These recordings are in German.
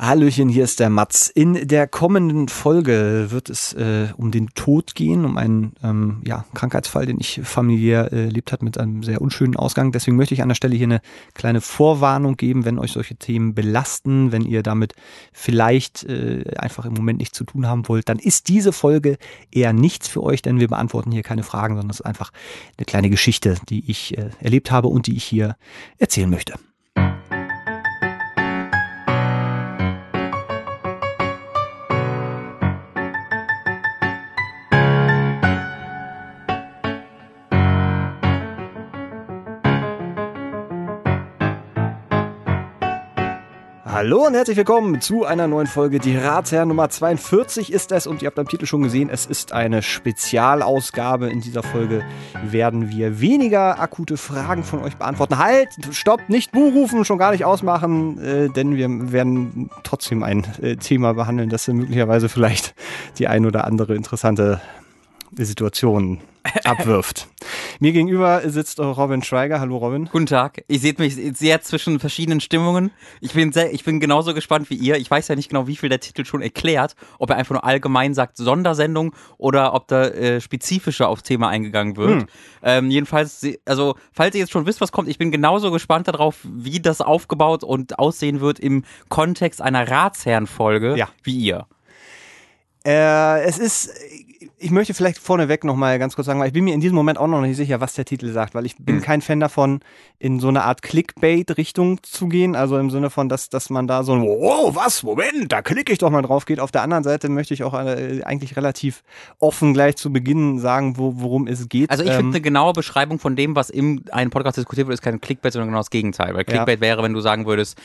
Hallöchen, hier ist der Mats. In der kommenden Folge wird es äh, um den Tod gehen, um einen ähm, ja, Krankheitsfall, den ich familiär äh, erlebt hat mit einem sehr unschönen Ausgang. Deswegen möchte ich an der Stelle hier eine kleine Vorwarnung geben, wenn euch solche Themen belasten, wenn ihr damit vielleicht äh, einfach im Moment nichts zu tun haben wollt, dann ist diese Folge eher nichts für euch, denn wir beantworten hier keine Fragen, sondern es ist einfach eine kleine Geschichte, die ich äh, erlebt habe und die ich hier erzählen möchte. Hallo und herzlich willkommen zu einer neuen Folge. Die Ratsherr Nummer 42 ist es und ihr habt am Titel schon gesehen, es ist eine Spezialausgabe. In dieser Folge werden wir weniger akute Fragen von euch beantworten. Halt, stopp, nicht Buh rufen, schon gar nicht ausmachen, äh, denn wir werden trotzdem ein äh, Thema behandeln, das möglicherweise vielleicht die ein oder andere interessante Situation abwirft. Mir gegenüber sitzt Robin Schweiger. Hallo Robin. Guten Tag. Ihr seht mich sehr zwischen verschiedenen Stimmungen. Ich bin, sehr, ich bin genauso gespannt wie ihr. Ich weiß ja nicht genau, wie viel der Titel schon erklärt. Ob er einfach nur allgemein sagt Sondersendung oder ob da äh, spezifischer aufs Thema eingegangen wird. Hm. Ähm, jedenfalls, also falls ihr jetzt schon wisst, was kommt, ich bin genauso gespannt darauf, wie das aufgebaut und aussehen wird im Kontext einer Ratsherrenfolge ja. wie ihr. Äh, es ist ich möchte vielleicht vorneweg nochmal ganz kurz sagen, weil ich bin mir in diesem Moment auch noch nicht sicher, was der Titel sagt, weil ich bin mhm. kein Fan davon, in so eine Art Clickbait-Richtung zu gehen. Also im Sinne von, dass, dass man da so ein, wow, was, Moment, da klicke ich doch mal drauf geht. Auf der anderen Seite möchte ich auch äh, eigentlich relativ offen gleich zu Beginn sagen, wo, worum es geht. Also ich ähm, finde eine genaue Beschreibung von dem, was im einen Podcast diskutiert wird, ist kein Clickbait, sondern genau das Gegenteil. Weil Clickbait ja. wäre, wenn du sagen würdest,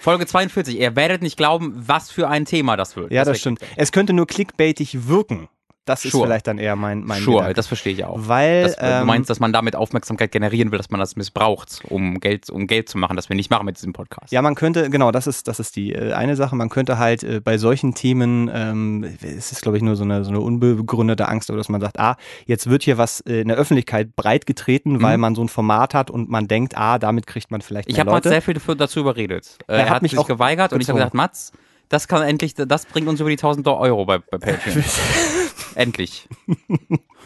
Folge 42. Ihr werdet nicht glauben, was für ein Thema das wird. Ja, das, das stimmt. Es könnte nur clickbaitig wirken. Das sure. ist vielleicht dann eher mein mein Sure, Gedanke. das verstehe ich auch. Weil das, ähm, du meinst, dass man damit Aufmerksamkeit generieren will, dass man das missbraucht, um Geld um Geld zu machen, das wir nicht machen mit diesem Podcast. Ja, man könnte genau, das ist das ist die äh, eine Sache. Man könnte halt äh, bei solchen Themen, ähm, es ist glaube ich nur so eine so eine unbegründete Angst, dass man sagt, ah, jetzt wird hier was äh, in der Öffentlichkeit breit getreten, mhm. weil man so ein Format hat und man denkt, ah, damit kriegt man vielleicht. Ich habe Mats sehr viel dazu überredet. Äh, er, er, hat, mich sich geweigert gezogen. und ich habe gesagt, Mats, das kann endlich, das bringt uns über die 1000 Euro bei, bei Patreon. Endlich.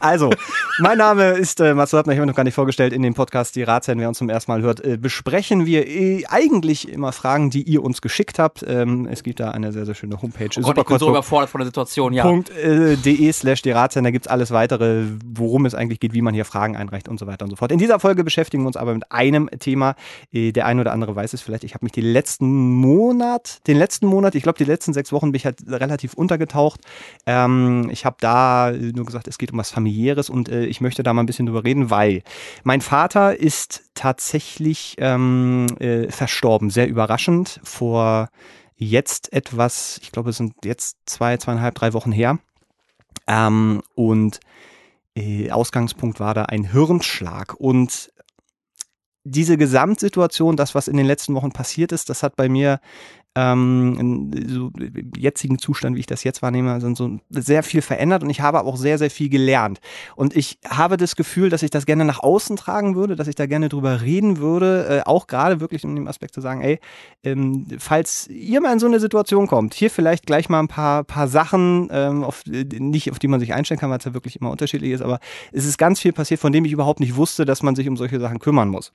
Also, mein Name ist äh, Mats Lappner, ich habe mich noch gar nicht vorgestellt in dem Podcast Die Ratsherren, wer uns zum ersten Mal hört, äh, besprechen wir äh, eigentlich immer Fragen, die ihr uns geschickt habt. Ähm, es gibt da eine sehr, sehr schöne Homepage. Oh Gott, ich bin so überfordert von der Situation, ja. .de äh, slash die Ratsherren, da gibt es alles weitere, worum es eigentlich geht, wie man hier Fragen einreicht und so weiter und so fort. In dieser Folge beschäftigen wir uns aber mit einem Thema. Äh, der eine oder andere weiß es vielleicht. Ich habe mich die letzten Monat, den letzten Monat, ich glaube die letzten sechs Wochen bin ich halt relativ untergetaucht. Ähm, ich habe da nur gesagt, es geht um was familiäres und äh, ich möchte da mal ein bisschen drüber reden, weil mein Vater ist tatsächlich ähm, äh, verstorben, sehr überraschend, vor jetzt etwas, ich glaube, es sind jetzt zwei, zweieinhalb, drei Wochen her. Ähm, und äh, Ausgangspunkt war da ein Hirnschlag. Und diese Gesamtsituation, das, was in den letzten Wochen passiert ist, das hat bei mir ähm, so jetzigen Zustand, wie ich das jetzt wahrnehme, sind so sehr viel verändert und ich habe auch sehr, sehr viel gelernt. Und ich habe das Gefühl, dass ich das gerne nach außen tragen würde, dass ich da gerne drüber reden würde, äh, auch gerade wirklich um dem Aspekt zu sagen, ey, ähm, falls ihr mal in so eine Situation kommt, hier vielleicht gleich mal ein paar, paar Sachen, ähm, auf, nicht auf die man sich einstellen kann, weil es ja wirklich immer unterschiedlich ist, aber es ist ganz viel passiert, von dem ich überhaupt nicht wusste, dass man sich um solche Sachen kümmern muss.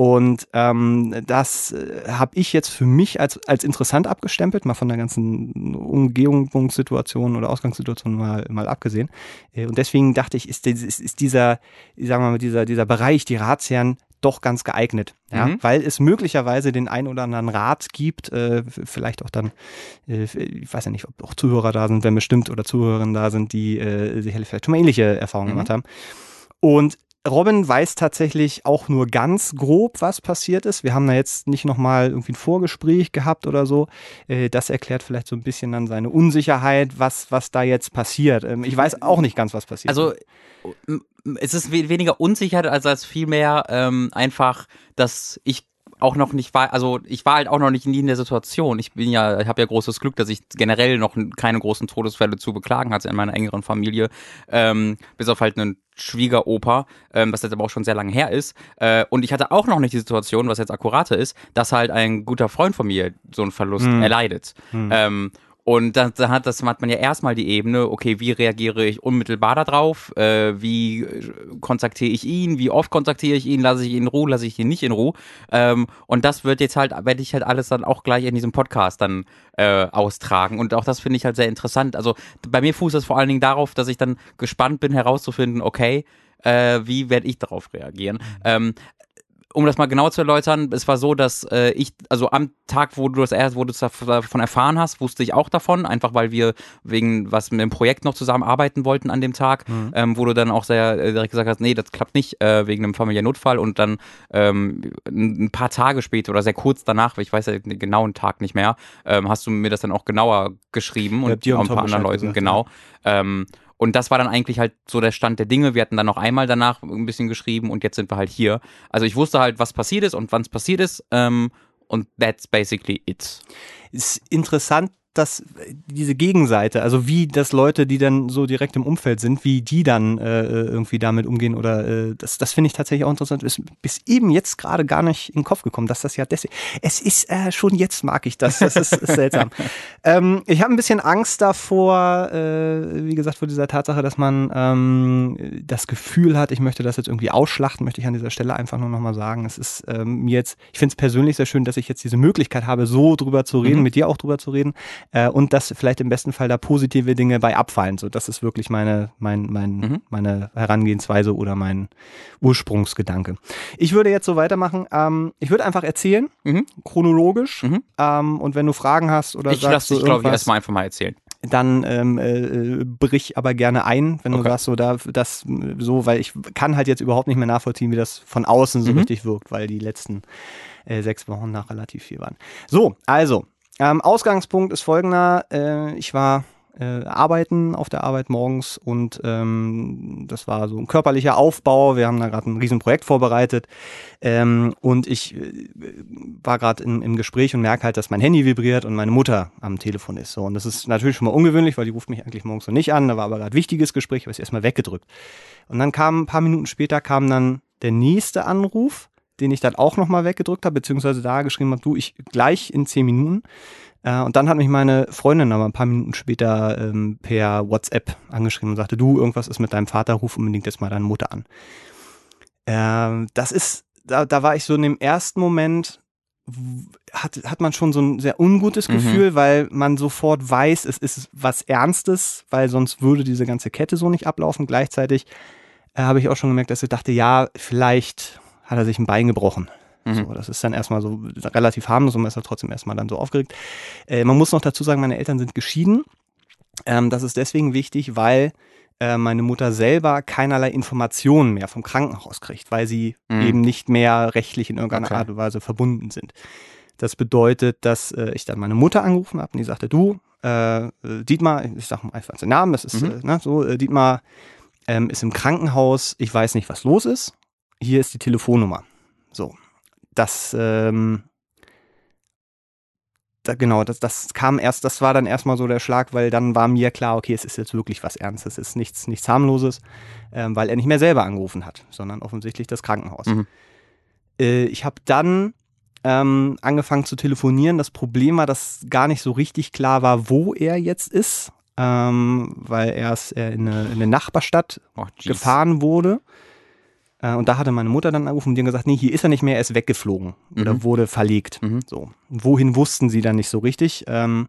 Und ähm, das äh, habe ich jetzt für mich als, als interessant abgestempelt, mal von der ganzen Umgebungssituation oder Ausgangssituation mal, mal abgesehen. Äh, und deswegen dachte ich, ist, ist, ist dieser, sagen wir mal, dieser, dieser Bereich, die Ratsherren, doch ganz geeignet, ja, mhm. weil es möglicherweise den ein oder anderen Rat gibt, äh, vielleicht auch dann, äh, ich weiß ja nicht, ob auch Zuhörer da sind, wenn bestimmt oder Zuhörerinnen da sind, die äh, sicherlich vielleicht schon mal ähnliche Erfahrungen mhm. gemacht haben. Und Robin weiß tatsächlich auch nur ganz grob, was passiert ist. Wir haben da jetzt nicht nochmal irgendwie ein Vorgespräch gehabt oder so. Äh, das erklärt vielleicht so ein bisschen dann seine Unsicherheit, was, was da jetzt passiert. Ähm, ich weiß auch nicht ganz, was passiert. Also es ist weniger Unsicherheit als, als vielmehr ähm, einfach, dass ich auch noch nicht war, also ich war halt auch noch nicht nie in der Situation. Ich bin ja, ich habe ja großes Glück, dass ich generell noch keine großen Todesfälle zu beklagen hatte in meiner engeren Familie, ähm, bis auf halt einen Schwiegeroper, ähm, was jetzt aber auch schon sehr lange her ist. Äh, und ich hatte auch noch nicht die Situation, was jetzt akkurate ist, dass halt ein guter Freund von mir so einen Verlust Hm. erleidet. Hm. Ähm, und dann, dann hat, das hat man ja erstmal die Ebene, okay, wie reagiere ich unmittelbar darauf? Äh, wie äh, kontaktiere ich ihn? Wie oft kontaktiere ich ihn? Lasse ich ihn in Ruhe? Lasse ich ihn nicht in Ruhe? Ähm, und das wird jetzt halt, werde ich halt alles dann auch gleich in diesem Podcast dann äh, austragen. Und auch das finde ich halt sehr interessant. Also bei mir fußt das vor allen Dingen darauf, dass ich dann gespannt bin herauszufinden, okay, äh, wie werde ich darauf reagieren? Ähm, um das mal genau zu erläutern, es war so, dass äh, ich, also am Tag, wo du das erst, wo du davon erfahren hast, wusste ich auch davon, einfach weil wir wegen was mit dem Projekt noch zusammen arbeiten wollten an dem Tag, Mhm. ähm, wo du dann auch sehr äh, direkt gesagt hast, nee, das klappt nicht äh, wegen einem familiären Notfall und dann ähm, ein paar Tage später oder sehr kurz danach, ich weiß ja den genauen Tag nicht mehr, ähm, hast du mir das dann auch genauer geschrieben Ja, und auch ein paar anderen Leuten, gesagt, genau. Ähm, und das war dann eigentlich halt so der Stand der Dinge. Wir hatten dann noch einmal danach ein bisschen geschrieben und jetzt sind wir halt hier. Also ich wusste halt, was passiert ist und wann es passiert ist. Ähm, und that's basically it. ist interessant, dass diese Gegenseite, also wie das Leute, die dann so direkt im Umfeld sind, wie die dann äh, irgendwie damit umgehen oder äh, das, das finde ich tatsächlich auch interessant. Ist bis eben jetzt gerade gar nicht in den Kopf gekommen, dass das ja deswegen. Es ist äh, schon jetzt mag ich das. Das ist, ist seltsam. ähm, ich habe ein bisschen Angst davor, äh, wie gesagt, vor dieser Tatsache, dass man ähm, das Gefühl hat, ich möchte das jetzt irgendwie ausschlachten, möchte ich an dieser Stelle einfach nur nochmal sagen. Es ist ähm, mir jetzt, ich finde es persönlich sehr schön, dass ich jetzt diese Möglichkeit habe, so drüber zu reden, Mhm. mit dir auch drüber zu reden äh, und dass vielleicht im besten Fall da positive Dinge bei abfallen. So, das ist wirklich meine, mein, mein, Mhm. meine Herangehensweise oder mein Ursprungsgedanke. Ich würde jetzt so weitermachen. Ähm, ich würde einfach erzählen, Mhm. chronologisch. Mhm. Ähm, und wenn du Fragen hast oder Ich sagst lasse dich, glaube ich, erstmal einfach mal erzählen. dann ähm, äh, brich aber gerne ein, wenn du Okay. sagst, so da das so, weil ich kann halt jetzt überhaupt nicht mehr nachvollziehen, wie das von außen so Mhm. richtig wirkt, weil die letzten äh, sechs Wochen nach relativ viel waren. So, also ähm, Ausgangspunkt ist folgender: äh, Ich war äh, arbeiten auf der Arbeit morgens und ähm, das war so ein körperlicher Aufbau. Wir haben da gerade ein Riesenprojekt vorbereitet ähm, und ich äh, war gerade im Gespräch und merke halt, dass mein Handy vibriert und meine Mutter am Telefon ist. So und das ist natürlich schon mal ungewöhnlich, weil die ruft mich eigentlich morgens so nicht an. Da war aber gerade wichtiges Gespräch, habe ich erstmal weggedrückt. Und dann kam ein paar Minuten später kam dann der nächste Anruf, den ich dann auch nochmal weggedrückt habe, beziehungsweise da geschrieben habe, du, ich gleich in zehn Minuten. Äh, und dann hat mich meine Freundin aber ein paar Minuten später ähm, per WhatsApp angeschrieben und sagte, du, irgendwas ist mit deinem Vater, ruf unbedingt jetzt mal deine Mutter an. Ähm, das ist, da, da war ich so in dem ersten Moment, hat, hat man schon so ein sehr ungutes Mhm. Gefühl, weil man sofort weiß, es ist was Ernstes, weil sonst würde diese ganze Kette so nicht ablaufen. Gleichzeitig äh, habe ich auch schon gemerkt, dass ich dachte, ja, vielleicht hat er sich ein Bein gebrochen. Mhm. So, das ist dann erstmal so relativ harmlos und man ist halt trotzdem erstmal dann so aufgeregt. Äh, man muss noch dazu sagen, meine Eltern sind geschieden. Ähm, das ist deswegen wichtig, weil äh, meine Mutter selber keinerlei Informationen mehr vom Krankenhaus kriegt, weil sie Mhm. eben nicht mehr rechtlich in irgendeiner Okay. Art und Weise verbunden sind. Das bedeutet, dass äh, ich dann meine Mutter angerufen habe und die sagte, du, äh, Dietmar, ich sag mal einfach den Namen, das ist Mhm. äh, ne, so, äh, Dietmar ähm, ist im Krankenhaus, ich weiß nicht, was los ist. Hier ist die Telefonnummer. So, das, ähm, da, genau, das, das kam erst, das war dann erstmal so der Schlag, weil dann war mir klar, okay, es ist jetzt wirklich was Ernstes, es ist nichts, nichts harmloses, ähm, weil er nicht mehr selber angerufen hat, sondern offensichtlich das Krankenhaus. Mhm. Äh, ich habe dann ähm, angefangen zu telefonieren. Das Problem war, dass gar nicht so richtig klar war, wo er jetzt ist, ähm, weil er ist äh, in, eine, in eine Nachbarstadt Oh, gefahren wurde. Äh, und da hatte meine Mutter dann angerufen und die haben gesagt, nee, hier ist er nicht mehr, er ist weggeflogen oder Mhm. wurde verlegt. Mhm. So. Wohin wussten sie dann nicht so richtig. Ähm,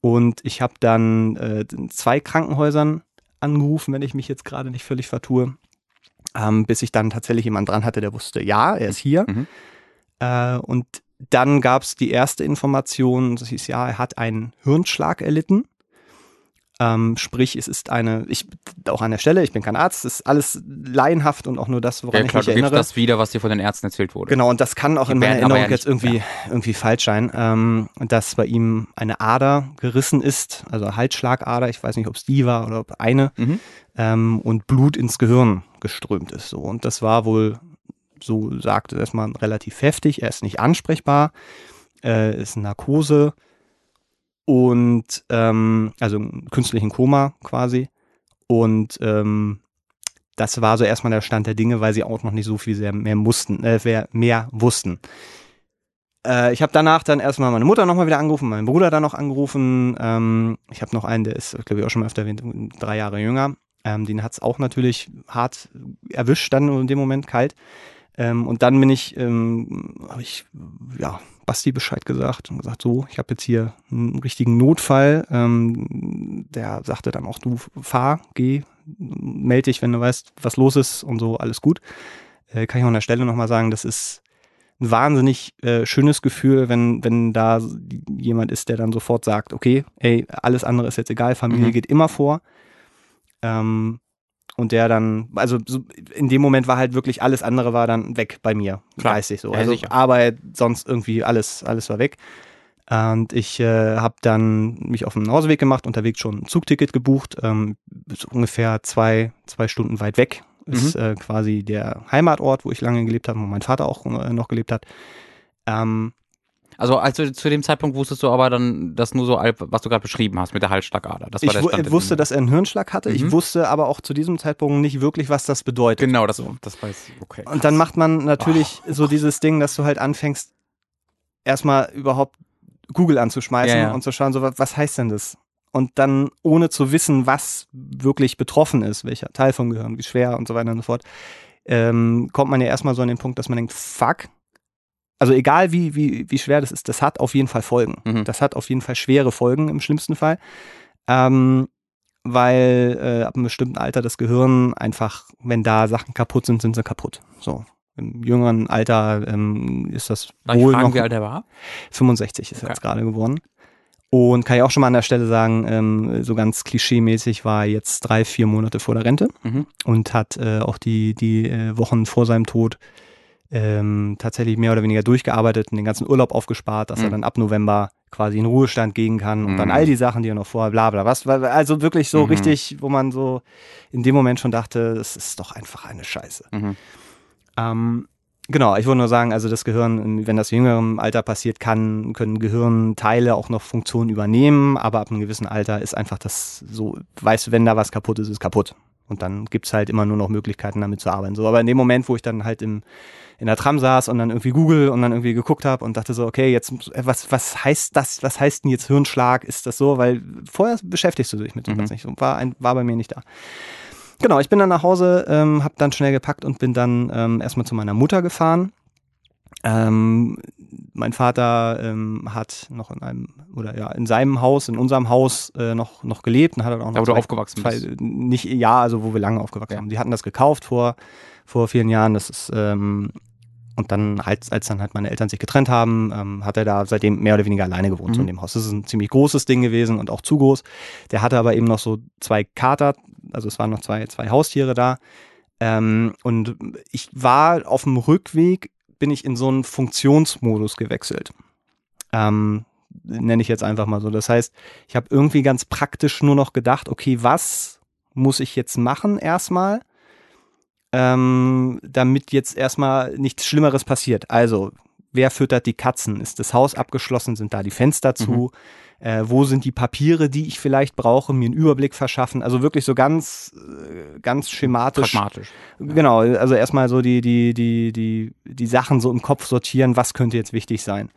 und ich habe dann äh, zwei Krankenhäusern angerufen, wenn ich mich jetzt gerade nicht völlig vertue, ähm, bis ich dann tatsächlich jemand dran hatte, der wusste, ja, er ist hier. Mhm. Äh, und dann gab es die erste Information, das hieß, ja, er hat einen Hirnschlag erlitten. Ähm, sprich, es ist eine, ich auch an der Stelle, ich bin kein Arzt, es ist alles laienhaft und auch nur das, woran Ja, klar, ich du mich gibst erinnere. das wieder, was dir von den Ärzten erzählt wurde. Genau, und das kann auch Die in meiner Erinnerung ja jetzt irgendwie, irgendwie falsch sein, ähm, dass bei ihm eine Ader gerissen ist, also Halsschlagader, ich weiß nicht, ob es die war oder ob eine, Mhm. ähm, und Blut ins Gehirn geströmt ist. So. Und das war wohl so sagte, erstmal relativ heftig. Er ist nicht ansprechbar, äh, ist Narkose und ähm, also künstlichen Koma quasi. Und ähm, das war so erstmal der Stand der Dinge, weil sie auch noch nicht so viel mehr mussten, äh, mehr wussten. Äh, ich habe danach dann erstmal meine Mutter nochmal wieder angerufen, meinen Bruder dann noch angerufen. Ähm, ich habe noch einen, der ist, glaube ich, auch schon mal öfter erwähnt, drei Jahre jünger. Ähm, den hat es auch natürlich hart erwischt, dann in dem Moment kalt. Ähm, und dann bin ich, ähm, habe ich, ja, Basti Bescheid gesagt und gesagt, so, ich habe jetzt hier einen richtigen Notfall. Ähm, der sagte dann auch, du fahr, geh, melde dich, wenn du weißt, was los ist und so, alles gut. Äh, kann ich auch an der Stelle nochmal sagen, das ist ein wahnsinnig äh, schönes Gefühl, wenn, wenn da jemand ist, der dann sofort sagt, okay, ey, alles andere ist jetzt egal, Familie mhm. geht immer vor. Ähm, und der dann, also so in dem Moment war halt wirklich alles andere war dann weg bei mir, Klar. geistig so. Also ja, Arbeit, sonst irgendwie alles, alles war weg. Und ich äh, habe dann mich auf den Hauseweg gemacht, unterwegs schon ein Zugticket gebucht, ähm, so ungefähr zwei, zwei Stunden weit weg. Ist mhm. äh, quasi der Heimatort, wo ich lange gelebt habe, wo mein Vater auch äh, noch gelebt hat. Ähm, also, also zu dem Zeitpunkt wusstest du aber dann das nur so, was du gerade beschrieben hast mit der Halsschlagader. Das war ich der Stand wusste, dass er einen Hirnschlag hatte. Mhm. Ich wusste aber auch zu diesem Zeitpunkt nicht wirklich, was das bedeutet. Genau, das, das weiß ich. Okay. Und dann macht man natürlich oh. so dieses Ding, dass du halt anfängst, erstmal überhaupt Google anzuschmeißen ja, ja. und zu schauen, so was heißt denn das? Und dann, ohne zu wissen, was wirklich betroffen ist, welcher Teil vom Gehirn, wie schwer und so weiter und so fort, ähm, kommt man ja erstmal so an den Punkt, dass man denkt, fuck, also egal wie, wie, wie schwer das ist, das hat auf jeden Fall Folgen. Mhm. Das hat auf jeden Fall schwere Folgen im schlimmsten Fall. Ähm, weil äh, ab einem bestimmten Alter das Gehirn einfach, wenn da Sachen kaputt sind, sind sie kaputt. So. Im jüngeren Alter ähm, ist das Darf wohl fragen, noch. Wie alt er war? 65 ist okay. er jetzt gerade geworden. Und kann ich auch schon mal an der Stelle sagen, ähm, so ganz klischeemäßig war er jetzt drei, vier Monate vor der Rente mhm. und hat äh, auch die, die äh, Wochen vor seinem Tod ähm, tatsächlich mehr oder weniger durchgearbeitet und den ganzen Urlaub aufgespart, dass mhm. er dann ab November quasi in Ruhestand gehen kann und mhm. dann all die Sachen, die er noch vorher, bla bla was. Also wirklich so mhm. richtig, wo man so in dem Moment schon dachte, es ist doch einfach eine Scheiße. Mhm. Ähm, genau, ich wollte nur sagen, also das Gehirn, wenn das jüngerem Alter passiert, kann, können Gehirnteile auch noch Funktionen übernehmen, aber ab einem gewissen Alter ist einfach das so, weißt du, wenn da was kaputt ist, ist kaputt. Und dann gibt es halt immer nur noch Möglichkeiten, damit zu arbeiten. So, aber in dem Moment, wo ich dann halt im in der Tram saß und dann irgendwie Google und dann irgendwie geguckt habe und dachte so, okay, jetzt was was heißt das? Was heißt denn jetzt Hirnschlag? Ist das so? Weil vorher beschäftigst du dich mit sowas mhm. nicht. War ein, war bei mir nicht da. Genau, ich bin dann nach Hause, ähm, habe dann schnell gepackt und bin dann ähm, erstmal zu meiner Mutter gefahren. Ähm, mein Vater ähm, hat noch in einem oder ja in seinem Haus, in unserem Haus äh, noch noch gelebt und hat dann auch noch. Da, wo du aufgewachsen zwei, bist. Nicht ja, also wo wir lange aufgewachsen ja. haben. Die hatten das gekauft vor vor vielen Jahren. Das ist ähm, und dann, als, als dann halt meine Eltern sich getrennt haben, ähm, hat er da seitdem mehr oder weniger alleine gewohnt, mhm. so in dem Haus. Das ist ein ziemlich großes Ding gewesen und auch zu groß. Der hatte aber eben noch so zwei Kater, also es waren noch zwei, zwei Haustiere da. Ähm, und ich war auf dem Rückweg, bin ich in so einen Funktionsmodus gewechselt. Ähm, nenne ich jetzt einfach mal so. Das heißt, ich habe irgendwie ganz praktisch nur noch gedacht, okay, was muss ich jetzt machen erstmal? ähm, damit jetzt erstmal nichts Schlimmeres passiert. Also, wer füttert die Katzen? Ist das Haus abgeschlossen? Sind da die Fenster zu? Mhm. Äh, wo sind die Papiere, die ich vielleicht brauche, mir einen Überblick verschaffen? Also wirklich so ganz, äh, ganz schematisch. Pragmatisch. Genau, also erstmal so die, die, die, die, die Sachen so im Kopf sortieren, was könnte jetzt wichtig sein.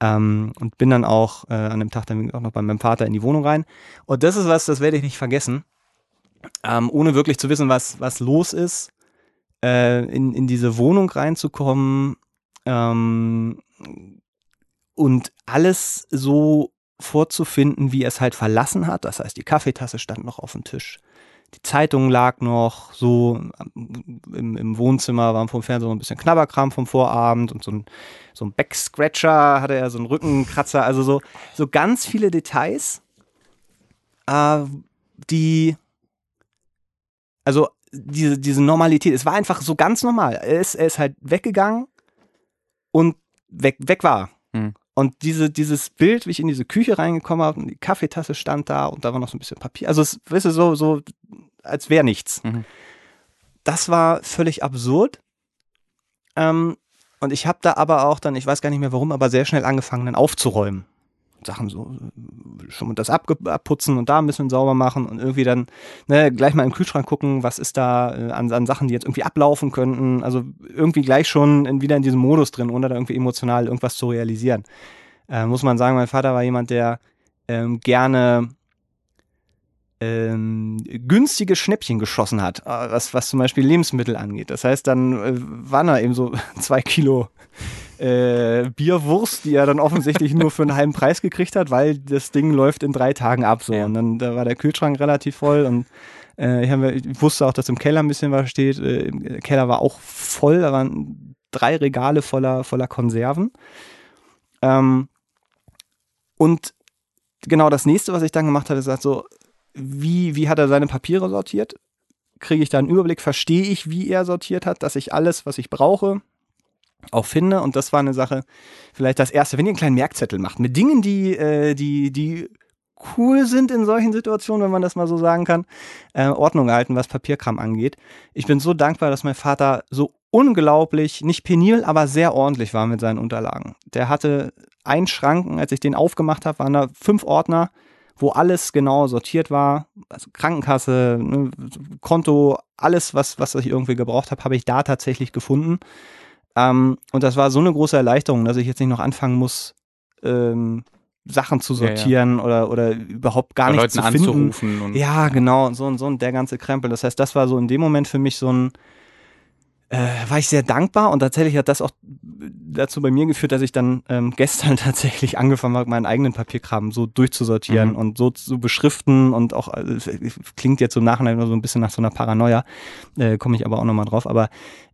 Ähm, und bin dann auch äh, an dem Tag dann auch noch bei meinem Vater in die Wohnung rein. Und das ist was, das werde ich nicht vergessen. Ähm, ohne wirklich zu wissen, was, was los ist, äh, in, in diese Wohnung reinzukommen ähm, und alles so vorzufinden, wie er es halt verlassen hat. Das heißt, die Kaffeetasse stand noch auf dem Tisch. Die Zeitung lag noch so im, im Wohnzimmer, war vom Fernseher so ein bisschen Knabberkram vom Vorabend und so ein, so ein Backscratcher hatte er, so einen Rückenkratzer, also so, so ganz viele Details, äh, die, also diese, diese Normalität. Es war einfach so ganz normal. Er ist, er ist halt weggegangen und weg, weg war. Mhm. Und diese, dieses Bild, wie ich in diese Küche reingekommen habe und die Kaffeetasse stand da und da war noch so ein bisschen Papier. Also, es, weißt du, so, so, als wäre nichts. Mhm. Das war völlig absurd. Ähm, und ich habe da aber auch dann, ich weiß gar nicht mehr warum, aber sehr schnell angefangen, dann aufzuräumen. Sachen so, schon mal das abputzen und da ein bisschen sauber machen und irgendwie dann ne, gleich mal im Kühlschrank gucken, was ist da äh, an, an Sachen, die jetzt irgendwie ablaufen könnten. Also irgendwie gleich schon in, wieder in diesem Modus drin, ohne da irgendwie emotional irgendwas zu realisieren. Äh, muss man sagen, mein Vater war jemand, der ähm, gerne ähm, günstige Schnäppchen geschossen hat, äh, was, was zum Beispiel Lebensmittel angeht. Das heißt, dann äh, waren da eben so zwei Kilo äh, Bierwurst, die er dann offensichtlich nur für einen halben Preis gekriegt hat, weil das Ding läuft in drei Tagen ab. So. Und dann da war der Kühlschrank relativ voll und äh, ich, hab, ich wusste auch, dass im Keller ein bisschen was steht. Äh, Im Keller war auch voll, da waren drei Regale voller, voller Konserven. Ähm, und genau das nächste, was ich dann gemacht hatte, ist halt so, wie, wie hat er seine Papiere sortiert? Kriege ich da einen Überblick? Verstehe ich, wie er sortiert hat, dass ich alles, was ich brauche, auch finde. Und das war eine Sache, vielleicht das erste, wenn ihr einen kleinen Merkzettel macht, mit Dingen, die, äh, die, die cool sind in solchen Situationen, wenn man das mal so sagen kann, äh, Ordnung halten, was Papierkram angeht. Ich bin so dankbar, dass mein Vater so unglaublich, nicht penibel, aber sehr ordentlich war mit seinen Unterlagen. Der hatte einen Schranken, als ich den aufgemacht habe, waren da fünf Ordner wo alles genau sortiert war. Also Krankenkasse, ne, Konto, alles, was, was ich irgendwie gebraucht habe, habe ich da tatsächlich gefunden. Ähm, und das war so eine große Erleichterung, dass ich jetzt nicht noch anfangen muss, ähm, Sachen zu sortieren ja, ja. oder oder überhaupt gar nichts zu finden. ja, genau, und so und so und der ganze Krempel. Das heißt, das war so in dem Moment für mich so ein äh, war ich sehr dankbar und tatsächlich hat das auch dazu bei mir geführt, dass ich dann ähm, gestern tatsächlich angefangen habe, meinen eigenen Papierkram so durchzusortieren mhm. und so zu beschriften und auch, also, klingt jetzt so im Nachhinein so ein bisschen nach so einer Paranoia, äh, komme ich aber auch nochmal drauf, aber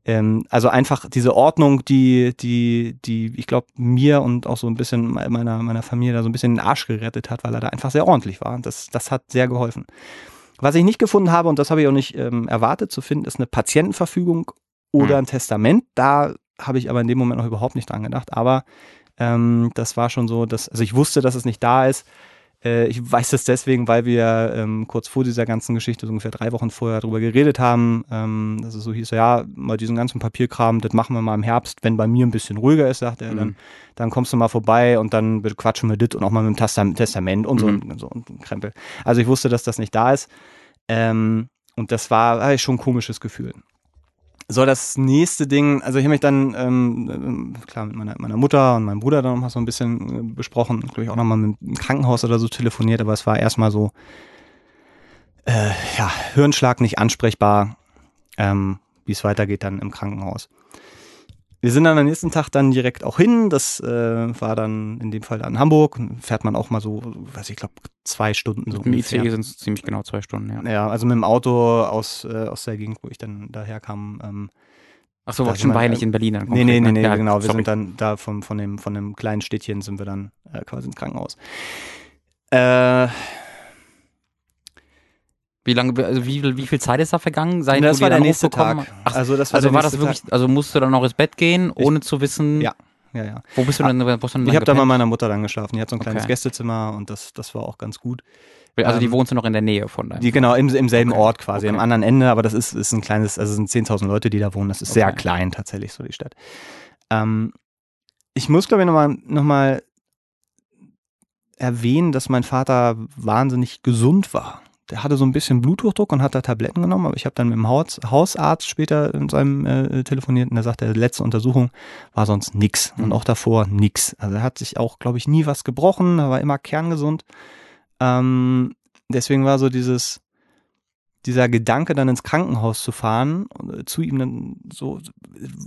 ähm, also einfach diese Ordnung, die, die, die, ich glaube, mir und auch so ein bisschen meiner, meiner Familie da so ein bisschen den Arsch gerettet hat, weil er da einfach sehr ordentlich war und das, das hat sehr geholfen. Was ich nicht gefunden habe, und das habe ich auch nicht ähm, erwartet zu finden, ist eine Patientenverfügung oder mhm. ein Testament. Da habe ich aber in dem Moment noch überhaupt nicht dran gedacht. Aber ähm, das war schon so, dass, also ich wusste, dass es nicht da ist. Äh, ich weiß das deswegen, weil wir ähm, kurz vor dieser ganzen Geschichte, so ungefähr drei Wochen vorher, darüber geredet haben. Ähm, dass es so hieß, ja, mal diesen ganzen Papierkram, das machen wir mal im Herbst, wenn bei mir ein bisschen ruhiger ist, sagt er, mhm. dann, dann kommst du mal vorbei und dann quatschen wir das und auch mal mit dem Testament und so, mhm. und so und Krempel. Also ich wusste, dass das nicht da ist. Ähm, und das war schon ein komisches Gefühl. So, das nächste Ding, also ich habe mich dann, ähm, klar, mit meiner, meiner Mutter und meinem Bruder dann nochmal so ein bisschen äh, besprochen, glaube ich auch nochmal mit dem Krankenhaus oder so telefoniert, aber es war erstmal so, äh, ja, Hirnschlag nicht ansprechbar, ähm, wie es weitergeht dann im Krankenhaus. Wir sind dann am nächsten Tag dann direkt auch hin. Das äh, war dann in dem Fall dann Hamburg. Fährt man auch mal so, weiß ich, glaube zwei Stunden so. Im ICE sind es ziemlich genau zwei Stunden, ja. Ja, also mit dem Auto aus, äh, aus der Gegend, wo ich dann daher kam. Ähm, Ach so, war schon nicht in Berlin dann Nee, nee, nee, nee ja, genau. Wir sind dann da vom, von, dem, von dem kleinen Städtchen sind wir dann äh, quasi ins Krankenhaus. Äh, wie lange, also wie, wie viel Zeit ist da vergangen? Seit das war der nächste Tag. Ach, also das war, also war das wirklich, Tag. also musst du dann noch ins Bett gehen, ohne ich, zu wissen? Ja, ja, ja. Wo bist du denn? Wo du denn ich habe da mal meiner Mutter dann geschlafen. Die hat so ein kleines okay. Gästezimmer und das, das war auch ganz gut. Also die ähm, wohnst du noch in der Nähe von deinem? Die genau im, im selben okay. Ort quasi, okay. am anderen Ende, aber das ist, ist ein kleines, also es sind 10.000 Leute, die da wohnen. Das ist okay. sehr klein tatsächlich so die Stadt. Ähm, ich muss glaube ich nochmal noch mal erwähnen, dass mein Vater wahnsinnig gesund war der hatte so ein bisschen Bluthochdruck und hat da Tabletten genommen, aber ich habe dann mit dem Haus, Hausarzt später in seinem äh, telefoniert und der sagte, letzte Untersuchung war sonst nix mhm. und auch davor nix. Also er hat sich auch, glaube ich, nie was gebrochen, er war immer kerngesund. Ähm, deswegen war so dieses, dieser Gedanke, dann ins Krankenhaus zu fahren, äh, zu ihm dann so,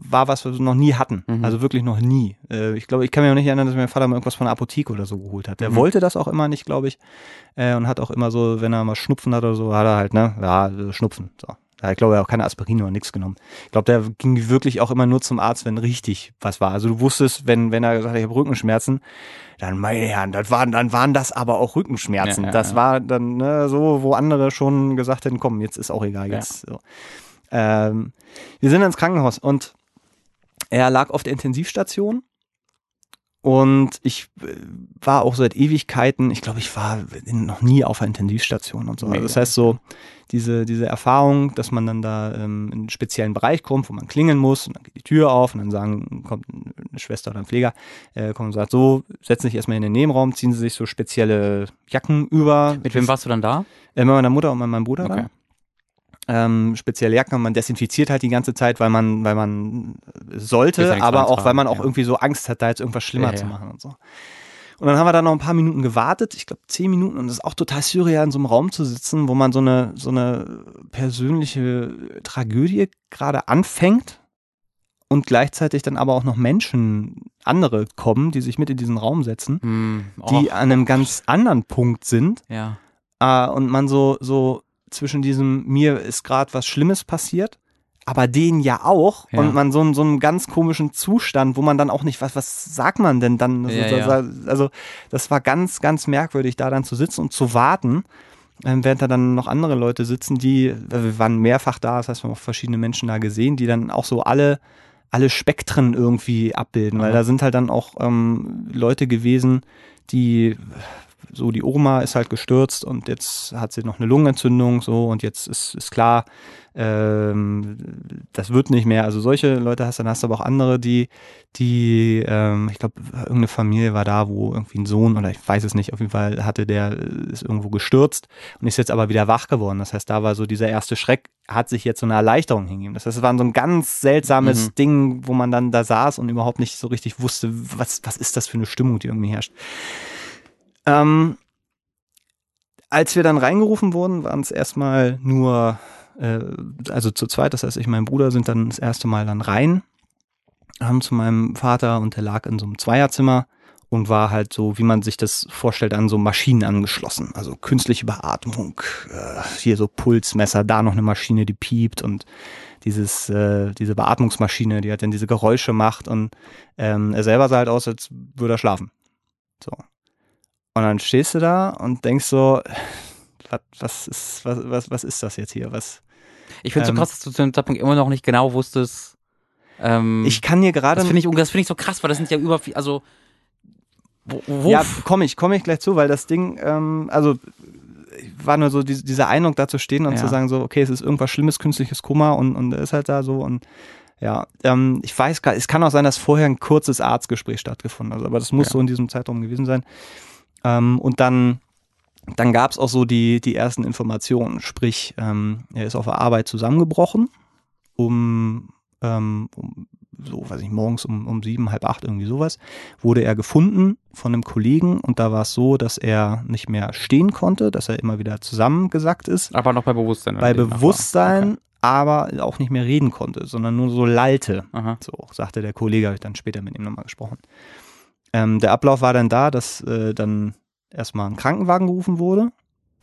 war was, was wir noch nie hatten. Mhm. Also wirklich noch nie. Äh, ich glaube, ich kann mir auch nicht erinnern, dass mein Vater mal irgendwas von der Apotheke oder so geholt hat. Der mhm. wollte das auch immer nicht, glaube ich. Äh, und hat auch immer so, wenn er mal Schnupfen hat oder so, hat er halt, ne, ja, Schnupfen. So. Ich glaube, er hat auch keine Aspirin oder nichts genommen. Ich glaube, der ging wirklich auch immer nur zum Arzt, wenn richtig was war. Also du wusstest, wenn, wenn er gesagt hat, ich habe Rückenschmerzen, dann, meine Herren, das waren, dann waren das aber auch Rückenschmerzen. Ja, ja, das ja. war dann ne, so, wo andere schon gesagt hätten, komm, jetzt ist auch egal. Jetzt, so. ähm, wir sind ins Krankenhaus und er lag auf der Intensivstation Und ich äh, war auch seit Ewigkeiten, ich glaube, ich war noch nie auf einer Intensivstation und so. Also das heißt so, diese, diese Erfahrung, dass man dann da ähm, in einen speziellen Bereich kommt, wo man klingeln muss und dann geht die Tür auf und dann sagen, kommt eine Schwester oder ein Pfleger, äh, kommt und sagt, so, setzen sich erstmal in den Nebenraum, ziehen sie sich so spezielle Jacken über. Mit wem warst du dann da? Äh, mit meiner Mutter und meinem Bruder Okay. da ähm, spezielle Jacken und man desinfiziert halt die ganze Zeit, weil man, weil man sollte, aber auch, weil man auch ja. irgendwie so Angst hat, da jetzt irgendwas schlimmer Ja, zu machen und so. Und dann haben wir da noch ein paar Minuten gewartet, ich glaube zehn Minuten, und es ist auch total surreal, in so einem Raum zu sitzen, wo man so eine, so eine persönliche Tragödie gerade anfängt und gleichzeitig dann aber auch noch Menschen, andere kommen, die sich mit in diesen Raum setzen, die oh, an einem ganz anderen Punkt sind ja. äh, und man so, so zwischen diesem, mir ist gerade was Schlimmes passiert, aber denen ja auch Ja. und man so, in so einem ganz komischen Zustand, wo man dann auch nicht, was, was sagt man denn dann? Also, Ja, da- also das war ganz, ganz merkwürdig, da dann zu sitzen und zu warten, ähm, während da dann noch andere Leute sitzen, die, äh, wir waren mehrfach da, das heißt, wir haben auch verschiedene Menschen da gesehen, die dann auch so alle, alle Spektren irgendwie abbilden, weil Aha. da sind halt dann auch ähm, Leute gewesen, die so die Oma ist halt gestürzt und jetzt hat sie noch eine Lungenentzündung so und jetzt ist, ist klar, ähm, das wird nicht mehr. Also solche Leute hast du, dann hast du aber auch andere, die, die, ähm, ich glaube, irgendeine Familie war da, wo irgendwie ein Sohn oder ich weiß es nicht, auf jeden Fall hatte der, äh, ist irgendwo gestürzt und ist jetzt aber wieder wach geworden. Das heißt, da war so dieser erste Schreck, hat sich jetzt so eine Erleichterung hingegeben. Das heißt, es war so ein ganz seltsames Mhm. Ding, wo man dann da saß und überhaupt nicht so richtig wusste, was, was ist das für eine Stimmung, die irgendwie herrscht. Ähm, als wir dann reingerufen wurden, waren es erstmal nur, äh, also zu zweit, das heißt, ich und mein Bruder sind dann das erste Mal dann rein, haben zu meinem Vater und der lag in so einem Zweierzimmer und war halt so, wie man sich das vorstellt, an so Maschinen angeschlossen. Also künstliche Beatmung, äh, hier so Pulsmesser, da noch eine Maschine, die piept und dieses, äh, diese Beatmungsmaschine, die halt dann diese Geräusche macht und ähm, er selber sah halt aus, als würde er schlafen. So. Und dann stehst du da und denkst so, was, was ist, was, was, was ist das jetzt hier? Was? Ich finde es Ähm, so krass, dass du zu dem Zeitpunkt immer noch nicht genau wusstest. Ähm, Ich kann dir gerade. das finde ich, das finde ich so krass, weil das sind ja über, also wo, wo Ja, komme ich, komme ich gleich zu, weil das Ding, ähm, also war nur so die, dieser Eindruck da zu stehen und Ja. zu sagen so, okay, es ist irgendwas Schlimmes, künstliches Koma und, und ist halt da so und ja, ähm, ich weiß gar, es kann auch sein, dass vorher ein kurzes Arztgespräch stattgefunden hat, aber das muss Ja. so in diesem Zeitraum gewesen sein. Ähm, und dann, dann gab es auch so die, die ersten Informationen, sprich, ähm, er ist auf der Arbeit zusammengebrochen, um, ähm, um so, weiß ich, morgens um, um sieben, halb acht, irgendwie sowas, wurde er gefunden von einem Kollegen und da war es so, dass er nicht mehr stehen konnte, dass er immer wieder zusammengesackt ist, aber noch bei Bewusstsein. bei. Bewusstsein, aber auch nicht mehr reden konnte, sondern nur so lallte. Okay. Aha. So sagte der Kollege, habe ich dann später mit ihm nochmal gesprochen. Ähm, der Ablauf war dann da, dass äh, dann erstmal ein Krankenwagen gerufen wurde.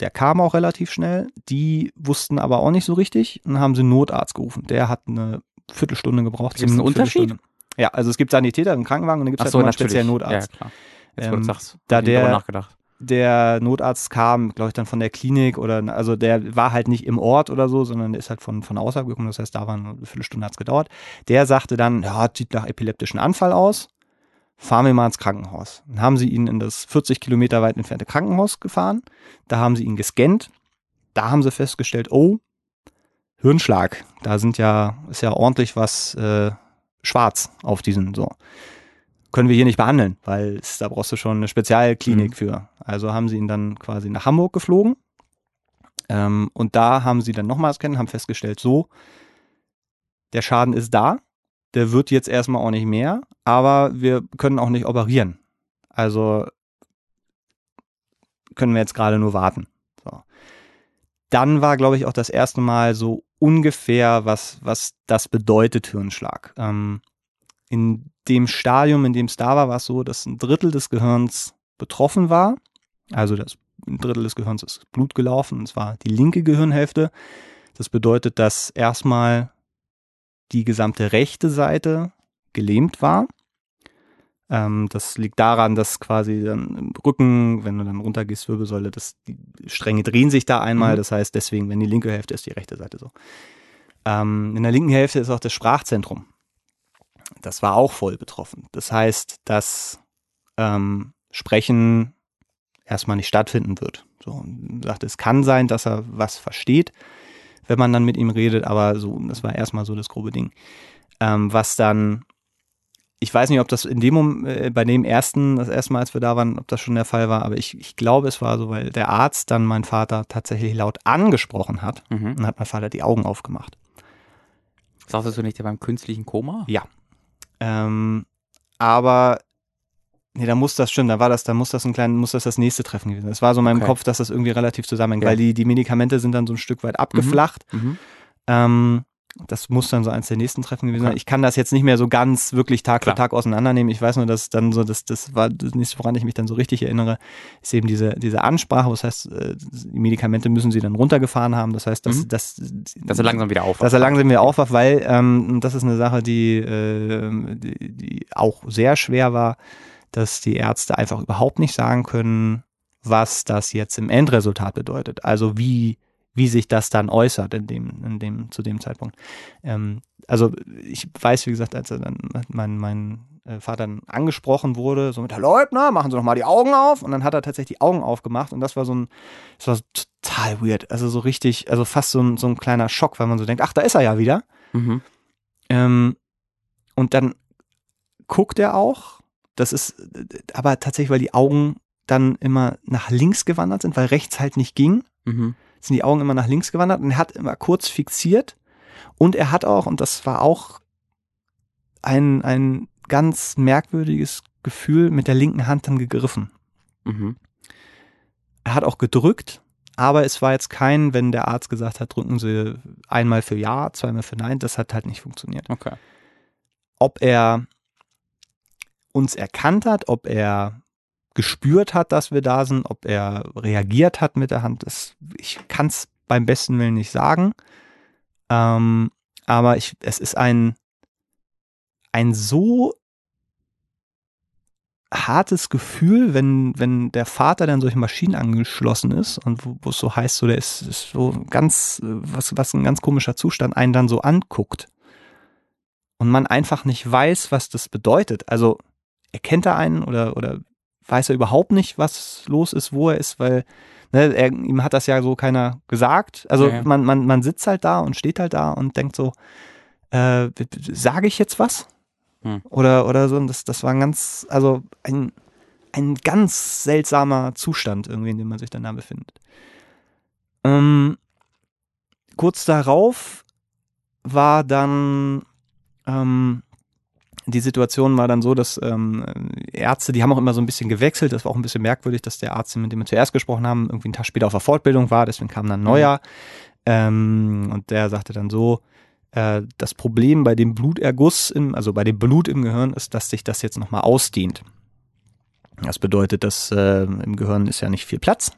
Der kam auch relativ schnell. Die wussten aber auch nicht so richtig und haben sie einen Notarzt gerufen. Der hat eine Viertelstunde gebraucht. Gibt's zehn einen Unterschied? Ja, also es gibt Sanitäter im Krankenwagen und dann gibt es halt so, einen speziellen Notarzt. Ja, klar. Jetzt, Ähm, sagst, da der- nachgedacht. Der Notarzt kam, glaube ich, dann von der Klinik oder also der war halt nicht im Ort oder so, sondern der ist halt von, von außerhalb gekommen. Das heißt, da war eine Viertelstunde hat's gedauert. Der sagte dann, ja, sieht nach epileptischen Anfall aus. Fahren wir mal ins Krankenhaus. Dann haben sie ihn in das 40 Kilometer weit entfernte Krankenhaus gefahren. Da haben sie ihn gescannt. Da haben sie festgestellt, oh, Hirnschlag. Da sind ja, ist ja ordentlich was äh, schwarz auf diesen so. Können wir hier nicht behandeln, weil es, da brauchst du schon eine Spezialklinik Mhm. für. Also haben sie ihn dann quasi nach Hamburg geflogen. Ähm, und da haben sie dann nochmals kennen, haben festgestellt, so, der Schaden ist da, der wird jetzt erstmal auch nicht mehr, aber wir können auch nicht operieren. Also können wir jetzt gerade nur warten. So. Dann war, glaube ich, auch das erste Mal so ungefähr, was, was das bedeutet, Hirnschlag. Ähm, in dem Stadium, in dem es da war, war es so, dass ein Drittel des Gehirns betroffen war. Also das ein Drittel des Gehirns ist Blut gelaufen, und zwar die linke Gehirnhälfte. Das bedeutet, dass erstmal die gesamte rechte Seite gelähmt war. Ähm, das liegt daran, dass quasi dann im Rücken, wenn du dann runtergehst, Wirbelsäule, dass die Stränge drehen sich da einmal. Mhm. Das heißt, deswegen, wenn die linke Hälfte ist, die rechte Seite so. Ähm, in der linken Hälfte ist auch das Sprachzentrum. Das war auch voll betroffen. Das heißt, dass ähm, Sprechen erstmal nicht stattfinden wird. So, und sagte, es kann sein, dass er was versteht, wenn man dann mit ihm redet, aber so, das war erstmal so das grobe Ding. Ähm, was dann, ich weiß nicht, ob das in dem äh, bei dem ersten, das erste Mal, als wir da waren, ob das schon der Fall war, aber ich, ich glaube, es war so, weil der Arzt dann meinen Vater tatsächlich laut angesprochen hat Mhm. und hat mein Vater die Augen aufgemacht. Sagtest du nicht, der beim künstlichen Koma? Ähm, aber nee, da muss das stimmen, da war das, da muss das ein klein, muss das das nächste Treffen gewesen. sein. Es war so in meinem Okay. Kopf, dass das irgendwie relativ zusammenhängt, Ja. weil die, die Medikamente sind dann so ein Stück weit abgeflacht. Mhm. Ähm, das muss dann so eins der nächsten Treffen gewesen sein. Okay. Ich kann das jetzt nicht mehr so ganz wirklich Tag Klar. für Tag auseinandernehmen. Ich weiß nur, dass dann so, das, das war das nächste, woran ich mich dann so richtig erinnere, ist eben diese, diese Ansprache. Das heißt, äh, die Medikamente müssen sie dann runtergefahren haben. Das heißt, dass, Mhm. dass, Dass er langsam wieder aufwacht. dass er langsam wieder aufwacht, weil ähm, das ist eine Sache, die, äh, die, die auch sehr schwer war, dass die Ärzte einfach überhaupt nicht sagen können, was das jetzt im Endresultat bedeutet. Also wie wie sich das dann äußert in dem, in dem, zu dem Zeitpunkt. Ähm, also ich weiß, wie gesagt, als dann mein, mein äh, Vater dann angesprochen wurde, so mit Herr Leutner, machen Sie doch mal die Augen auf. Und dann hat er tatsächlich die Augen aufgemacht und das war so ein, das war total weird. Also so richtig, also fast so ein, so ein kleiner Schock, weil man so denkt, ach, da ist er ja wieder. Mhm. Ähm, und dann guckt er auch. Das ist aber tatsächlich, weil die Augen dann immer nach links gewandert sind, weil rechts halt nicht ging, Mhm. sind die Augen immer nach links gewandert und er hat immer kurz fixiert. Und er hat auch, und das war auch ein, ein ganz merkwürdiges Gefühl, mit der linken Hand dann gegriffen. Mhm. Er hat auch gedrückt, aber es war jetzt kein, wenn der Arzt gesagt hat, drücken Sie einmal für Ja, zweimal für Nein, das hat halt nicht funktioniert. Okay. ob er uns erkannt hat, ob er gespürt hat, dass wir da sind, ob er reagiert hat mit der Hand, das, ich kann es beim besten Willen nicht sagen. Ähm, aber ich, es ist ein, ein so hartes Gefühl, wenn, wenn der Vater dann solche Maschinen angeschlossen ist und wo es so heißt, so der ist, ist so ganz, was, was ein ganz komischer Zustand, einen dann so anguckt und man einfach nicht weiß, was das bedeutet. Also erkennt er einen oder, oder weiß er überhaupt nicht, was los ist, wo er ist, weil ne, er, ihm hat das ja so keiner gesagt. Also Ja. Man, man, man sitzt halt da und steht halt da und denkt so, äh, sage ich jetzt was? Hm. Oder, oder so. Und das, das war ein ganz, also ein, ein ganz seltsamer Zustand irgendwie, in dem man sich dann da befindet. Ähm, kurz darauf war dann ähm, die Situation war dann so, dass ähm, Ärzte, die haben auch immer so ein bisschen gewechselt. Das war auch ein bisschen merkwürdig, dass der Arzt, mit dem wir zuerst gesprochen haben, irgendwie einen Tag später auf der Fortbildung war. Deswegen kam dann ein neuer. Ähm, und der sagte dann so, äh, das Problem bei dem Bluterguss, im, also bei dem Blut im Gehirn, ist, dass sich das jetzt nochmal ausdehnt. Das bedeutet, dass äh, im Gehirn ist ja nicht viel Platz.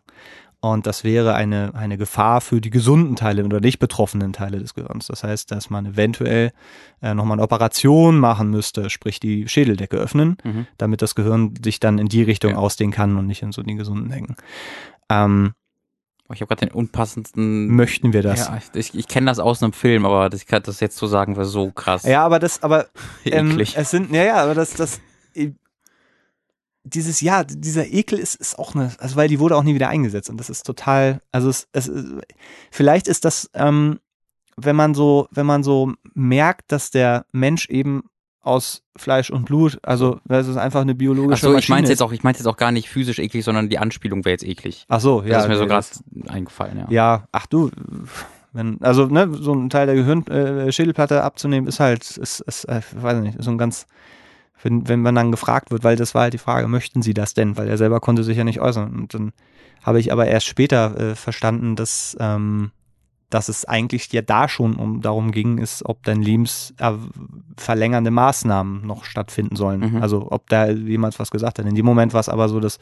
Und das wäre eine, eine Gefahr für die gesunden Teile oder nicht betroffenen Teile des Gehirns. Das heißt, dass man eventuell äh, nochmal eine Operation machen müsste, sprich die Schädeldecke öffnen, Mhm. damit das Gehirn sich dann in die Richtung Ja. ausdehnen kann und nicht in so die gesunden Ecken. Ähm, Oh, Ich habe gerade den unpassendsten. möchten wir das? Ja, ich, ich kenne das aus einem Film, aber das, das jetzt zu sagen wäre so krass. Ja, aber das, aber ähm, es sind, ja, ja, aber das, das, dieses, ja, dieser Ekel ist, ist auch eine, also weil die wurde auch nie wieder eingesetzt und das ist total, also es, es vielleicht ist das, ähm, wenn man so, wenn man so merkt, dass der Mensch eben aus Fleisch und Blut, also das ist einfach eine biologische Achso, ich Maschine meinte ist. jetzt auch, ich meinte jetzt auch gar nicht physisch eklig, sondern die Anspielung wäre jetzt eklig. Ach so, Das ja. ist mir so gerade das- eingefallen, ja. Ja, ach du, wenn, also ne, so ein Teil der Gehirn, äh, Schädelplatte abzunehmen, ist halt, ist, ist äh, weiß nicht, ist so ein ganz, wenn, wenn man dann gefragt wird, weil das war halt die Frage, möchten Sie das denn? Weil er selber konnte sich ja nicht äußern. Und dann habe ich aber erst später äh, verstanden, dass, ähm, dass es eigentlich ja da schon um darum ging, ist, ob dann lebensverlängernde Maßnahmen noch stattfinden sollen. Mhm. Also ob da jemals was gesagt hat. In dem Moment war es aber so, dass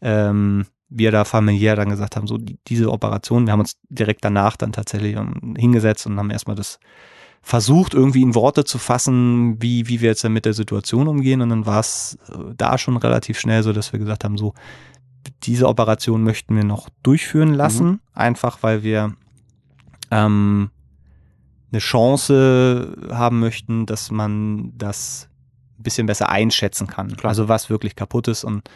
ähm, wir da familiär dann gesagt haben, so die, diese Operation, wir haben uns direkt danach dann tatsächlich ähm, hingesetzt und haben erstmal das versucht, irgendwie in Worte zu fassen, wie, wie wir jetzt dann mit der Situation umgehen. Und dann war es äh, da schon relativ schnell so, dass wir gesagt haben, so, diese Operation möchten wir noch durchführen lassen, einfach weil wir ähm, eine Chance haben möchten, dass man das ein bisschen besser einschätzen kann. Klar. Also was wirklich kaputt ist und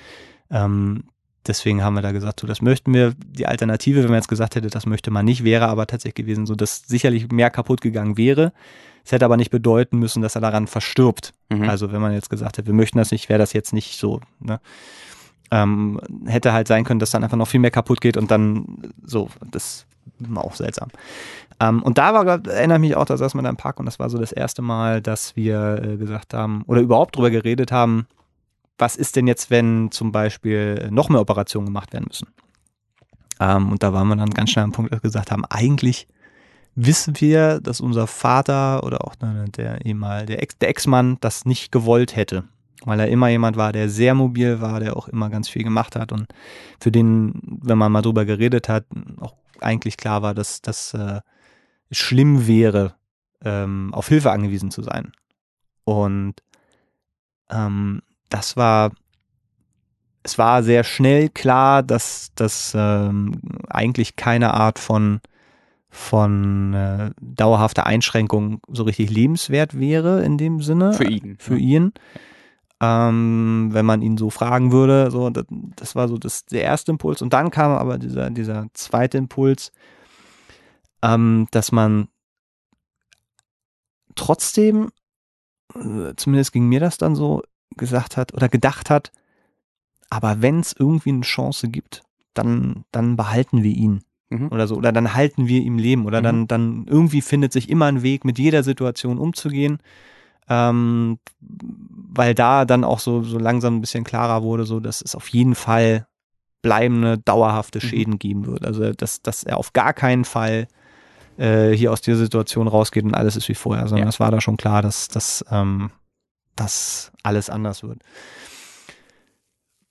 ähm, deswegen haben wir da gesagt, so das möchten wir. Die Alternative, wenn man jetzt gesagt hätte, das möchte man nicht, wäre aber tatsächlich gewesen, so dass sicherlich mehr kaputt gegangen wäre. Es hätte aber nicht bedeuten müssen, dass er daran verstirbt. Mhm. Also wenn man jetzt gesagt hätte, wir möchten das nicht, wäre das jetzt nicht so. Ne? Ähm, hätte halt sein können, dass dann einfach noch viel mehr kaputt geht und dann so, das war auch seltsam. Ähm, und da war, erinnere ich mich auch, da saß man da im Park und das war so das erste Mal, dass wir äh, gesagt haben oder überhaupt drüber geredet haben, was ist denn jetzt, wenn zum Beispiel noch mehr Operationen gemacht werden müssen? Ähm, und da waren wir dann ganz schnell am Punkt, dass wir gesagt haben, eigentlich wissen wir, dass unser Vater oder auch ne, der ehemal der Ex- der Ex-Mann das nicht gewollt hätte. Weil er immer jemand war, der sehr mobil war, der auch immer ganz viel gemacht hat und für den, wenn man mal drüber geredet hat, auch eigentlich klar war, dass das äh, schlimm wäre, ähm, auf Hilfe angewiesen zu sein. Und ähm, das war, es war sehr schnell klar, dass das ähm, eigentlich keine Art von von äh, dauerhafter Einschränkung so richtig lebenswert wäre in dem Sinne Für ihn. für ihn. Ähm, wenn man ihn so fragen würde, so das, das war so das, der erste Impuls. Und dann kam aber dieser, dieser zweite Impuls, ähm, dass man trotzdem, äh, zumindest ging mir das dann so, gesagt hat oder gedacht hat, aber wenn es irgendwie eine Chance gibt, dann, dann behalten wir ihn Mhm. oder so. Oder dann halten wir ihm Leben. Oder Mhm. dann, dann irgendwie findet sich immer ein Weg, mit jeder Situation umzugehen. Ähm, weil da dann auch so, so langsam ein bisschen klarer wurde, so dass es auf jeden Fall bleibende, dauerhafte Mhm. Schäden geben wird. Also dass, dass er auf gar keinen Fall äh, hier aus dieser Situation rausgeht und alles ist wie vorher, sondern Ja. es war da schon klar, dass, dass, ähm, dass alles anders wird.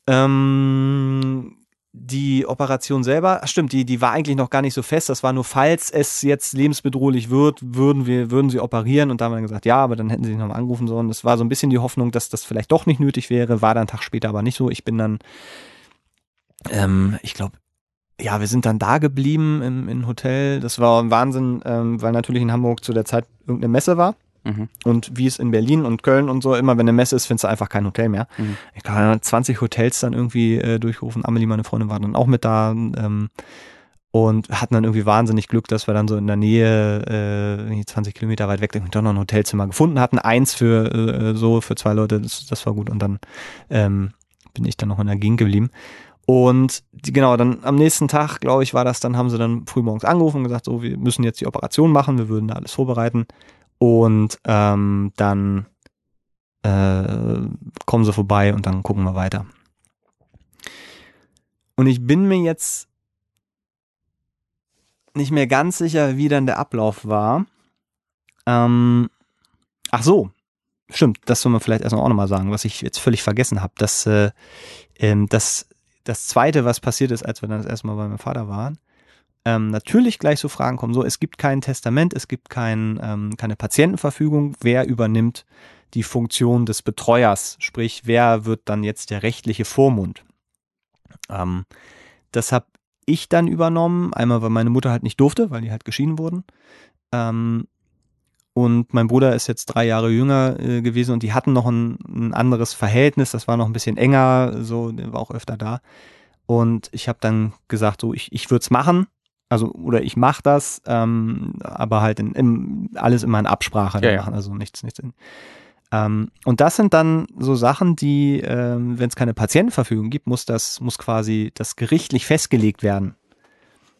Ähm, die Operation selber, stimmt, die, die war eigentlich noch gar nicht so fest. Das war nur, falls es jetzt lebensbedrohlich wird, würden wir, würden sie operieren. Und da haben wir dann gesagt, ja, aber dann hätten sie nochmal angerufen sollen. Das war so ein bisschen die Hoffnung, dass das vielleicht doch nicht nötig wäre. War dann einen Tag später aber nicht so. Ich bin dann, ähm, ich glaube, ja, wir sind dann da geblieben im, im Hotel. Das war ein Wahnsinn, ähm, weil natürlich in Hamburg zu der Zeit irgendeine Messe war. Mhm. Und wie es in Berlin und Köln und so, immer wenn eine Messe ist, findest du einfach kein Hotel mehr. Mhm. Ich kann 20 Hotels dann irgendwie äh, durchrufen. Amelie, meine Freundin, war dann auch mit da ähm, und hatten dann irgendwie wahnsinnig Glück, dass wir dann so in der Nähe, äh, irgendwie 20 Kilometer weit weg, doch noch ein Hotelzimmer gefunden hatten. Eins für äh, so, für zwei Leute, das, das war gut. Und dann ähm, bin ich dann noch in der Gegend geblieben. Und die, genau, dann am nächsten Tag, glaube ich, war das, dann haben sie dann frühmorgens angerufen und gesagt, so, wir müssen jetzt die Operation machen, wir würden da alles vorbereiten. Und ähm, dann äh, kommen sie vorbei und dann gucken wir weiter. Und ich bin mir jetzt nicht mehr ganz sicher, wie dann der Ablauf war. Ähm, ach so, stimmt, das soll man vielleicht erstmal auch nochmal sagen, was ich jetzt völlig vergessen habe. Dass, äh, ähm, das, das Zweite, was passiert ist, als wir dann das erste Mal bei meinem Vater waren, ähm, natürlich gleich so Fragen kommen. So, es gibt kein Testament, es gibt kein, ähm, keine Patientenverfügung. Wer übernimmt die Funktion des Betreuers? Sprich, wer wird dann jetzt der rechtliche Vormund? Ähm, das habe ich dann übernommen. Einmal, weil meine Mutter halt nicht durfte, weil die halt geschieden wurden. Ähm, und mein Bruder ist jetzt drei Jahre jünger äh, gewesen und die hatten noch ein, ein anderes Verhältnis. Das war noch ein bisschen enger, so, der war auch öfter da. Und ich habe dann gesagt, so, ich, ich würde es machen. Also, oder ich mache das, ähm, aber halt in, im, alles immer in Absprache Ja, ja. machen, also nichts, nichts. In, ähm, und das sind dann so Sachen, die, ähm, wenn es keine Patientenverfügung gibt, muss das, muss quasi das gerichtlich festgelegt werden,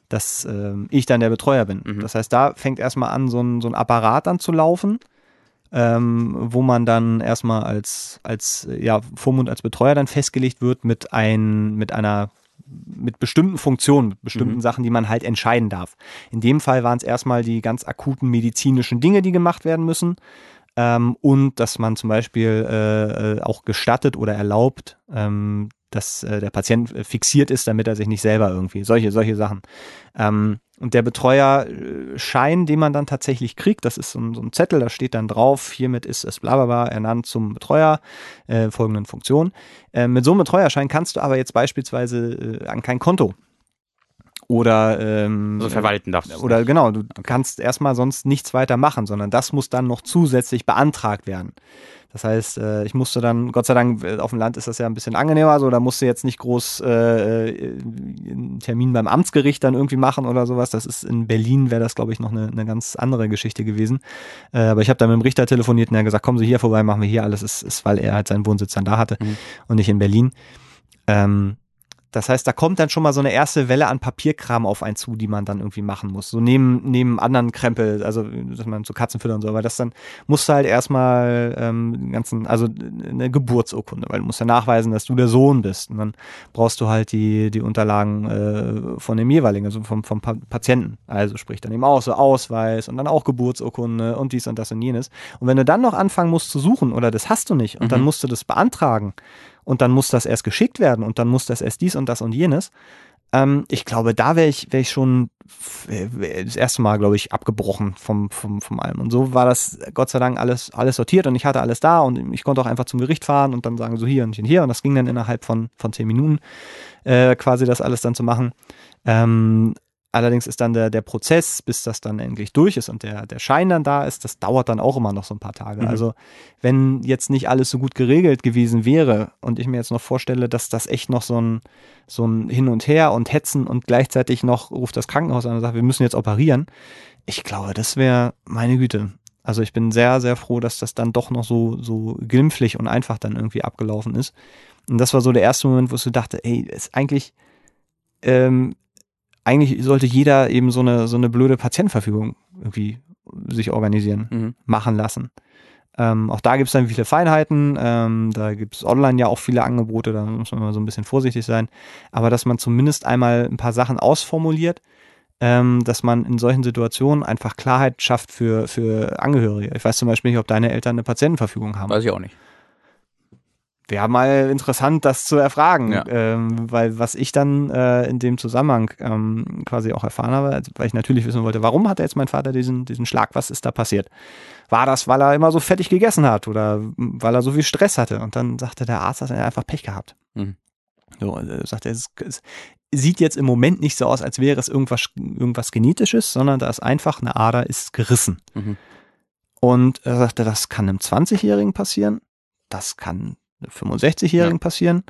dass ähm, ich dann der Betreuer bin. Mhm. Das heißt, da fängt erstmal an, so ein, so ein Apparat dann zu laufen, ähm, wo man dann erstmal als, als, ja, Vormund als Betreuer dann festgelegt wird mit ein, mit einer mit bestimmten Funktionen, mit bestimmten Mhm. Sachen, die man halt entscheiden darf. In dem Fall waren es erstmal die ganz akuten medizinischen Dinge, die gemacht werden müssen. Ähm, und dass man zum Beispiel äh, äh, auch gestattet oder erlaubt, ähm, dass äh, der Patient äh, fixiert ist, damit er sich nicht selber irgendwie, solche, solche Sachen. Ähm, und der Betreuerschein, den man dann tatsächlich kriegt, das ist so ein, so ein Zettel, da steht dann drauf, hiermit ist es blablabla ernannt zum Betreuer, äh, folgenden Funktionen. Äh, mit so einem Betreuerschein kannst du aber jetzt beispielsweise äh, an kein Konto Oder ähm, Also verwalten darfst du. oder nicht. genau, du kannst erstmal sonst nichts weiter machen, sondern das muss dann noch zusätzlich beantragt werden. Das heißt, äh, ich musste dann, Gott sei Dank, äh, auf dem Land ist das ja ein bisschen angenehmer, so da musst du jetzt nicht groß äh, äh, einen Termin beim Amtsgericht dann irgendwie machen oder sowas. Das ist in Berlin wäre das, glaube ich, noch eine, eine ganz andere Geschichte gewesen. Äh, aber ich habe dann mit dem Richter telefoniert und er hat gesagt, kommen Sie hier vorbei, machen wir hier alles, ist, ist weil er halt seinen Wohnsitz dann da hatte Mhm. und nicht in Berlin. Ähm, das heißt, da kommt dann schon mal so eine erste Welle an Papierkram auf einen zu, die man dann irgendwie machen muss. So neben, neben anderen Krempel, also dass man so Katzen füttern und so, aber das dann musst du halt erstmal ähm, ganzen, also eine Geburtsurkunde, weil du musst ja nachweisen, dass du der Sohn bist. Und dann brauchst du halt die, die Unterlagen äh, von dem jeweiligen, also vom, vom pa Patienten. Also sprich dann eben auch so Ausweis und dann auch Geburtsurkunde und dies und das und jenes. Und wenn du dann noch anfangen musst zu suchen oder das hast du nicht und dann Mhm. musst du das beantragen und dann muss das erst geschickt werden und dann muss das erst dies und das und jenes. Ähm, ich glaube, da wäre ich, wär ich schon das erste Mal, glaube ich, abgebrochen vom, vom, vom allem. Und so war das Gott sei Dank alles, alles sortiert und ich hatte alles da und ich konnte auch einfach zum Gericht fahren und dann sagen, so hier und hier. Und das ging dann innerhalb von, von zehn Minuten äh, quasi das alles dann zu machen. Ähm, allerdings ist dann der, der Prozess, bis das dann endlich durch ist und der, der Schein dann da ist, das dauert dann auch immer noch so ein paar Tage. Mhm. Also wenn jetzt nicht alles so gut geregelt gewesen wäre und ich mir jetzt noch vorstelle, dass das echt noch so ein, so ein Hin und Her und Hetzen und gleichzeitig noch ruft das Krankenhaus an und sagt, wir müssen jetzt operieren. Ich glaube, das wäre meine Güte. Also ich bin sehr, sehr froh, dass das dann doch noch so, so glimpflich und einfach dann irgendwie abgelaufen ist. Und das war so der erste Moment, wo ich so dachte, ey, ist eigentlich, ähm, eigentlich sollte jeder eben so eine, so eine blöde Patientenverfügung irgendwie sich organisieren Mhm. machen lassen. Ähm, auch da gibt es dann viele Feinheiten. Ähm, da gibt es online ja auch viele Angebote, da muss man immer so ein bisschen vorsichtig sein. Aber dass man zumindest einmal ein paar Sachen ausformuliert, ähm, dass man in solchen Situationen einfach Klarheit schafft für, für Angehörige. Ich weiß zum Beispiel nicht, ob deine Eltern eine Patientenverfügung haben. Weiß ich auch nicht. Wäre mal interessant, das zu erfragen, Ja. ähm, weil was ich dann äh, in dem Zusammenhang ähm, quasi auch erfahren habe, also, weil ich natürlich wissen wollte, warum hat jetzt mein Vater diesen, diesen Schlag, was ist da passiert? War das, weil er immer so fettig gegessen hat oder weil er so viel Stress hatte? Und dann sagte der Arzt, dass er einfach Pech gehabt. Mhm. So, also er sagte, es, es sieht jetzt im Moment nicht so aus, als wäre es irgendwas, irgendwas Genetisches, sondern da ist einfach eine Ader ist gerissen. Mhm. Und er sagte, das kann einem 20-Jährigen passieren, das kann einem 65-Jährigen passieren.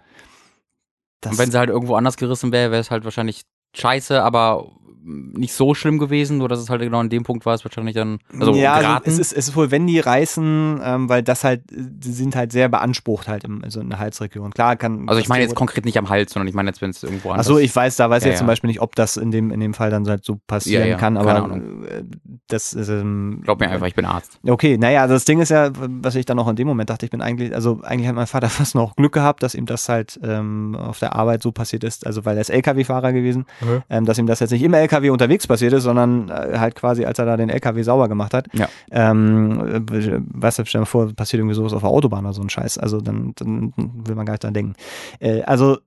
Das, Und wenn sie halt irgendwo anders gerissen wäre, wäre es halt wahrscheinlich scheiße, aber nicht so schlimm gewesen, nur dass es halt genau an dem Punkt war, es wahrscheinlich dann, also ja, also es ist, es ist wohl, wenn die reißen, ähm, weil das halt, die sind halt sehr beansprucht halt im, also in der Halsregion. Klar kann. also ich meine jetzt konkret nicht am Hals, sondern ich meine jetzt, wenn es irgendwo anders Ach so, ich weiß, da weiß ich Ja, jetzt zum ja. Beispiel nicht, ob das in dem, in dem Fall dann halt so passieren Ja, kann, aber äh, das ist, ähm, Glaub mir einfach, ich bin Arzt. Okay, naja, also das Ding ist ja, was ich dann auch in dem Moment dachte, ich bin eigentlich, also eigentlich hat mein Vater fast noch Glück gehabt, dass ihm das halt ähm, auf der Arbeit so passiert ist, also weil er ist LKW-Fahrer gewesen, Mhm. ähm, dass ihm das jetzt nicht im LKW unterwegs passiert ist, sondern äh, halt quasi, als er da den LKW sauber gemacht hat. Ja. Ähm, äh, weißt du, stell dir vor, passiert irgendwie sowas auf der Autobahn oder so ein Scheiß, also dann, dann will man gar nicht dran denken. Äh, also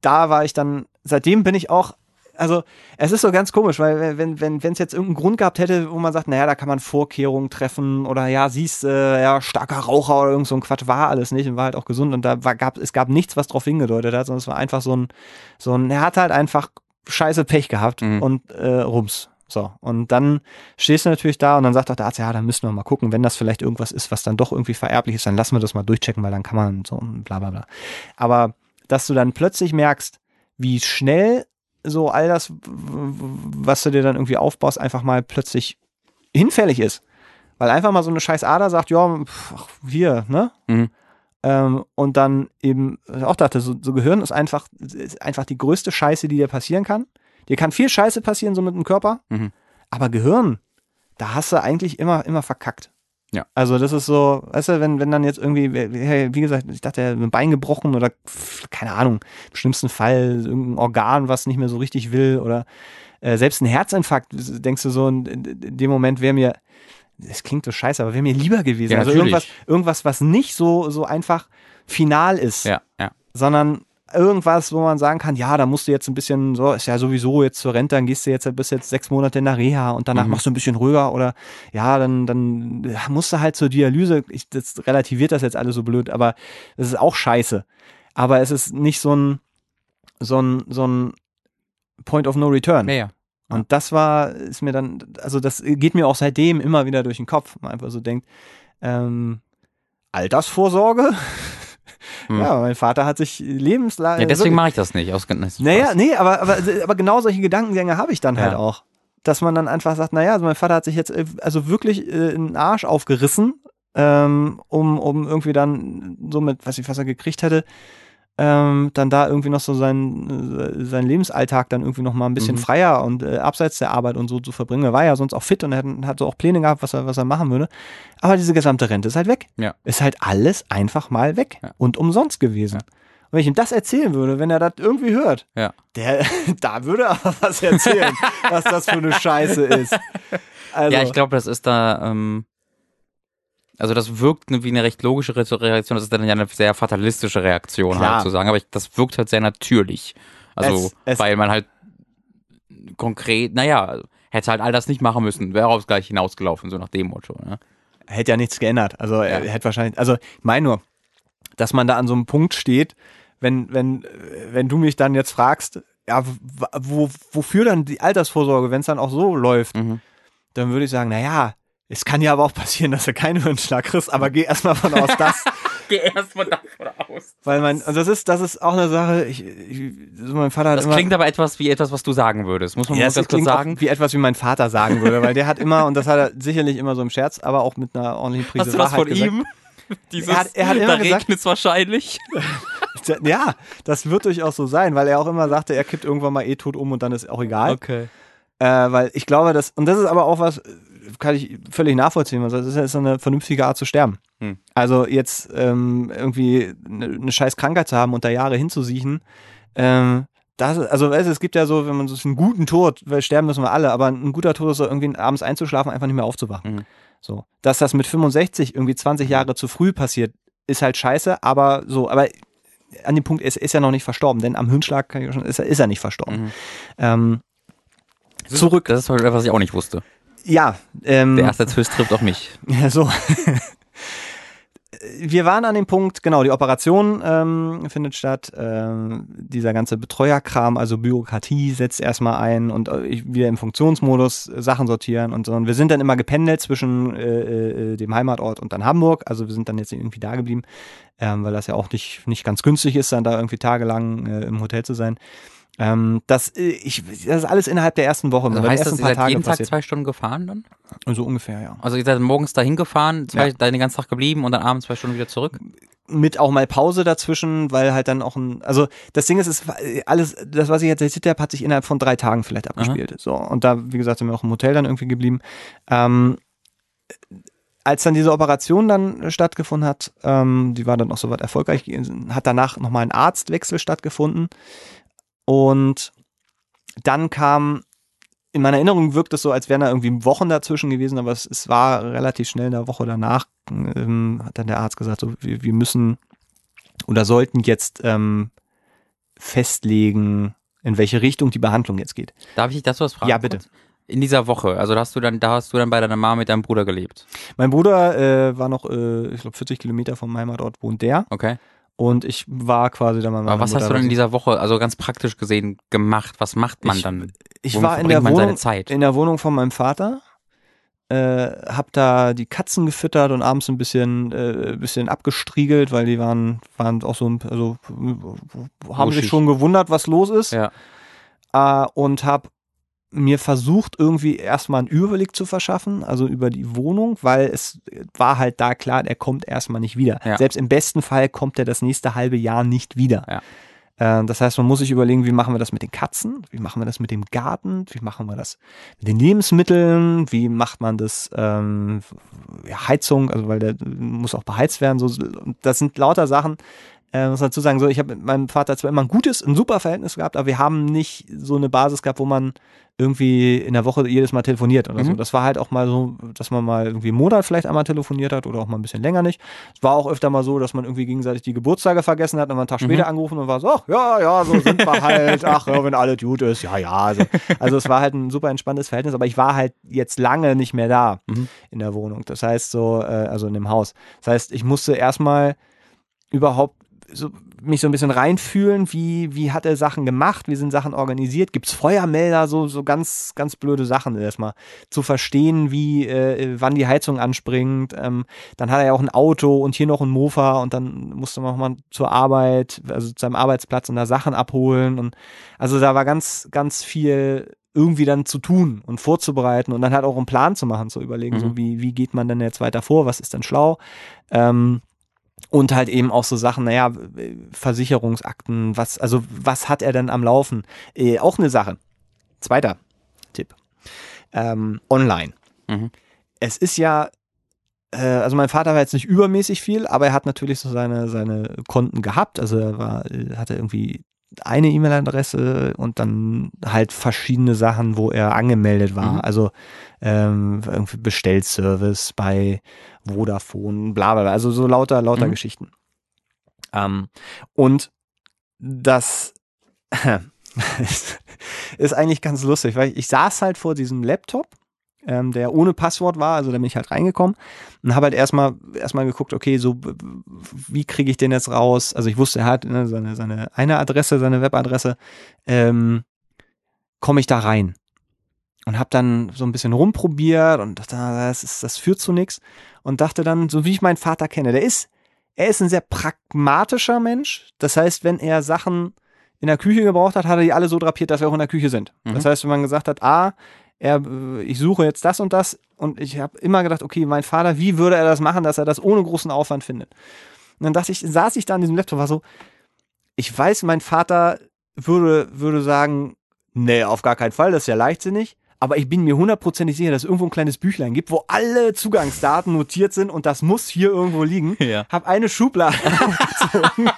da war ich dann, seitdem bin ich auch also es ist so ganz komisch, weil wenn wenn wenn es jetzt irgendeinen Grund gehabt hätte, wo man sagt, naja, da kann man Vorkehrungen treffen oder ja, siehst, äh, ja, starker Raucher oder irgend so ein Quatsch, war alles nicht und war halt auch gesund und da war, gab es gab nichts, was darauf hingedeutet hat, sondern es war einfach so ein so ein, er hat halt einfach scheiße Pech gehabt Mhm. und äh, rums. So, und dann stehst du natürlich da und dann sagt auch der Arzt, ja, dann müssen wir mal gucken, wenn das vielleicht irgendwas ist, was dann doch irgendwie vererblich ist, dann lassen wir das mal durchchecken, weil dann kann man so bla bla bla. Aber dass du dann plötzlich merkst, wie schnell so all das, was du dir dann irgendwie aufbaust, einfach mal plötzlich hinfällig ist. Weil einfach mal so eine scheiß Ader sagt, ja, hier, ne? Mhm. Ähm, und dann eben ich auch dachte, so, so Gehirn ist einfach, ist einfach die größte Scheiße, die dir passieren kann. Dir kann viel Scheiße passieren, so mit dem Körper, Mhm. aber Gehirn, da hast du eigentlich immer, immer verkackt. Ja. Also das ist so, weißt du, wenn, wenn dann jetzt irgendwie, wie gesagt, ich dachte, er hat ein Bein gebrochen oder keine Ahnung, im schlimmsten Fall irgendein Organ, was nicht mehr so richtig will oder äh, selbst ein Herzinfarkt, denkst du so, in, in dem Moment wäre mir, das klingt so scheiße, aber wäre mir lieber gewesen. Ja, also natürlich. irgendwas, irgendwas, was nicht so, so einfach final ist, Ja, ja. sondern irgendwas, wo man sagen kann, ja, da musst du jetzt ein bisschen, so, ist ja sowieso jetzt zur Rente, dann gehst du jetzt, bist jetzt sechs Monate in der Reha und danach Mhm. machst du ein bisschen ruhiger oder ja, dann, dann musst du halt zur Dialyse, ich, das relativiert das jetzt alles so blöd, aber das ist auch scheiße. Aber es ist nicht so ein, so ein, so ein Point of No Return. Ja, ja. Und das war, ist mir dann, also das geht mir auch seitdem immer wieder durch den Kopf. Man einfach so denkt, ähm, Altersvorsorge? Hm. Ja, mein Vater hat sich lebenslang. Ja, deswegen mache ich das nicht. Aus Naja, nee, aber, aber, aber genau solche Gedankengänge habe ich dann halt Ja. auch. Dass man dann einfach sagt, naja, also mein Vater hat sich jetzt äh, also wirklich äh, einen Arsch aufgerissen, ähm, um, um irgendwie dann so mit, weiß ich, was er gekriegt hätte, ähm, dann da irgendwie noch so seinen, äh, seinen Lebensalltag dann irgendwie noch mal ein bisschen Mhm. freier und äh, abseits der Arbeit und so zu verbringen. Er war ja sonst auch fit und er hat, hat so auch Pläne gehabt, was er, was er machen würde. Aber diese gesamte Rente ist halt weg. Ja. Ist halt alles einfach mal weg Ja. und umsonst gewesen. Ja. Und wenn ich ihm das erzählen würde, wenn er das irgendwie hört, Ja. der, da würde er aber was erzählen, was das für eine Scheiße ist. Also, Ja, ich glaube, das ist da, ähm, also das wirkt ne- wie eine recht logische Re- Reaktion, das ist dann ja eine sehr fatalistische Reaktion Klar. halt zu sagen, aber ich, das wirkt halt sehr natürlich. Also, Es- es- weil man halt konkret, naja, hätte halt all das nicht machen müssen, wäre aufs gleich hinausgelaufen, so nach dem Motto. Ne? hätte ja nichts geändert. Also er Ja. hätte wahrscheinlich, also ich meine nur, dass man da an so einem Punkt steht, wenn, wenn, wenn du mich dann jetzt fragst, ja, wo, wofür dann die Altersvorsorge, wenn es dann auch so läuft, Mhm. dann würde ich sagen, naja, es kann ja aber auch passieren, dass du keinen Hirnschlag kriegst, aber geh erstmal von aus, dass, Geh erstmal davon aus. weil mein, und das ist, das ist auch eine Sache, ich, ich so mein Vater hat Das immer, klingt aber etwas wie etwas, was du sagen würdest. Muss man ja, mal das ganz kurz sagen. wie etwas, wie mein Vater sagen würde, weil der hat immer, und das hat er sicherlich immer so im Scherz, aber auch mit einer ordentlichen Prise Hast du das Wahrheit von gesagt. ihm? Dieses, Er hat- er hat immer da gesagt- regnet es wahrscheinlich. Ja, das wird durchaus so sein, weil er auch immer sagte, er kippt irgendwann mal eh tot um und dann ist auch egal. Okay. Äh, weil ich glaube, dass, und das ist aber auch was, kann ich völlig nachvollziehen, also das ist ja so eine vernünftige Art zu sterben. Hm. Also jetzt ähm, irgendwie eine, eine scheiß Krankheit zu haben und da Jahre hinzusiechen, ähm, das, also weißt, es gibt ja so, wenn man so einen guten Tod, weil sterben müssen wir alle, aber ein guter Tod ist so irgendwie abends einzuschlafen, einfach nicht mehr aufzuwachen. Mhm. So. Dass das mit 65 irgendwie 20 Jahre zu früh passiert, ist halt scheiße, aber so, aber an dem Punkt ist, ist er noch nicht verstorben, denn am Hirnschlag kann ich schon, ist, er, ist er nicht verstorben. Mhm. Ähm, Zurück. Das ist heute was ich auch nicht wusste. Ja, ähm, Der erste Twist trifft auch mich. ja, so. Wir waren an dem Punkt, genau, die Operation ähm, findet statt, ähm, dieser ganze Betreuerkram, also Bürokratie setzt erstmal ein und äh, wir im Funktionsmodus äh, Sachen sortieren und so. Und wir sind dann immer gependelt zwischen äh, äh, dem Heimatort und dann Hamburg, also wir sind dann jetzt irgendwie da geblieben, ähm, weil das ja auch nicht, nicht ganz günstig ist, dann da irgendwie tagelang äh, im Hotel zu sein. Ähm, das, äh, ich, das ist alles innerhalb der ersten Woche, Also heißt das, ihr seid jeden Tag passiert. zwei Stunden gefahren dann? So ungefähr, ja. Also ihr seid morgens dahin gefahren, zwei, Ja. dann den ganzen Tag geblieben und dann abends zwei Stunden wieder zurück? mit auch mal Pause dazwischen, weil halt dann auch ein, also das Ding ist, es war alles, das, was ich jetzt erzählt habe, hat sich innerhalb von drei Tagen vielleicht abgespielt. So, und da, wie gesagt, sind wir auch im Hotel dann irgendwie geblieben. Ähm, als dann diese Operation dann stattgefunden hat, ähm, die war dann auch soweit erfolgreich, hat danach nochmal ein Arztwechsel stattgefunden. Und dann kam, in meiner Erinnerung wirkt es so, als wären da irgendwie Wochen dazwischen gewesen, aber es, es war relativ schnell in der Woche danach, ähm, hat dann der Arzt gesagt, so, wir, wir müssen oder sollten jetzt ähm, festlegen, in welche Richtung die Behandlung jetzt geht. Darf ich dich dazu was fragen? Ja, bitte. kurz? In dieser Woche, also da hast du dann, da hast du dann bei deiner Mama mit deinem Bruder gelebt. Mein Bruder äh, war noch, äh, ich glaube, 40 Kilometer vom Heimatort wohnt der Okay. Und ich war quasi dann mal Aber was hast du dann in dieser Woche, also ganz praktisch gesehen, gemacht? Was macht man Ich- dann? Ich Womit war in der Wohnung, seine Zeit? in der Wohnung von meinem Vater, äh, hab da die Katzen gefüttert und abends ein bisschen, äh, bisschen abgestriegelt, weil die waren, waren auch so, also äh, haben sich Wuschig. schon gewundert, was los ist. Ja. äh, und habe mir versucht, irgendwie erstmal einen Überblick zu verschaffen, also über die Wohnung, weil es war halt da klar, er kommt erstmal nicht wieder. Ja. Selbst im besten Fall kommt er das nächste halbe Jahr nicht wieder. Ja. Äh, das heißt, man muss sich überlegen, wie machen wir das mit den Katzen, wie machen wir das mit dem Garten, wie machen wir das mit den Lebensmitteln, wie macht man das ähm, ja, Heizung, also weil der muss auch beheizt werden. So, das sind lauter Sachen, äh, muss dazu sagen, so, ich habe mit meinem Vater zwar immer ein gutes, ein super Verhältnis gehabt, aber wir haben nicht so eine Basis gehabt, wo man irgendwie in der Woche jedes Mal telefoniert oder so. Mhm. Das war halt auch mal so, dass man mal irgendwie einen Monat vielleicht einmal telefoniert hat oder auch mal ein bisschen länger nicht. Es war auch öfter mal so, dass man irgendwie gegenseitig die Geburtstage vergessen hat und man einen Tag Mhm. später angerufen und war so, ach, ja, ja, so sind wir halt, ach ja, wenn alles gut ist, ja, ja. Also, also es war halt ein super entspanntes Verhältnis, aber ich war halt jetzt lange nicht mehr da Mhm. in der Wohnung. Das heißt so, äh, also in dem Haus. Das heißt, ich musste erstmal überhaupt so mich so ein bisschen reinfühlen, wie, wie hat er Sachen gemacht, wie sind Sachen organisiert, gibt's Feuermelder, so, so ganz, ganz blöde Sachen erstmal. Zu verstehen, wie, äh, wann die Heizung anspringt. Ähm, dann hat er ja auch ein Auto und hier noch ein Mofa und dann musste man auch mal zur Arbeit, also zu seinem Arbeitsplatz und da Sachen abholen. Und also da war ganz, ganz viel irgendwie dann zu tun und vorzubereiten und dann halt auch einen Plan zu machen, zu überlegen, Mhm. so wie, wie geht man denn jetzt weiter vor, was ist denn schlau. Ähm, und halt eben auch so Sachen, naja, Versicherungsakten, was, also was hat er denn am Laufen? Äh, auch eine Sache. Zweiter Tipp. Ähm, online. Mhm. Es ist ja, äh, also mein Vater war jetzt nicht übermäßig viel, aber er hat natürlich so seine, seine Konten gehabt. Also er war, äh, hatte irgendwie eine E-Mail-Adresse und dann halt verschiedene Sachen, wo er angemeldet war. Mhm. Also ähm, irgendwie Bestellservice bei Vodafone, bla bla bla. Also so lauter, lauter Mhm. Geschichten. Ähm, und das ist eigentlich ganz lustig, weil ich saß halt vor diesem Laptop, ähm, der ohne Passwort war, also da bin ich halt reingekommen und habe halt erstmal erstmal geguckt, okay, so wie kriege ich den jetzt raus? Also ich wusste, er hat ne, seine, seine eine Adresse, seine Webadresse, ähm, komme ich da rein? Und habe dann so ein bisschen rumprobiert und dachte, ah, das, ist, das führt zu nichts. Und dachte dann, so wie ich meinen Vater kenne, der ist, er ist ein sehr pragmatischer Mensch. Das heißt, wenn er Sachen in der Küche gebraucht hat, hat er die alle so drapiert, dass wir auch in der Küche sind. Mhm. Das heißt, wenn man gesagt hat, ah, er, ich suche jetzt das und das und ich habe immer gedacht, okay, mein Vater, wie würde er das machen, dass er das ohne großen Aufwand findet? Und dann dachte ich, saß ich da an diesem Laptop, war so, ich weiß, mein Vater würde, würde sagen, nee, auf gar keinen Fall, das ist ja leichtsinnig. Aber ich bin mir hundertprozentig sicher, dass es irgendwo ein kleines Büchlein gibt, wo alle Zugangsdaten notiert sind und das muss hier irgendwo liegen. Ja. Hab eine Schublade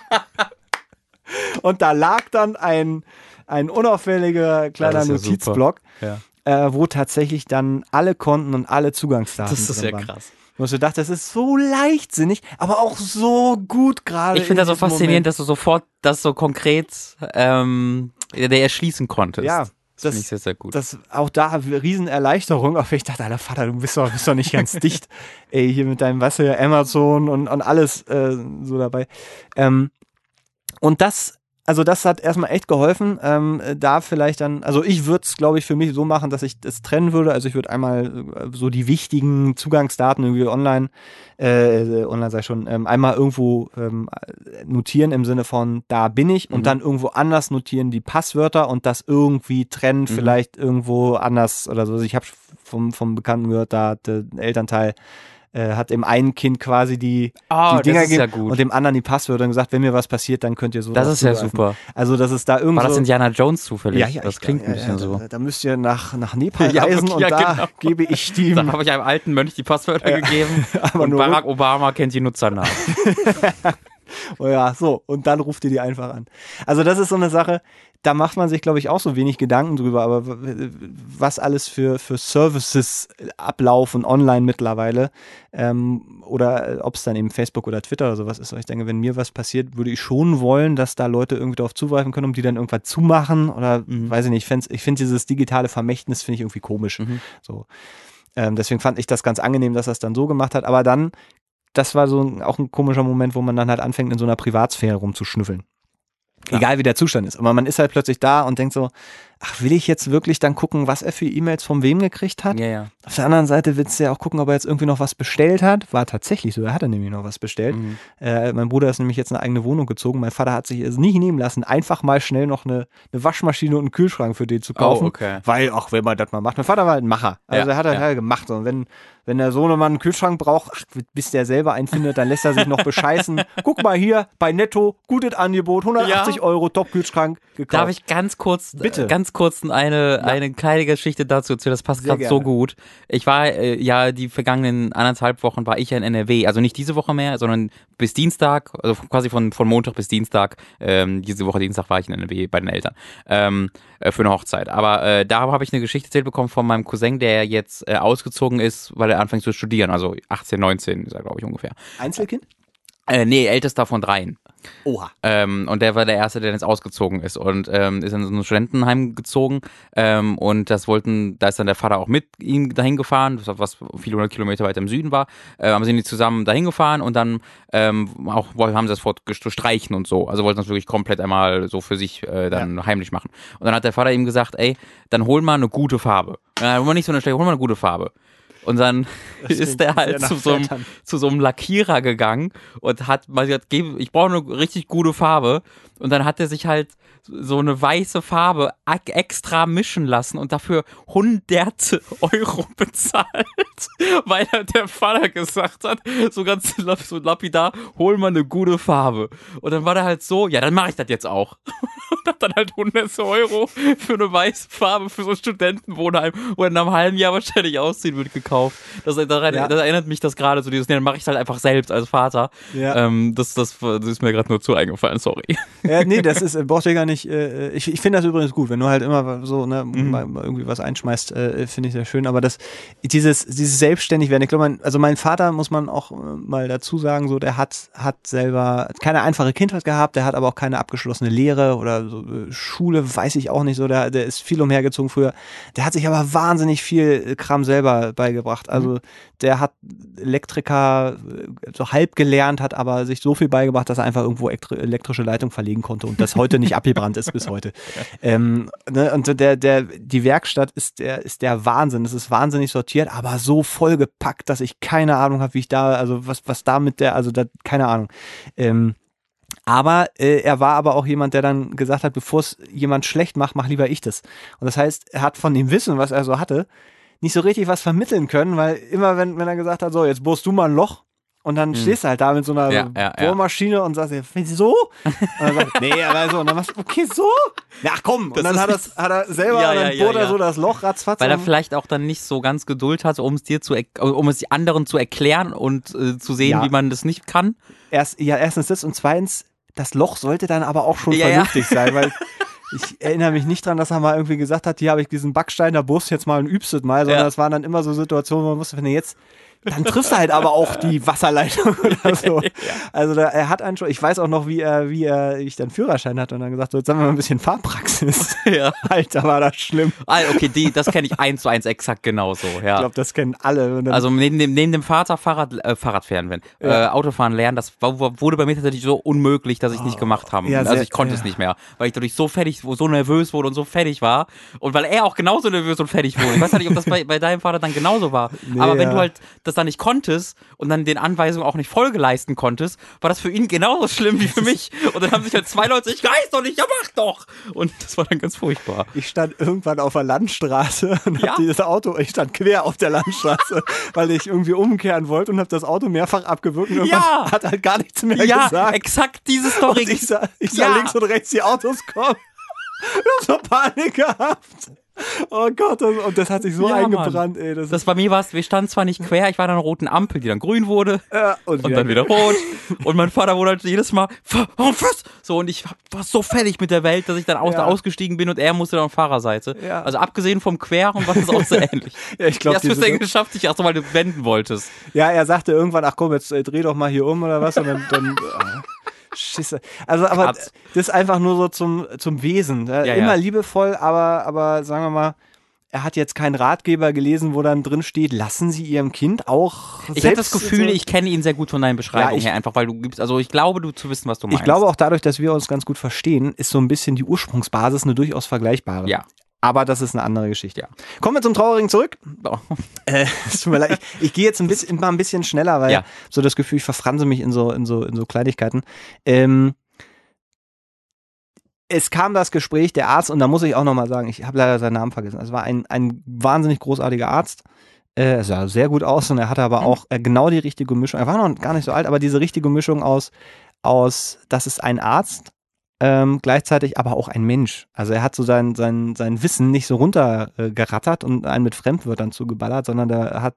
und da lag dann ein, ein unauffälliger kleiner ja Notizblock, Ja. Äh, wo tatsächlich dann alle Konten und alle Zugangsdaten Das ist ja waren. krass. Wo ich so dachte, das ist so leichtsinnig, aber auch so gut gerade. Ich finde in das so faszinierend, Moment. dass du sofort das so konkret ähm, der erschließen konntest. Ja, das finde das, ich sehr, sehr gut. das auch da Riesenerleichterung. Aber ich dachte, Alter Vater, du bist doch, bist doch nicht ganz dicht. Ey, hier mit deinem, weißt du, Amazon und, und alles äh, so dabei. Ähm, und das, also das hat erstmal echt geholfen. Ähm, da vielleicht dann, also ich würde es, glaube ich, für mich so machen, dass ich das trennen würde. Also ich würde einmal äh, so die wichtigen Zugangsdaten irgendwie online, äh, online sei schon, ähm, einmal irgendwo ähm, notieren im Sinne von, da bin ich und Mhm. dann irgendwo anders notieren die Passwörter und das irgendwie trennen, vielleicht irgendwo anders oder so. Also ich habe vom, vom Bekannten gehört, da hat der Elternteil äh, hat dem einen Kind quasi die, oh, die Dinger ja gegeben gut. und dem anderen die Passwörter und gesagt, wenn mir was passiert, dann könnt ihr so das ist ja super. Also das ist da irgendwo War das Indiana Jones zufällig? ja, ja, das klingt ja, ein bisschen ja, so. Da, da müsst ihr nach, nach Nepal Ja, reisen okay, und ja, da genau. gebe ich die Da habe ich einem alten Mönch die Passwörter gegeben Aber und Barack Obama kennt die Nutzernamen. Oh ja, so, und dann ruft ihr die einfach an. Also das ist so eine Sache, da macht man sich, glaube ich, auch so wenig Gedanken drüber, aber was alles für, für Services ablaufen online mittlerweile ähm, oder ob es dann eben Facebook oder Twitter oder sowas ist. Ich denke, wenn mir was passiert, würde ich schon wollen, dass da Leute irgendwie darauf zugreifen können, um die dann irgendwas zumachen oder Mhm. weiß ich nicht, ich fänd's- ich finde dieses digitale Vermächtnis finde ich irgendwie komisch. Mhm. So. Ähm, deswegen fand ich das ganz angenehm, dass er es dann so gemacht hat, aber dann das war so ein, auch ein komischer Moment, wo man dann halt anfängt, in so einer Privatsphäre rumzuschnüffeln. Klar. Egal wie der Zustand ist. Aber man ist halt plötzlich da und denkt so, ach, will ich jetzt wirklich dann gucken, was er für E-Mails von wem gekriegt hat? ja, ja. Auf der anderen Seite willst du ja auch gucken, ob er jetzt irgendwie noch was bestellt hat. War tatsächlich so, er hat er nämlich noch was bestellt. Mhm. Äh, mein Bruder ist nämlich jetzt eine eigene Wohnung gezogen. Mein Vater hat sich es nicht nehmen lassen, einfach mal schnell noch eine, eine Waschmaschine und einen Kühlschrank für den zu kaufen. Oh, okay. Weil, auch wenn man das mal macht. Mein Vater war halt ein Macher. Also Ja, er hat das ja. halt gemacht. Und wenn, wenn der Sohnemann einen Kühlschrank braucht, ach, bis der selber einen findet, dann lässt er sich noch bescheißen. Guck mal hier, bei Netto, gutes Angebot, 180 Ja. Euro, Top-Kühlschrank gekauft. Darf ich ganz kurz, Bitte. ganz kurz eine, eine kleine Geschichte dazu erzählen? Das passt gerade so gut. Ich war äh, ja die vergangenen anderthalb Wochen war ich ja in NRW, also nicht diese Woche mehr, sondern bis Dienstag, also quasi von, von Montag bis Dienstag. Ähm, diese Woche Dienstag war ich in NRW bei den Eltern ähm, äh, für eine Hochzeit. Aber äh, da habe ich eine Geschichte erzählt bekommen von meinem Cousin, der jetzt äh, ausgezogen ist, weil er anfängt zu studieren. Also 18, 19 ist er, glaube ich, ungefähr. Einzelkind? Äh, nee, ältester von dreien. Oha. Ähm, und der war der Erste, der jetzt ausgezogen ist und ähm, ist in so ein Studentenheim gezogen. Ähm, und das wollten, da ist dann der Vater auch mit ihm dahin gefahren, was viele hundert Kilometer weiter im Süden war. Äh, haben sie zusammen dahin gefahren und dann ähm, auch haben sie das Wort streichen und so. Also wollten das wirklich komplett einmal so für sich äh, dann ja. heimlich machen. Und dann hat der Vater ihm gesagt, ey, dann hol mal eine gute Farbe. Äh, hol mal nicht so eine schlechte, hol mal eine gute Farbe. Und dann das ist der halt zu so, einem, zu so einem Lackierer gegangen und hat mal gesagt, ich brauche eine richtig gute Farbe. Und dann hat er sich halt so eine weiße Farbe extra mischen lassen und dafür hunderte Euro bezahlt, weil der Vater gesagt hat, so ganz so lapidar, hol mal eine gute Farbe. Und dann war der halt so, ja, dann mache ich das jetzt auch. Und hat dann halt hunderte Euro für eine weiße Farbe für so ein Studentenwohnheim, wo er in einem halben Jahr wahrscheinlich ausziehen wird, gekauft. Das, das, ja. das erinnert mich das gerade so dieses, nee, dann mache ich es halt einfach selbst als Vater. Ja. Ähm, das, das, das ist mir gerade nur zu eingefallen, sorry. Ja, nee, das ist, braucht ihr gar nicht, äh, ich, ich finde das übrigens gut, wenn du halt immer so ne, mhm. irgendwie was einschmeißt, äh, finde ich sehr schön. Aber das, dieses, dieses Selbstständigwerden, ich glaube, mein, also mein Vater muss man auch äh, mal dazu sagen, so, der hat, hat selber keine einfache Kindheit gehabt, der hat aber auch keine abgeschlossene Lehre oder so, äh, Schule, weiß ich auch nicht so, der, der ist viel umhergezogen früher. Der hat sich aber wahnsinnig viel Kram selber beigebracht. Also mhm. der hat Elektriker äh, so halb gelernt, hat aber sich so viel beigebracht, dass er einfach irgendwo elektrische Leitung verlegen konnte und das heute nicht abgebrannt ist bis heute. Ähm, ne, und der, der, die Werkstatt ist der, ist der Wahnsinn. Es ist wahnsinnig sortiert, aber so vollgepackt, dass ich keine Ahnung habe, wie ich da, also was, was da mit der, also da, keine Ahnung. Ähm, aber äh, er war aber auch jemand, der dann gesagt hat, bevor es jemand schlecht macht, mach lieber ich das. Und das heißt, er hat von dem Wissen, was er so hatte, nicht so richtig was vermitteln können, weil immer wenn, wenn er gesagt hat, so, jetzt bohrst du mal ein Loch, und dann hm. stehst du halt da mit so einer ja, ja, Bohrmaschine ja. und sagst, so? Und dann sagt, nee, aber so. Und dann machst du, okay, so? Ja, komm. Und dann hat, das, hat er selber, ja, dann bohrt er so das Loch ratzfatz. Weil er vielleicht auch dann nicht so ganz Geduld hat, um es dir zu, um es die anderen zu erklären und äh, zu sehen, wie man das nicht kann. Erst, ja, erstens das und zweitens, das Loch sollte dann aber auch schon vernünftig sein, weil ich erinnere mich nicht dran, dass er mal irgendwie gesagt hat, hier habe ich diesen Backsteiner Bus, jetzt mal ein übst mal, sondern es waren dann immer so Situationen, wo man wusste, wenn er jetzt dann triffst du halt aber auch die Wasserleitung oder so. ja. Also da, er hat einen schon, ich weiß auch noch, wie er, wie er, ich dann Führerschein hatte und dann gesagt, so, jetzt haben wir mal ein bisschen Fahrpraxis. Ja. Alter, war das schlimm. Ah, okay, die, das kenne ich eins zu eins exakt genauso, ja. Ich glaube, das kennen alle. Also neben dem, neben dem Vater Fahrrad, äh, Fahrradfahren, wenn, ja. äh, Autofahren lernen, das wurde bei mir tatsächlich so unmöglich, dass ich oh. nicht gemacht habe. Ja, also ich konnte es nicht mehr, weil ich dadurch so fertig, so nervös wurde und so fertig war und weil er auch genauso nervös und fertig wurde. Ich weiß nicht, ob das bei, bei deinem Vater dann genauso war. Nee, aber wenn du halt das dann nicht konntest und dann den Anweisungen auch nicht Folge leisten konntest, war das für ihn genauso schlimm wie für mich. Und dann haben sich halt zwei Leute, ich weiß doch nicht, ja mach doch. Und das war dann ganz furchtbar. Ich stand irgendwann auf der Landstraße und ja? hab dieses Auto, ich stand quer auf der Landstraße, weil ich irgendwie umkehren wollte und habe das Auto mehrfach abgewürgt und ja. hat halt gar nichts mehr ja, gesagt. Ja, exakt diese Story. Und ich sah, ich sah ja. links und rechts die Autos kommen. Ich hab so Panik gehabt. Oh Gott, und das hat sich so ja, eingebrannt, ey. Das, das bei mir war wir standen zwar nicht quer, ich war an einer roten Ampel, die dann grün wurde ja, und, und dann wieder rot. und mein Vater wurde halt jedes Mal, warum was? So, und ich war so fertig mit der Welt, dass ich dann aus, ja. ausgestiegen bin und er musste dann auf Fahrerseite. Ja. Also abgesehen vom Queren war das auch so ähnlich. ja, ich glaube, Wie hast du es denn geschafft, dich erst mal wenden wolltest? Ja, er sagte irgendwann, ach komm, jetzt äh, dreh doch mal hier um oder was und dann, dann Schisse. Also, aber Katz. das ist einfach nur so zum, zum Wesen. Ja, Immer ja. liebevoll, aber, aber sagen wir mal, er hat jetzt keinen Ratgeber gelesen, wo dann drin steht, lassen Sie Ihrem Kind auch. Ich habe das Gefühl, ich kenne ihn sehr gut von deinen Beschreibungen ja, her, einfach weil du gibst, also ich glaube, du zu wissen, was du meinst. Ich glaube auch dadurch, dass wir uns ganz gut verstehen, ist so ein bisschen die Ursprungsbasis eine durchaus vergleichbare. Ja. Aber das ist eine andere Geschichte. Ja. Kommen wir zum Traurigen zurück. Oh. Äh, es tut mir leid. Ich, ich gehe jetzt ein bisschen, mal ein bisschen schneller, weil ja. so das Gefühl, ich verfranse mich in so, in so, in so Kleinigkeiten. Ähm, es kam das Gespräch, der Arzt, und da muss ich auch nochmal sagen, ich habe leider seinen Namen vergessen. Es war ein, ein wahnsinnig großartiger Arzt. Äh, er sah sehr gut aus und er hatte aber mhm. auch äh, genau die richtige Mischung. Er war noch gar nicht so alt, aber diese richtige Mischung aus, aus das ist ein Arzt, ähm, gleichzeitig aber auch ein Mensch. Also er hat so sein, sein, sein Wissen nicht so runtergerattert äh, und einen mit Fremdwörtern zugeballert, sondern der hat,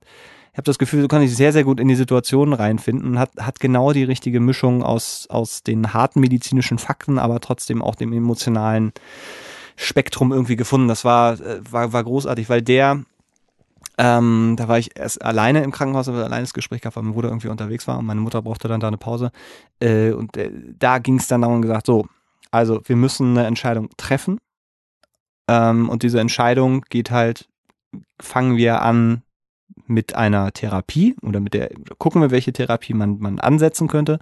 ich habe das Gefühl, so kann ich sehr, sehr gut in die Situation reinfinden und hat, hat genau die richtige Mischung aus, aus den harten medizinischen Fakten, aber trotzdem auch dem emotionalen Spektrum irgendwie gefunden. Das war, äh, war, war großartig, weil der Ähm, da war ich erst alleine im Krankenhaus, aber alleine das Gespräch gehabt, weil mein Bruder irgendwie unterwegs war und meine Mutter brauchte dann da eine Pause. Äh, und äh, da ging es dann darum gesagt, so, also wir müssen eine Entscheidung treffen. Ähm, und diese Entscheidung geht halt, fangen wir an mit einer Therapie oder mit der, gucken wir, welche Therapie man, man ansetzen könnte.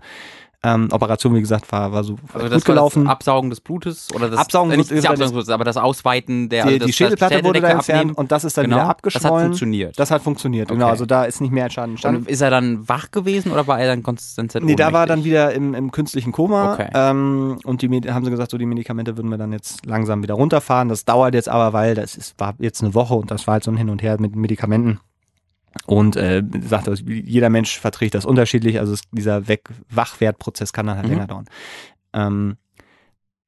Ähm, Operation, wie gesagt, war, war so Also gut gelaufen. Absaugen des Blutes oder das Absaugen äh, nicht, des- des Blutes, aber das Ausweiten der die, also die Schädelplatte wurde da entfernt abnehmen. und das ist dann genau. wieder Das hat abgeschwollen. funktioniert. Das hat funktioniert, genau. Okay. Also da ist nicht mehr Schaden entstanden. Und ist er dann wach gewesen oder war er dann konstant Nee, da war dann ohnmächtig? wieder im, im künstlichen Koma. Okay. Ähm, und die haben sie gesagt, so die Medikamente würden wir dann jetzt langsam wieder runterfahren. Das dauert jetzt aber, weil das ist, war jetzt eine Woche und das war halt so ein Hin und Her mit Medikamenten. Und äh, sagt, jeder Mensch verträgt das unterschiedlich. Also es, dieser Weg Wachwertprozess kann dann halt Mhm. länger dauern. Ähm,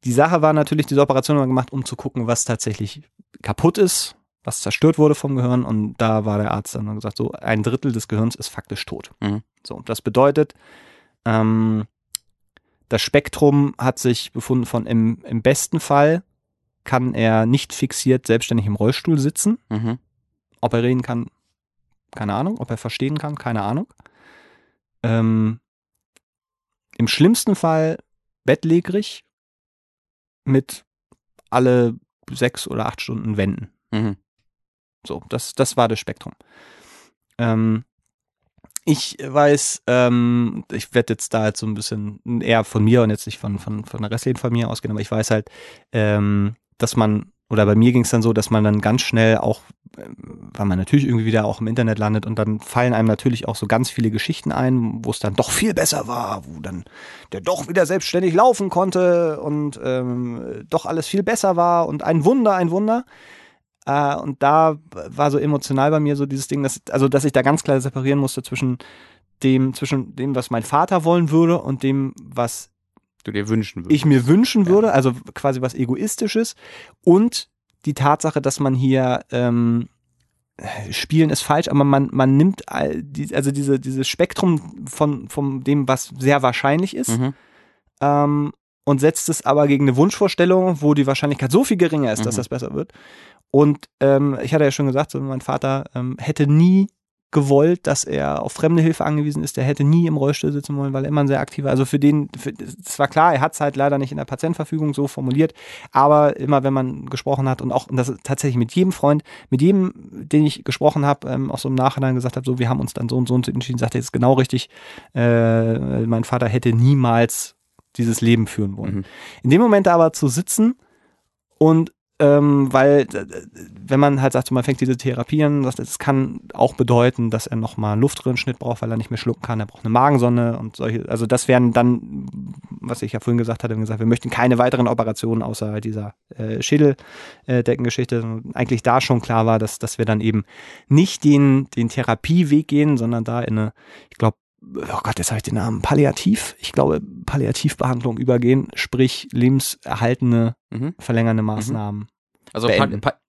die Sache war natürlich, diese Operation war gemacht, um zu gucken, was tatsächlich kaputt ist, was zerstört wurde vom Gehirn. Und da war der Arzt dann und gesagt, so ein Drittel des Gehirns ist faktisch tot. Mhm. So, das bedeutet, ähm, das Spektrum hat sich befunden von im, im besten Fall kann er nicht fixiert selbstständig im Rollstuhl sitzen. Mhm. Ob er reden kann, keine Ahnung. Ob er verstehen kann, keine Ahnung. Ähm, Im schlimmsten Fall bettlägerig mit alle sechs oder acht Stunden Wenden. Mhm. So, das, das war das Spektrum. Ähm, ich weiß, ähm, ich werde jetzt da jetzt so ein bisschen eher von mir und jetzt nicht von, von, von der restlichen Familie ausgehen, aber ich weiß halt, ähm, dass man, oder bei mir ging es dann so, dass man dann ganz schnell auch, ähm, weil man natürlich irgendwie wieder auch im Internet landet und dann fallen einem natürlich auch so ganz viele Geschichten ein, wo es dann doch viel besser war, wo dann der doch wieder selbstständig laufen konnte und ähm, doch alles viel besser war und ein Wunder, ein Wunder. Äh, und da war so emotional bei mir so dieses Ding, dass, also dass ich da ganz klar separieren musste zwischen dem, zwischen dem, was mein Vater wollen würde und dem, was Du dir wünschen würdest. ich mir wünschen würde, also quasi was Egoistisches und die Tatsache, dass man hier ähm, Spielen ist falsch, aber man, man nimmt all die, also diese, dieses Spektrum von, von dem, was sehr wahrscheinlich ist, Mhm. ähm, und setzt es aber gegen eine Wunschvorstellung, wo die Wahrscheinlichkeit so viel geringer ist, dass Mhm. das besser wird. Und ähm, ich hatte ja schon gesagt, so mein Vater ähm, hätte nie gewollt, dass er auf fremde Hilfe angewiesen ist. Der hätte nie im Rollstuhl sitzen wollen, weil er immer ein sehr aktiver, also für den, für, es war klar, er hat es halt leider nicht in der Patientenverfügung so formuliert, aber immer wenn man gesprochen hat und auch und das ist tatsächlich mit jedem Freund, mit jedem, den ich gesprochen habe, ähm, auch so im Nachhinein gesagt habe, so wir haben uns dann so und so entschieden, sagt er, ist genau richtig, äh, mein Vater hätte niemals dieses Leben führen wollen. Mhm. In dem Moment aber zu sitzen und ähm, weil äh, wenn man halt sagt, man fängt diese Therapie an, das, das kann auch bedeuten, dass er nochmal einen Luftröhrenschnitt braucht, weil er nicht mehr schlucken kann, er braucht eine Magensonde und solche, also das wären dann, was ich ja vorhin gesagt hatte, gesagt, wir möchten keine weiteren Operationen außer halt dieser äh, Schädeldeckengeschichte. Eigentlich da schon klar war, dass, dass wir dann eben nicht den, den Therapieweg gehen, sondern da in eine, ich glaube, oh Gott, jetzt habe ich den Namen, Palliativ, ich glaube, Palliativbehandlung übergehen, sprich lebenserhaltende, Mhm. verlängernde Maßnahmen. Also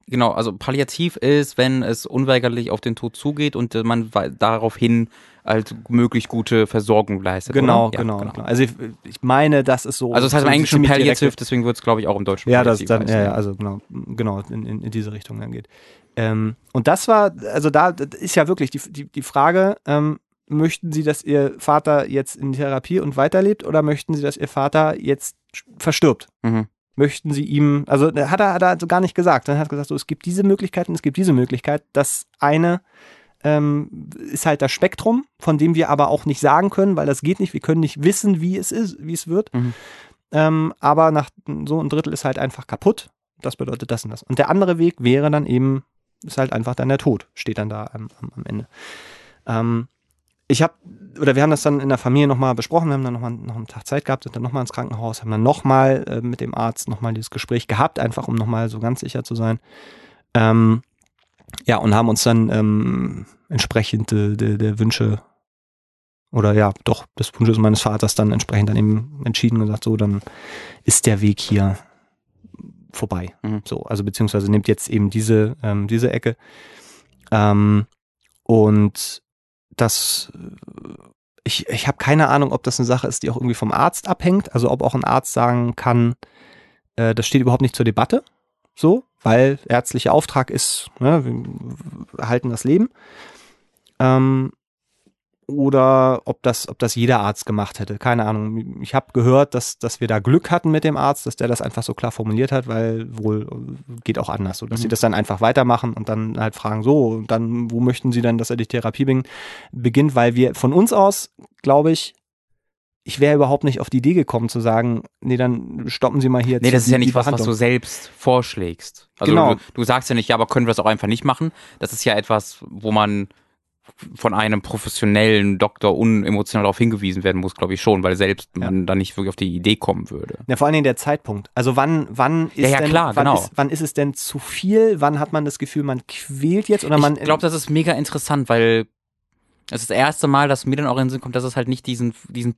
genau, also palliativ ist, wenn es unweigerlich auf den Tod zugeht und man daraufhin halt möglich gute Versorgung leistet. Genau? Ja, genau, genau. Also ich, ich meine, das ist so. Also es heißt im Englischen direkte- deswegen wird es glaube ich auch im Deutschen Ja, das Palliativ dann, heißen. ja, also genau, genau, in, in, in diese Richtung dann geht. Ähm, und das war, also da das ist ja wirklich die, die, die Frage, ähm, möchten Sie, dass Ihr Vater jetzt in Therapie und weiterlebt oder möchten Sie, dass Ihr Vater jetzt verstirbt? Mhm. Möchten Sie ihm, also äh, hat er, hat er also gar nicht gesagt. Dann hat er gesagt, so, es gibt diese Möglichkeiten, es gibt diese Möglichkeit. Das eine ähm, ist halt das Spektrum, von dem wir aber auch nicht sagen können, weil das geht nicht. Wir können nicht wissen, wie es ist, wie es wird. Mhm. Ähm, aber nach so ein Drittel ist halt einfach kaputt. Das bedeutet das und das. Und der andere Weg wäre dann eben, ist halt einfach dann der Tod, steht dann da am, am, am Ende. Ähm, ich habe, oder wir haben das dann in der Familie nochmal besprochen, wir haben dann nochmal noch einen Tag Zeit gehabt, sind dann nochmal ins Krankenhaus, haben dann nochmal äh, mit dem Arzt nochmal dieses Gespräch gehabt, einfach um nochmal so ganz sicher zu sein. Ähm, ja, und haben uns dann ähm, entsprechend äh, der, der Wünsche oder ja, doch, des Wunsches meines Vaters dann entsprechend dann eben entschieden und gesagt, so, dann ist der Weg hier vorbei. Mhm. So, also beziehungsweise nimmt jetzt eben diese, ähm, diese Ecke. Ähm, und das, äh, ich, ich habe keine Ahnung, ob das eine Sache ist, die auch irgendwie vom Arzt abhängt. Also ob auch ein Arzt sagen kann, äh, das steht überhaupt nicht zur Debatte. So, weil ärztlicher Auftrag ist, ne, wir erhalten das Leben. Ähm, oder ob das, ob das jeder Arzt gemacht hätte. Keine Ahnung. Ich habe gehört, dass, dass wir da Glück hatten mit dem Arzt, dass der das einfach so klar formuliert hat, weil wohl geht auch anders, so dass mhm. sie das dann einfach weitermachen und dann halt fragen, so, und dann, wo möchten sie denn, dass er die Therapie beginnt, weil wir von uns aus, glaube ich, ich wäre überhaupt nicht auf die Idee gekommen zu sagen, nee, dann stoppen Sie mal hier. Nee, das ist ja nicht was, was du selbst vorschlägst. Also genau. du, du sagst ja nicht, ja, aber können wir es auch einfach nicht machen. Das ist ja etwas, wo man von einem professionellen Doktor unemotional darauf hingewiesen werden muss, glaube ich schon, weil selbst ja. man dann nicht wirklich auf die Idee kommen würde. Ja, vor allen Dingen der Zeitpunkt. Also wann, wann ist ja, ja, denn, klar, wann, genau. ist, wann ist es denn zu viel? Wann hat man das Gefühl, man quält jetzt oder man? Ich glaube, das ist mega interessant, weil es ist das erste Mal, dass mir dann auch in den Sinn kommt, dass es halt nicht diesen, diesen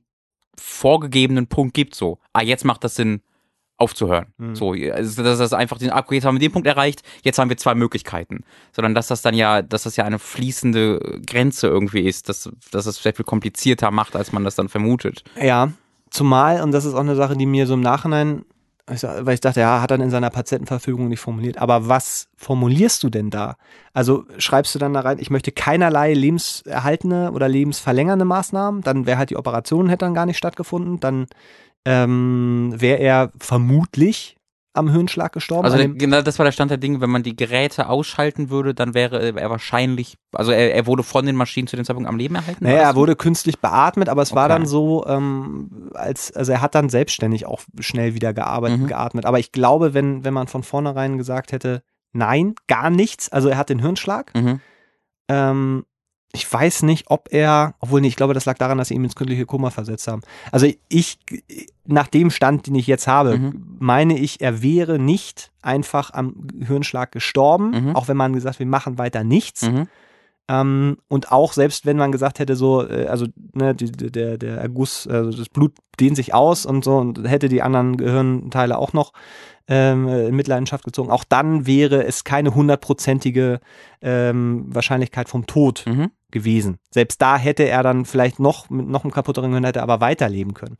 vorgegebenen Punkt gibt, so, ah, jetzt macht das Sinn, aufzuhören. Mhm. So, also dass das einfach den Akku, jetzt haben wir den Punkt erreicht, jetzt haben wir zwei Möglichkeiten. Sondern dass das dann ja, dass das ja eine fließende Grenze irgendwie ist, dass, dass es sehr viel komplizierter macht, als man das dann vermutet. Ja, zumal, und das ist auch eine Sache, die mir so im Nachhinein, weil ich dachte, ja, hat er in seiner Patientenverfügung nicht formuliert. Aber was formulierst du denn da? Also schreibst du dann da rein, ich möchte keinerlei lebenserhaltende oder lebensverlängernde Maßnahmen, dann wäre halt die Operation hätte dann gar nicht stattgefunden, dann ähm, wäre er vermutlich am Hirnschlag gestorben. Also genau, das war der Stand der Dinge, wenn man die Geräte ausschalten würde, dann wäre er wahrscheinlich, also er, er wurde von den Maschinen zu dem Zeitpunkt am Leben erhalten? Naja, er wurde künstlich beatmet, aber es okay. war dann so, ähm, als, also er hat dann selbstständig auch schnell wieder gearbeitet, mhm. geatmet. Aber ich glaube, wenn, wenn man von vornherein gesagt hätte, nein, gar nichts, also er hat den Hirnschlag, mhm. ähm, ich weiß nicht, ob er, obwohl nicht, ich glaube, das lag daran, dass sie ihn ins künstliche Koma versetzt haben. Also ich, nach dem Stand, den ich jetzt habe, mhm. meine ich, er wäre nicht einfach am Hirnschlag gestorben, mhm. auch wenn man gesagt, wir machen weiter nichts. Mhm. Ähm, und auch selbst wenn man gesagt hätte, so, äh, also ne, die, der, der Erguss, also das Blut dehnt sich aus und so und hätte die anderen Gehirnteile auch noch ähm, in Mitleidenschaft gezogen, auch dann wäre es keine hundertprozentige ähm, Wahrscheinlichkeit vom Tod mhm. Gewesen. Selbst da hätte er dann vielleicht noch mit noch einem kaputteren Gehirn hätte aber weiterleben können.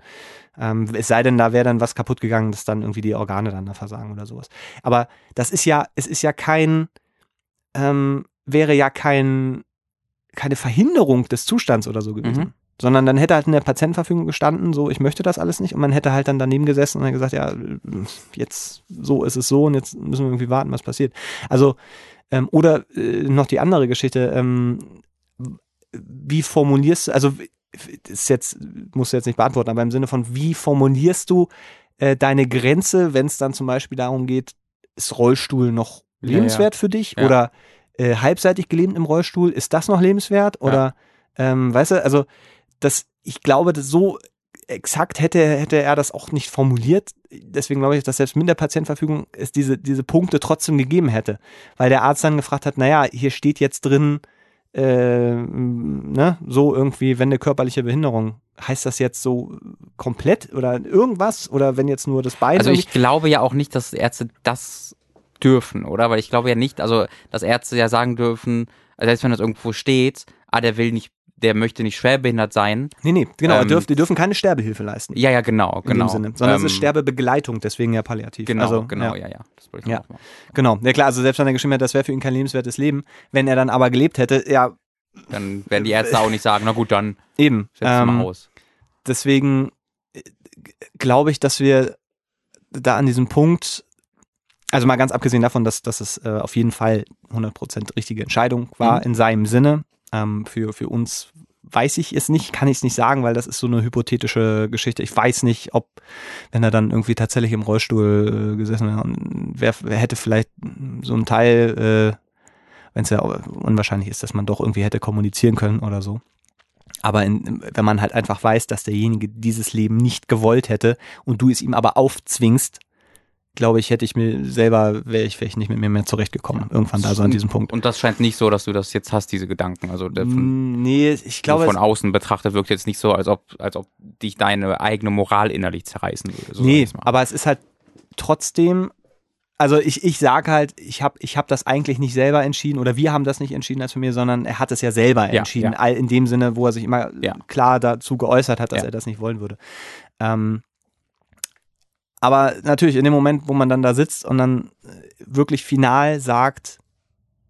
Ähm, es sei denn, da wäre dann was kaputt gegangen, dass dann irgendwie die Organe dann da versagen oder sowas. Aber das ist ja, es ist ja kein, ähm, wäre ja kein, keine Verhinderung des Zustands oder so gewesen. Mhm. Sondern dann hätte halt in der Patientenverfügung gestanden, so, ich möchte das alles nicht. Und man hätte halt dann daneben gesessen und dann gesagt, ja, jetzt so ist es so und jetzt müssen wir irgendwie warten, was passiert. Also, ähm, oder äh, noch die andere Geschichte, ähm, wie formulierst du, also ist jetzt, musst du jetzt nicht beantworten, aber im Sinne von, wie formulierst du äh, deine Grenze, wenn es dann zum Beispiel darum geht, ist Rollstuhl noch lebenswert ja, ja. für dich? Ja. Oder äh, halbseitig gelähmt im Rollstuhl, ist das noch lebenswert? Oder, ähm, weißt du, also das, ich glaube, das so exakt hätte, hätte er das auch nicht formuliert. Deswegen glaube ich, dass selbst mit der Patientenverfügung es diese, diese Punkte trotzdem gegeben hätte. Weil der Arzt dann gefragt hat, naja, hier steht jetzt drin, äh, ne, so irgendwie, wenn eine körperliche Behinderung, heißt das jetzt so komplett oder irgendwas? Oder wenn jetzt nur das Bein? Also ich glaube ja auch nicht, dass Ärzte das dürfen, oder? Weil ich glaube ja nicht, also dass Ärzte ja sagen dürfen, also selbst wenn das irgendwo steht, ah, der will nicht der möchte nicht schwerbehindert sein. Nee, nee, genau. Ähm, dürf, die dürfen keine Sterbehilfe leisten. Ja, ja, genau, in genau. Dem Sinne. Sondern ähm, es ist ähm, Sterbebegleitung, deswegen ja palliativ. Genau, also, genau, ja, ja. ja. Das wollte ich ja. Genau, ja klar, also selbst wenn er geschrieben hat, das wäre für ihn kein lebenswertes Leben. Wenn er dann aber gelebt hätte, ja. Dann werden die Ärzte auch nicht sagen, na gut, dann eben. Setzen ähm, mal aus. Deswegen äh, glaube ich, dass wir da an diesem Punkt also mal ganz abgesehen davon, dass, dass es äh, auf jeden Fall 100% richtige Entscheidung war mhm. in seinem Sinne. Ähm, für, für uns weiß ich es nicht, kann ich es nicht sagen, weil das ist so eine hypothetische Geschichte. Ich weiß nicht, ob, wenn er dann irgendwie tatsächlich im Rollstuhl äh, gesessen wäre, wer, hätte vielleicht so ein Teil, äh, wenn es ja unwahrscheinlich ist, dass man doch irgendwie hätte kommunizieren können oder so. Aber in, wenn man halt einfach weiß, dass derjenige dieses Leben nicht gewollt hätte und du es ihm aber aufzwingst, glaube ich, hätte ich mir selber, wäre ich vielleicht nicht mit mir mehr zurechtgekommen. Ja. Irgendwann da so an diesem Punkt. Und das scheint nicht so, dass du das jetzt hast, diese Gedanken. Also von, mm, nee, ich glaube. Von außen betrachtet wirkt jetzt nicht so, als ob, als ob dich deine eigene Moral innerlich zerreißen würde. So nee, aber es ist halt trotzdem, also ich, ich sage halt, ich habe ich hab das eigentlich nicht selber entschieden oder wir haben das nicht entschieden als für mir, sondern er hat es ja selber ja, entschieden. Ja. In dem Sinne, wo er sich immer klar dazu geäußert hat, dass er das nicht wollen würde. Ähm, aber natürlich in dem Moment, wo man dann da sitzt und dann äh, wirklich final sagt,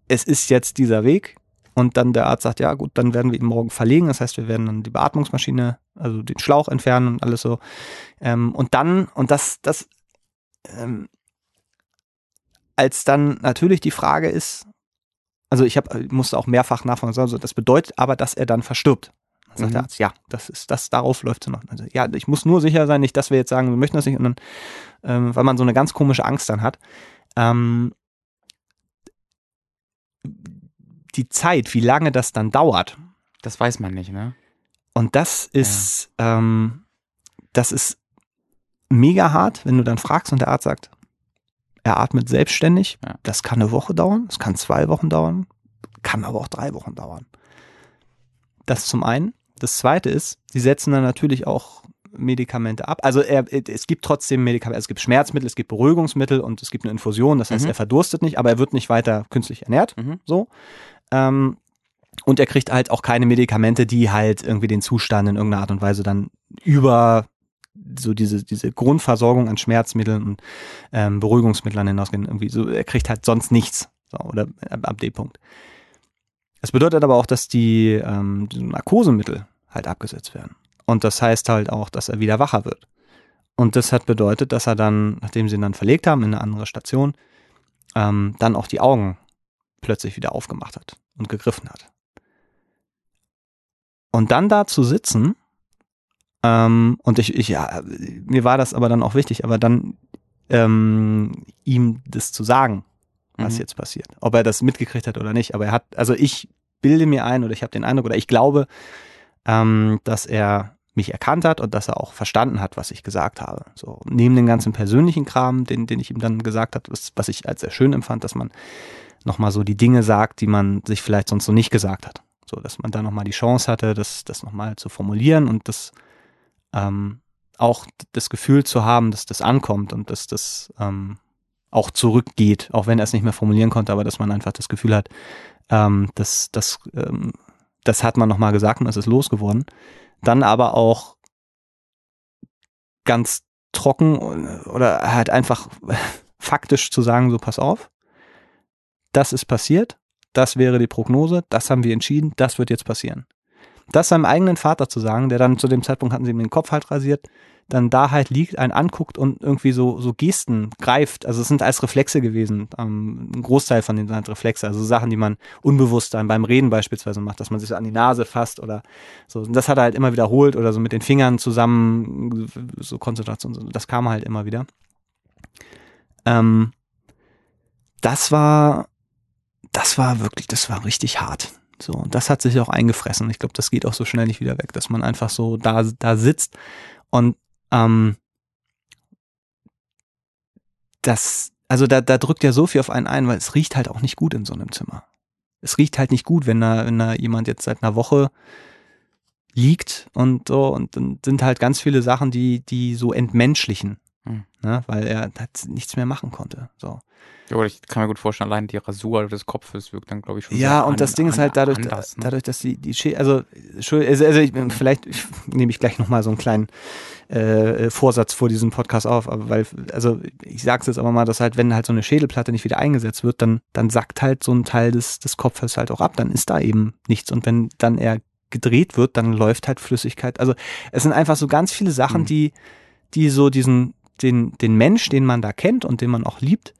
es ist jetzt dieser Weg und dann der Arzt sagt, ja gut, dann werden wir ihn morgen verlegen. Das heißt, wir werden dann die Beatmungsmaschine, also den Schlauch entfernen und alles so. Ähm, und dann, und das, das, ähm, als dann natürlich die Frage ist, also ich hab, musste auch mehrfach nachfragen, also das bedeutet aber, dass er dann verstirbt. Dann sagt Mhm. der Arzt, ja, das ist das, darauf läuft es noch. Also, ja, ich muss nur sicher sein, nicht, dass wir jetzt sagen, wir möchten das nicht, und dann, ähm, weil man so eine ganz komische Angst dann hat. Ähm, die Zeit, wie lange das dann dauert, Das weiß man nicht, ne? und das ist, ähm, das ist mega hart, wenn du dann fragst und der Arzt sagt, er atmet selbstständig. Ja. Das kann eine Woche dauern, das kann zwei Wochen dauern, kann aber auch drei Wochen dauern. Das zum einen. Das zweite ist, sie setzen dann natürlich auch Medikamente ab. Also er, es gibt trotzdem Medikamente, es gibt Schmerzmittel, es gibt Beruhigungsmittel und es gibt eine Infusion. Das heißt, Mhm. er verdurstet nicht, aber er wird nicht weiter künstlich ernährt. Mhm. So. Ähm, und er kriegt halt auch keine Medikamente, die halt irgendwie den Zustand in irgendeiner Art und Weise dann über so diese, diese Grundversorgung an Schmerzmitteln und ähm, Beruhigungsmitteln hinausgehen. Irgendwie so, er kriegt halt sonst nichts. So, oder ab, ab dem Punkt. Es bedeutet aber auch, dass die ähm, die Narkosemittel halt abgesetzt werden. Und das heißt halt auch, dass er wieder wacher wird. Und das hat bedeutet, dass er dann, nachdem sie ihn dann verlegt haben in eine andere Station, ähm, dann auch die Augen plötzlich wieder aufgemacht hat und gegriffen hat. Und dann da zu sitzen, ähm, und ich, ich, ja, mir war das aber dann auch wichtig, aber dann ähm, ihm das zu sagen, was Mhm. jetzt passiert. Ob er das mitgekriegt hat oder nicht. Aber er hat, also ich bilde mir ein oder ich habe den Eindruck oder ich glaube, ähm, dass er mich erkannt hat und dass er auch verstanden hat, was ich gesagt habe. So neben dem ganzen persönlichen Kram, den, den ich ihm dann gesagt habe, was, was ich als sehr schön empfand, dass man nochmal so die Dinge sagt, die man sich vielleicht sonst so nicht gesagt hat. So, dass man da nochmal die Chance hatte, das, das nochmal zu formulieren und das ähm, auch das Gefühl zu haben, dass das ankommt und dass das ähm, auch zurückgeht, auch wenn er es nicht mehr formulieren konnte, aber dass man einfach das Gefühl hat, ähm, dass das, ähm, das hat man nochmal gesagt und es ist losgeworden. Dann aber auch ganz trocken oder halt einfach faktisch zu sagen, so pass auf, das ist passiert, das wäre die Prognose, das haben wir entschieden, das wird jetzt passieren. Das seinem eigenen Vater zu sagen, der dann zu dem Zeitpunkt hatten sie ihm den Kopf halt rasiert, dann da halt liegt, einen anguckt und irgendwie so, so Gesten greift. Also es sind als Reflexe gewesen. Ähm, ein Großteil von denen sind halt Reflexe, also Sachen, die man unbewusst dann beim Reden beispielsweise macht, dass man sich so an die Nase fasst oder so. Und das hat er halt immer wiederholt oder so mit den Fingern zusammen, so Konzentration, das kam halt immer wieder. Ähm, das war, das war wirklich, das war richtig hart. So, und das hat sich auch eingefressen. Ich glaube, das geht auch so schnell nicht wieder weg, dass man einfach so da, da sitzt und ähm, das, also da, da drückt ja so viel auf einen ein, weil es riecht halt auch nicht gut in so einem Zimmer. Es riecht halt nicht gut, wenn da, wenn da jemand jetzt seit einer Woche liegt und so, und dann sind halt ganz viele Sachen, die, die so entmenschlichen, Hm. ne, weil er halt nichts mehr machen konnte. So. Ja, oder ich kann mir gut vorstellen, allein die Rasur des Kopfes wirkt dann, glaube ich, schon Ja, und an- das Ding ist halt dadurch, anders, ne? dadurch, dass die, die Schä also, also, also ich, vielleicht nehme ich gleich nochmal so einen kleinen äh, Vorsatz vor diesem Podcast auf, aber weil, also ich sag's jetzt aber mal, dass halt, wenn halt so eine Schädelplatte nicht wieder eingesetzt wird, dann, dann sackt halt so ein Teil des, des Kopfes halt auch ab, dann ist da eben nichts. Und wenn dann er gedreht wird, dann läuft halt Flüssigkeit. Also es sind einfach so ganz viele Sachen, Mhm. die, die so diesen, den, den Mensch, den man da kennt und den man auch liebt,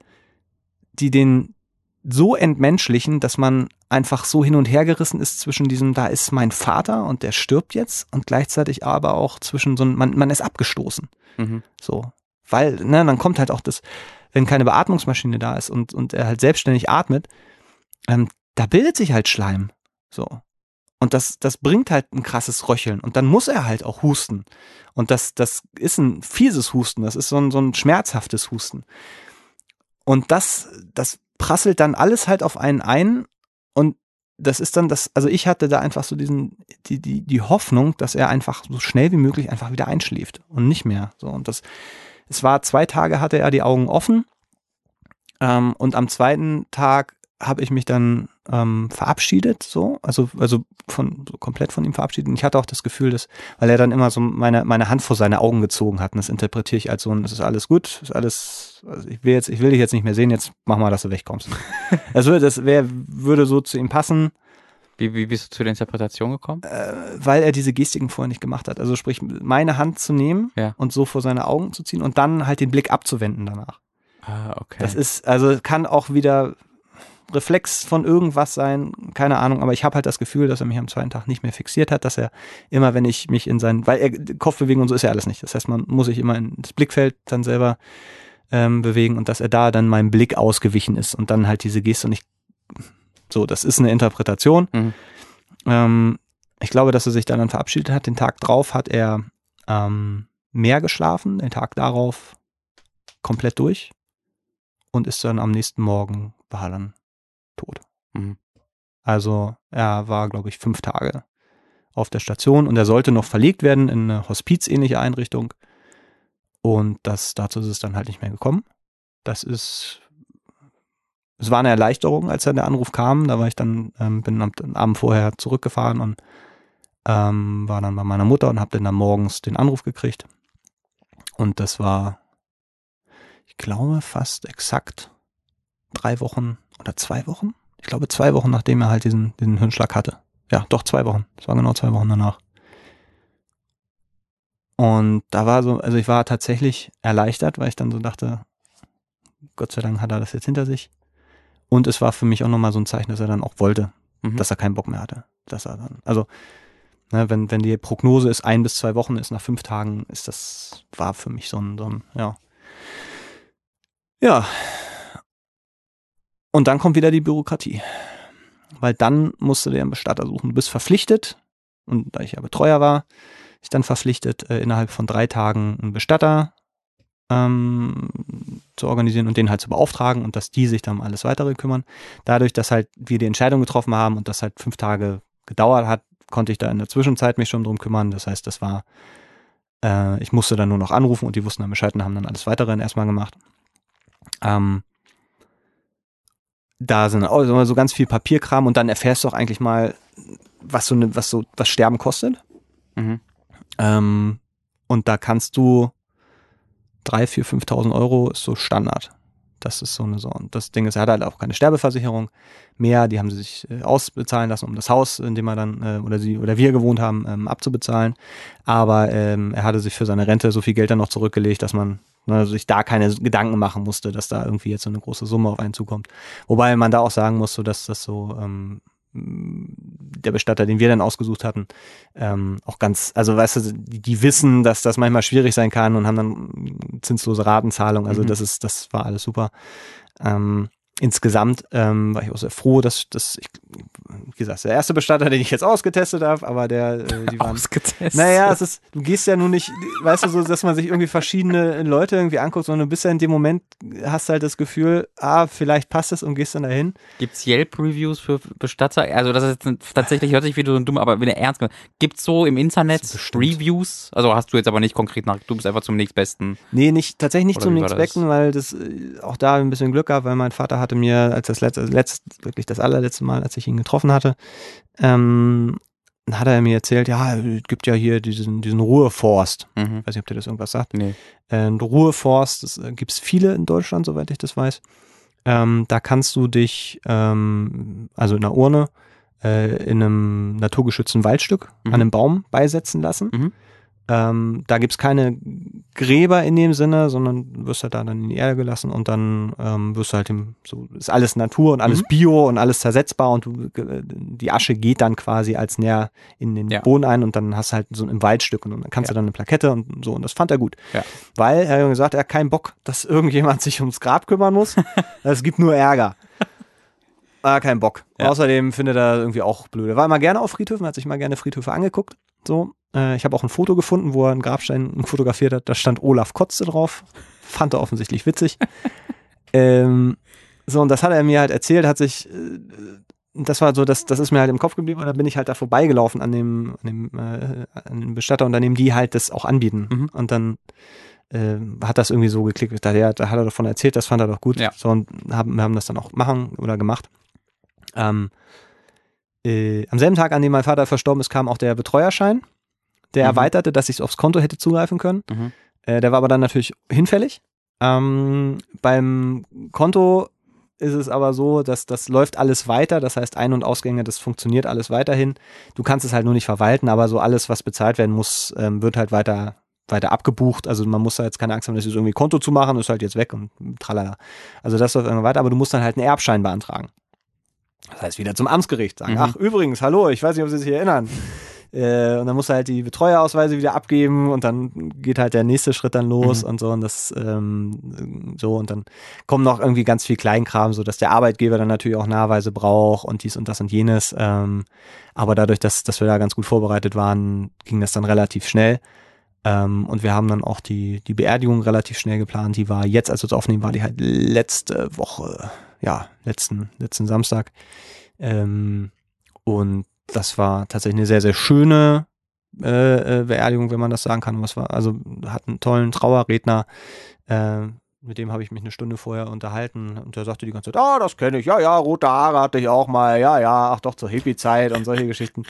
die den so entmenschlichen, dass man einfach so hin und her gerissen ist zwischen diesem, da ist mein Vater und der stirbt jetzt und gleichzeitig aber auch zwischen so, man, man ist abgestoßen. Mhm. So. Weil, ne, dann kommt halt auch das, wenn keine Beatmungsmaschine da ist und, und er halt selbstständig atmet, ähm, da bildet sich halt Schleim. So. Und das, das bringt halt ein krasses Röcheln. Und dann muss er halt auch husten. Und das, das ist ein fieses Husten. Das ist so ein, so ein schmerzhaftes Husten. Und das, das prasselt dann alles halt auf einen ein. Und das ist dann das, also ich hatte da einfach so diesen, die, die, die Hoffnung, dass er einfach so schnell wie möglich einfach wieder einschläft und nicht mehr. So. Und das, es war zwei Tage hatte er die Augen offen. Ähm, und am zweiten Tag habe ich mich dann ähm, verabschiedet, so, also, also von, so komplett von ihm verabschiedet. Und ich hatte auch das Gefühl, dass, weil er dann immer so meine, meine Hand vor seine Augen gezogen hat. Und das interpretiere ich als so ein, es ist alles gut, ist alles, also ich will jetzt, ich will dich jetzt nicht mehr sehen, jetzt mach mal, dass du wegkommst. also das wäre, würde so zu ihm passen. Wie, wie bist du zu der Interpretation gekommen? Äh, weil er diese Gestiken vorher nicht gemacht hat. Also sprich, meine Hand zu nehmen Ja. und so vor seine Augen zu ziehen und dann halt den Blick abzuwenden danach. Ah, okay. Das ist, also kann auch wieder Reflex von irgendwas sein, keine Ahnung, aber ich habe halt das Gefühl, dass er mich am zweiten Tag nicht mehr fixiert hat, dass er immer, wenn ich mich in seinen, weil er Kopfbewegung und so ist ja alles nicht. Das heißt, man muss sich immer ins Blickfeld dann selber ähm, bewegen und dass er da dann meinem Blick ausgewichen ist und dann halt diese Geste und ich, so, das ist eine Interpretation. Mhm. Ähm, ich glaube, dass er sich dann, dann verabschiedet hat. Den Tag drauf hat er ähm, mehr geschlafen, den Tag darauf komplett durch und ist dann am nächsten Morgen war dann tot. Mhm. Also er war, glaube ich, fünf Tage auf der Station und er sollte noch verlegt werden in eine hospizähnliche Einrichtung. Und das, dazu ist es dann halt nicht mehr gekommen. Das ist, es war eine Erleichterung, als dann der Anruf kam. Da war ich dann, ähm, bin am Abend vorher zurückgefahren und ähm, war dann bei meiner Mutter und habe dann, dann morgens den Anruf gekriegt. Und das war, ich glaube, fast exakt drei Wochen oder zwei Wochen. Ich glaube, zwei Wochen, nachdem er halt diesen, diesen Hirnschlag hatte. Ja, doch zwei Wochen. Das war genau zwei Wochen danach. Und da war so, also ich war tatsächlich erleichtert, weil ich dann so dachte, Gott sei Dank hat er das jetzt hinter sich. Und es war für mich auch nochmal so ein Zeichen, dass er dann auch wollte, Mhm. dass er keinen Bock mehr hatte. Dass er dann, also, ne, wenn, wenn die Prognose ist, ein bis zwei Wochen ist, nach fünf Tagen ist das, war für mich so ein, so ein, ja. Ja. Und dann kommt wieder die Bürokratie. Weil dann musst du dir einen Bestatter suchen. Du bist verpflichtet, und da ich ja Betreuer war, ich dann verpflichtet, äh, innerhalb von drei Tagen einen Bestatter ähm, zu organisieren und den halt zu beauftragen und dass die sich dann um alles weitere kümmern. Dadurch, dass halt wir die Entscheidung getroffen haben und das halt fünf Tage gedauert hat, konnte ich da in der Zwischenzeit mich schon drum kümmern. Das heißt, das war, äh, ich musste dann nur noch anrufen und die wussten dann Bescheid und haben dann alles weitere erstmal gemacht. Ähm, da sind immer so ganz viel Papierkram und dann erfährst du auch eigentlich mal, was so eine, was so, was Sterben kostet. Mhm. Ähm, und da kannst du drei, vier, 5.000 Euro ist so Standard. Das ist so eine so. Und das Ding ist, er hat halt auch keine Sterbeversicherung mehr. Die haben sie sich äh, ausbezahlen lassen, um das Haus, in dem er dann äh, oder sie oder wir gewohnt haben, ähm, abzubezahlen. Aber ähm, er hatte sich für seine Rente so viel Geld dann noch zurückgelegt, dass man ne, sich da keine Gedanken machen musste, dass da irgendwie jetzt so eine große Summe auf einen zukommt. Wobei man da auch sagen muss, so dass das so ähm, der Bestatter, den wir dann ausgesucht hatten, ähm, auch ganz, also weißt du, die, die wissen, dass das manchmal schwierig sein kann und haben dann zinslose Ratenzahlung. Also Mhm. das ist, das war alles super. Ähm, insgesamt ähm, war ich auch sehr froh, dass das, ich, wie gesagt, der erste Bestatter, den ich jetzt ausgetestet habe, aber der, äh, die waren Ausgetestet. naja, es ist, du gehst ja nun nicht, weißt du, so, dass man sich irgendwie verschiedene Leute irgendwie anguckt, sondern du bist ja in dem Moment, hast halt das Gefühl, ah, vielleicht passt es und gehst dann dahin. Gibt's Yelp-Reviews für Bestatter? Also das ist jetzt tatsächlich, hört sich wie so ein dumm, aber wenn er ernst gemeint. Gibt's so im Internet. Reviews? Also hast du jetzt aber nicht konkret nach, du bist einfach zum nächstbesten. Nee, nicht, tatsächlich nicht Oder zum? Inspekten, weil das äh, auch da ein bisschen Glück gab, weil mein Vater hatte mir, als das letzte, also letzt, wirklich das allerletzte Mal, als ich ihn getroffen hatte, ähm, hat er mir erzählt, ja, es gibt ja hier diesen, diesen Ruheforst. Mhm. Ich weiß nicht, ob dir das irgendwas sagt. Nee. Äh, Ruheforst, das äh, gibt's viele in Deutschland, soweit ich das weiß. Ähm, da kannst du dich, ähm, also in einer Urne, äh, in einem naturgeschützten Waldstück Mhm. an einem Baum beisetzen lassen. Mhm. Ähm, da gibt's keine Gräber in dem Sinne, sondern wirst halt da dann in die Erde gelassen und dann ähm, wirst du halt im, so ist alles Natur und alles Mhm. Bio und alles zersetzbar und du, äh, die Asche geht dann quasi als näher in den Ja. Boden ein und dann hast du halt so ein Waldstück und dann kannst Ja. du dann eine Plakette und so und das fand er gut. Ja. Weil er hat gesagt, er hat keinen Bock, dass irgendjemand sich ums Grab kümmern muss. Es gibt nur Ärger. Er hat keinen Bock. Außerdem findet er irgendwie auch blöd. Er war immer gerne auf Friedhöfen, hat sich mal gerne Friedhöfe angeguckt. So, äh, ich habe auch ein Foto gefunden, wo er einen Grabstein fotografiert hat. Da stand Olaf Kotze drauf. Fand er offensichtlich witzig. ähm, so, und das hat er mir halt erzählt, hat sich, äh, das war so, das, das ist mir halt im Kopf geblieben und dann bin ich halt da vorbeigelaufen an dem, an dem, äh, an dem Bestatterunternehmen, die halt das auch anbieten. Mhm. Und dann äh, hat das irgendwie so geklickt. Da, ja, da hat er davon erzählt, das fand er doch gut. Ja. So, und haben, wir haben das dann auch machen oder gemacht. Ähm, äh, am selben Tag, an dem mein Vater verstorben ist, kam auch der Betreuerschein. Der Mhm. erweiterte, dass ich aufs Konto hätte zugreifen können. Mhm. Äh, der war aber dann natürlich hinfällig. Ähm, beim Konto ist es aber so, dass das läuft alles weiter. Das heißt, Ein- und Ausgänge, das funktioniert alles weiterhin. Du kannst es halt nur nicht verwalten, aber so alles, was bezahlt werden muss, ähm, wird halt weiter, weiter abgebucht. Also man muss da jetzt keine Angst haben, dass jetzt irgendwie Konto zu machen, ist halt jetzt weg und tralala. Also das läuft irgendwann weiter, aber du musst dann halt einen Erbschein beantragen. Das heißt, wieder zum Amtsgericht sagen, Mhm. ach übrigens, hallo, ich weiß nicht, ob Sie sich erinnern. Äh, und dann musst du halt die Betreuerausweise wieder abgeben und dann geht halt der nächste Schritt dann los Mhm. und so und das ähm, so und dann kommt noch irgendwie ganz viel Kleinkram, so dass der Arbeitgeber dann natürlich auch Nachweise braucht und dies und das und jenes. Ähm, aber dadurch, dass, dass wir da ganz gut vorbereitet waren, ging das dann relativ schnell. Ähm, und wir haben dann auch die, die Beerdigung relativ schnell geplant. Die war jetzt, als wir es aufnehmen, war die halt letzte Woche, ja, letzten, letzten Samstag. Ähm, und das war tatsächlich eine sehr, sehr schöne äh, äh, Beerdigung, wenn man das sagen kann. Was war, also hat einen tollen Trauerredner. Äh, mit dem habe ich mich eine Stunde vorher unterhalten und der sagte die ganze Zeit, ah, das kenne ich, ja, ja, rote Haare hatte ich auch mal, ja, ja, ach doch, zur Hippie-Zeit und solche Geschichten.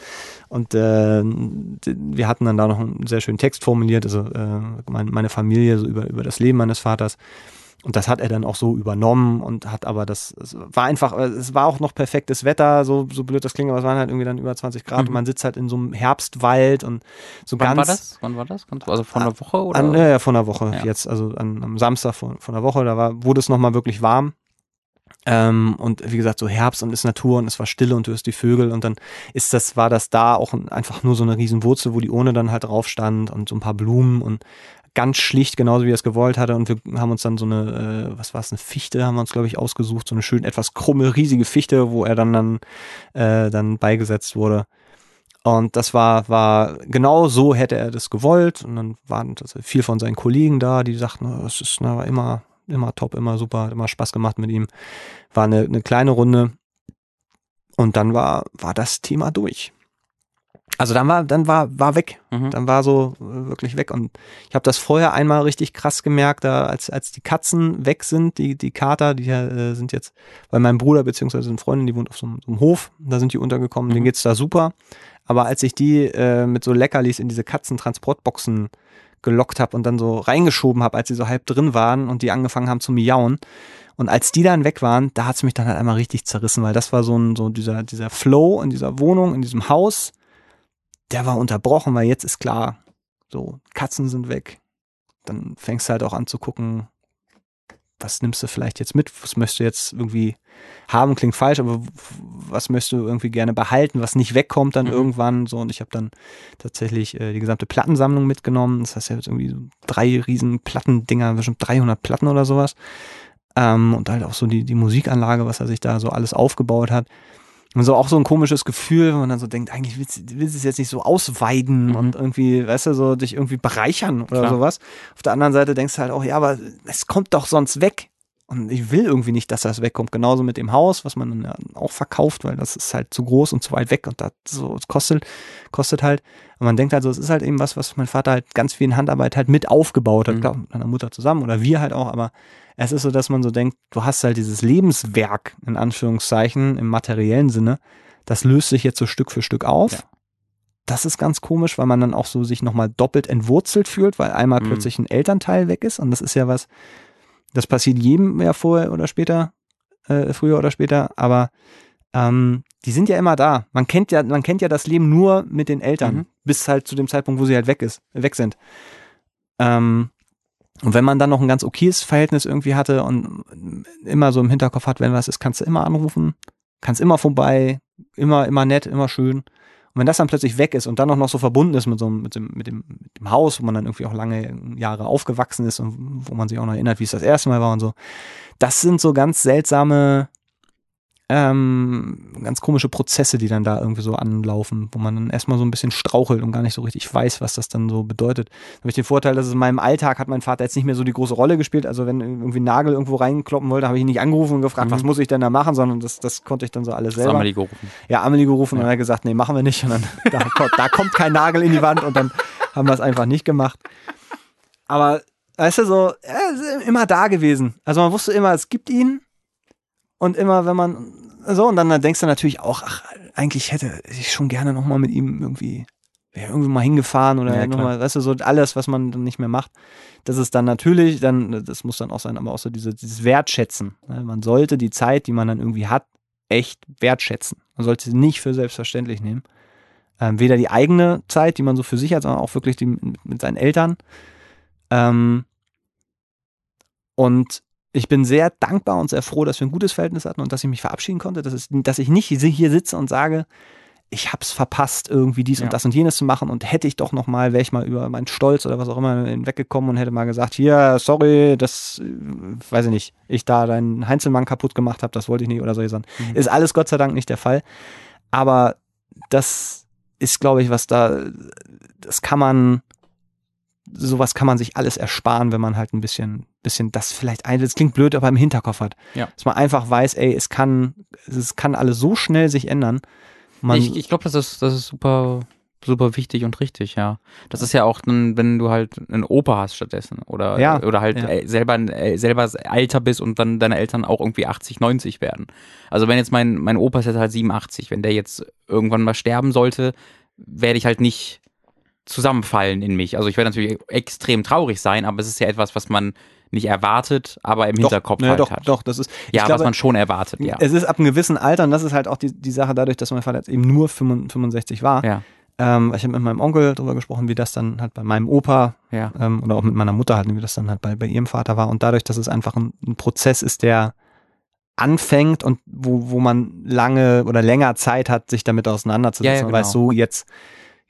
Und äh, wir hatten dann da noch einen sehr schönen Text formuliert, also äh, mein, meine Familie so über, über das Leben meines Vaters. Und das hat er dann auch so übernommen und hat aber das, es war einfach, äh, es war auch noch perfektes Wetter, so, so blöd das klingt, aber es waren halt irgendwie dann über 20 Grad Mhm. und man sitzt halt in so einem Herbstwald und so Wann ganz. war das? Wann war das? Also vor einer Woche oder? An, ja, ja, von der Woche Ja. jetzt, also an, am Samstag von, von der Woche, da war, wurde es nochmal wirklich warm. Ähm, und wie gesagt, so Herbst und ist Natur und es war Stille und du hörst die Vögel und dann ist das, war das da auch ein- einfach nur so eine riesen Wurzel, wo die Urne dann halt drauf stand und so ein paar Blumen und ganz schlicht, genauso wie er es gewollt hatte. Und wir haben uns dann so eine, äh, was war es, eine Fichte haben wir uns, glaube ich, ausgesucht, so eine schön etwas krumme, riesige Fichte, wo er dann dann, äh, dann beigesetzt wurde. Und das war, war genau so hätte er das gewollt. Und dann waren das viel von seinen Kollegen da, die sagten, "Oh, es ist na, war immer, immer top, immer super, hat immer Spaß gemacht mit ihm. War eine, eine kleine Runde. Und dann war, war das Thema durch. Also dann war, dann war, war weg. Mhm. Dann war so äh, wirklich weg. Und ich habe das vorher einmal richtig krass gemerkt, da als, als die Katzen weg sind, die, die Kater, die äh, sind jetzt bei meinem Bruder beziehungsweise eine Freundin, die wohnt auf so, einem- so einem Hof, da sind die untergekommen, denen Mhm. geht's da super. Aber als ich die äh, mit so Leckerlis in diese Katzentransportboxen gelockt habe und dann so reingeschoben habe, als sie so halb drin waren und die angefangen haben zu miauen. Und als die dann weg waren, da hat's mich dann halt einmal richtig zerrissen, weil das war so ein, so dieser, dieser Flow in dieser Wohnung, in diesem Haus, der war unterbrochen, weil jetzt ist klar, so, Katzen sind weg. Dann fängst du halt auch an zu gucken, was nimmst du vielleicht jetzt mit, was möchtest du jetzt irgendwie haben, klingt falsch, aber was möchtest du irgendwie gerne behalten, was nicht wegkommt dann Mhm. irgendwann? So und ich habe dann tatsächlich äh, die gesamte Plattensammlung mitgenommen, das heißt ja jetzt irgendwie so drei riesen Plattendinger, bestimmt 300 Platten oder sowas. Ähm, und halt auch so die, die Musikanlage, was er sich da so alles aufgebaut hat und so auch so ein komisches Gefühl, wenn man dann so denkt, eigentlich willst, du- willst du es jetzt nicht so ausweiden Mhm. und irgendwie, weißt du, so dich irgendwie bereichern oder Klar. sowas. Auf der anderen Seite denkst du halt auch, ja, aber es kommt doch sonst weg. Und ich will irgendwie nicht, dass das wegkommt. Genauso mit dem Haus, was man dann ja auch verkauft, weil das ist halt zu groß und zu weit weg und das so es kostet, kostet halt. Und man denkt halt so, es ist halt eben was, was mein Vater halt ganz viel in Handarbeit halt mit aufgebaut hat. Mhm. Klar, mit meiner Mutter zusammen oder wir halt auch, aber es ist so, dass man so denkt, du hast halt dieses Lebenswerk, in Anführungszeichen, im materiellen Sinne, das löst sich jetzt so Stück für Stück auf. Ja. Das ist ganz komisch, weil man dann auch so sich nochmal doppelt entwurzelt fühlt, weil einmal Mhm. plötzlich ein Elternteil weg ist und das ist ja was, das passiert jedem ja vorher oder später, äh, früher oder später, aber ähm, die sind ja immer da. Man kennt ja, man kennt ja das Leben nur mit den Eltern, Mhm. bis halt zu dem Zeitpunkt, wo sie halt weg ist, weg sind. Ähm, und wenn man dann noch ein ganz okayes Verhältnis irgendwie hatte und immer so im Hinterkopf hat, wenn was ist, kannst du immer anrufen, kannst immer vorbei, immer, immer nett, immer schön. Und wenn das dann plötzlich weg ist und dann auch noch so verbunden ist mit so einem, mit dem, mit dem, mit dem Haus, wo man dann irgendwie auch lange Jahre aufgewachsen ist und wo man sich auch noch erinnert, wie es das erste Mal war und so. Das sind so ganz seltsame, ähm, ganz komische Prozesse, die dann da irgendwie so anlaufen, wo man dann erstmal so ein bisschen strauchelt und gar nicht so richtig weiß, was das dann so bedeutet. Da habe ich den Vorteil, dass es in meinem Alltag hat mein Vater jetzt nicht mehr so die große Rolle gespielt. Also wenn irgendwie ein Nagel irgendwo reinkloppen wollte, habe ich ihn nicht angerufen und gefragt, Mhm. was muss ich denn da machen, sondern das, das konnte ich dann so alles selber. Amelie gerufen. Ja, Amelie gerufen und Ja. er hat gesagt, nee, machen wir nicht. Und dann, da, kommt- da kommt kein Nagel in die Wand und dann haben wir es einfach nicht gemacht. Aber, weißt du, so, er ist immer da gewesen. Also man wusste immer, es gibt ihn. Und immer, wenn man so, und dann denkst du natürlich auch, ach, eigentlich hätte ich schon gerne nochmal mit ihm irgendwie, wäre irgendwie mal hingefahren oder Ja, nochmal, weißt du, so alles, was man dann nicht mehr macht. Das ist dann natürlich, dann, das muss dann auch sein, aber auch so diese, dieses Wertschätzen. Ne? Man sollte die Zeit, die man dann irgendwie hat, echt wertschätzen. Man sollte sie nicht für selbstverständlich nehmen. Ähm, weder die eigene Zeit, die man so für sich hat, sondern auch wirklich die mit, mit seinen Eltern. Ähm, und ich bin sehr dankbar und sehr froh, dass wir ein gutes Verhältnis hatten und dass ich mich verabschieden konnte, dass, es, dass ich nicht hier sitze und sage, ich hab's verpasst, irgendwie dies Ja. und das und jenes zu machen und hätte ich doch noch mal, wäre ich mal über meinen Stolz oder was auch immer hinweggekommen und hätte mal gesagt, hier, sorry, das, äh, weiß ich nicht, ich da deinen Heinzelmann kaputt gemacht habe, das wollte ich nicht oder solche Sachen. Mhm. Ist alles Gott sei Dank nicht der Fall. Aber das ist, glaube ich, was da, das kann man, sowas kann man sich alles ersparen, wenn man halt ein bisschen, bisschen das vielleicht ein, das klingt blöd, aber im Hinterkopf hat. Ja. Dass man einfach weiß, ey, es kann, es kann alles so schnell sich ändern. Man, ich ich glaube, das ist, das ist super, super wichtig und richtig, ja. Das ist ja auch dann, wenn du halt einen Opa hast stattdessen oder, Ja, oder halt ja. äh, selber, äh, selber älter bist und dann deine Eltern auch irgendwie 80, 90 werden. Also wenn jetzt mein, mein Opa ist jetzt halt 87, wenn der jetzt irgendwann mal sterben sollte, werde ich halt nicht zusammenfallen in mich. Also ich werde natürlich extrem traurig sein, aber es ist ja etwas, was man nicht erwartet, aber im Hinterkopf doch, ne, halt doch, hat. doch, das ist, ja, was glaube, man schon erwartet, ja. es ist ab einem gewissen Alter und das ist halt auch die, die Sache dadurch, dass mein Vater jetzt eben nur 65 war. Ja, Ähm, ich habe mit meinem Onkel darüber gesprochen, wie das dann halt bei meinem Opa ja. ähm, oder auch mit meiner Mutter halt, wie das dann halt bei, bei ihrem Vater war. Und dadurch, dass es einfach ein, ein Prozess ist, der anfängt und wo, wo man lange oder länger Zeit hat, sich damit auseinanderzusetzen. Ja, ja, Man weiß genau. so, jetzt,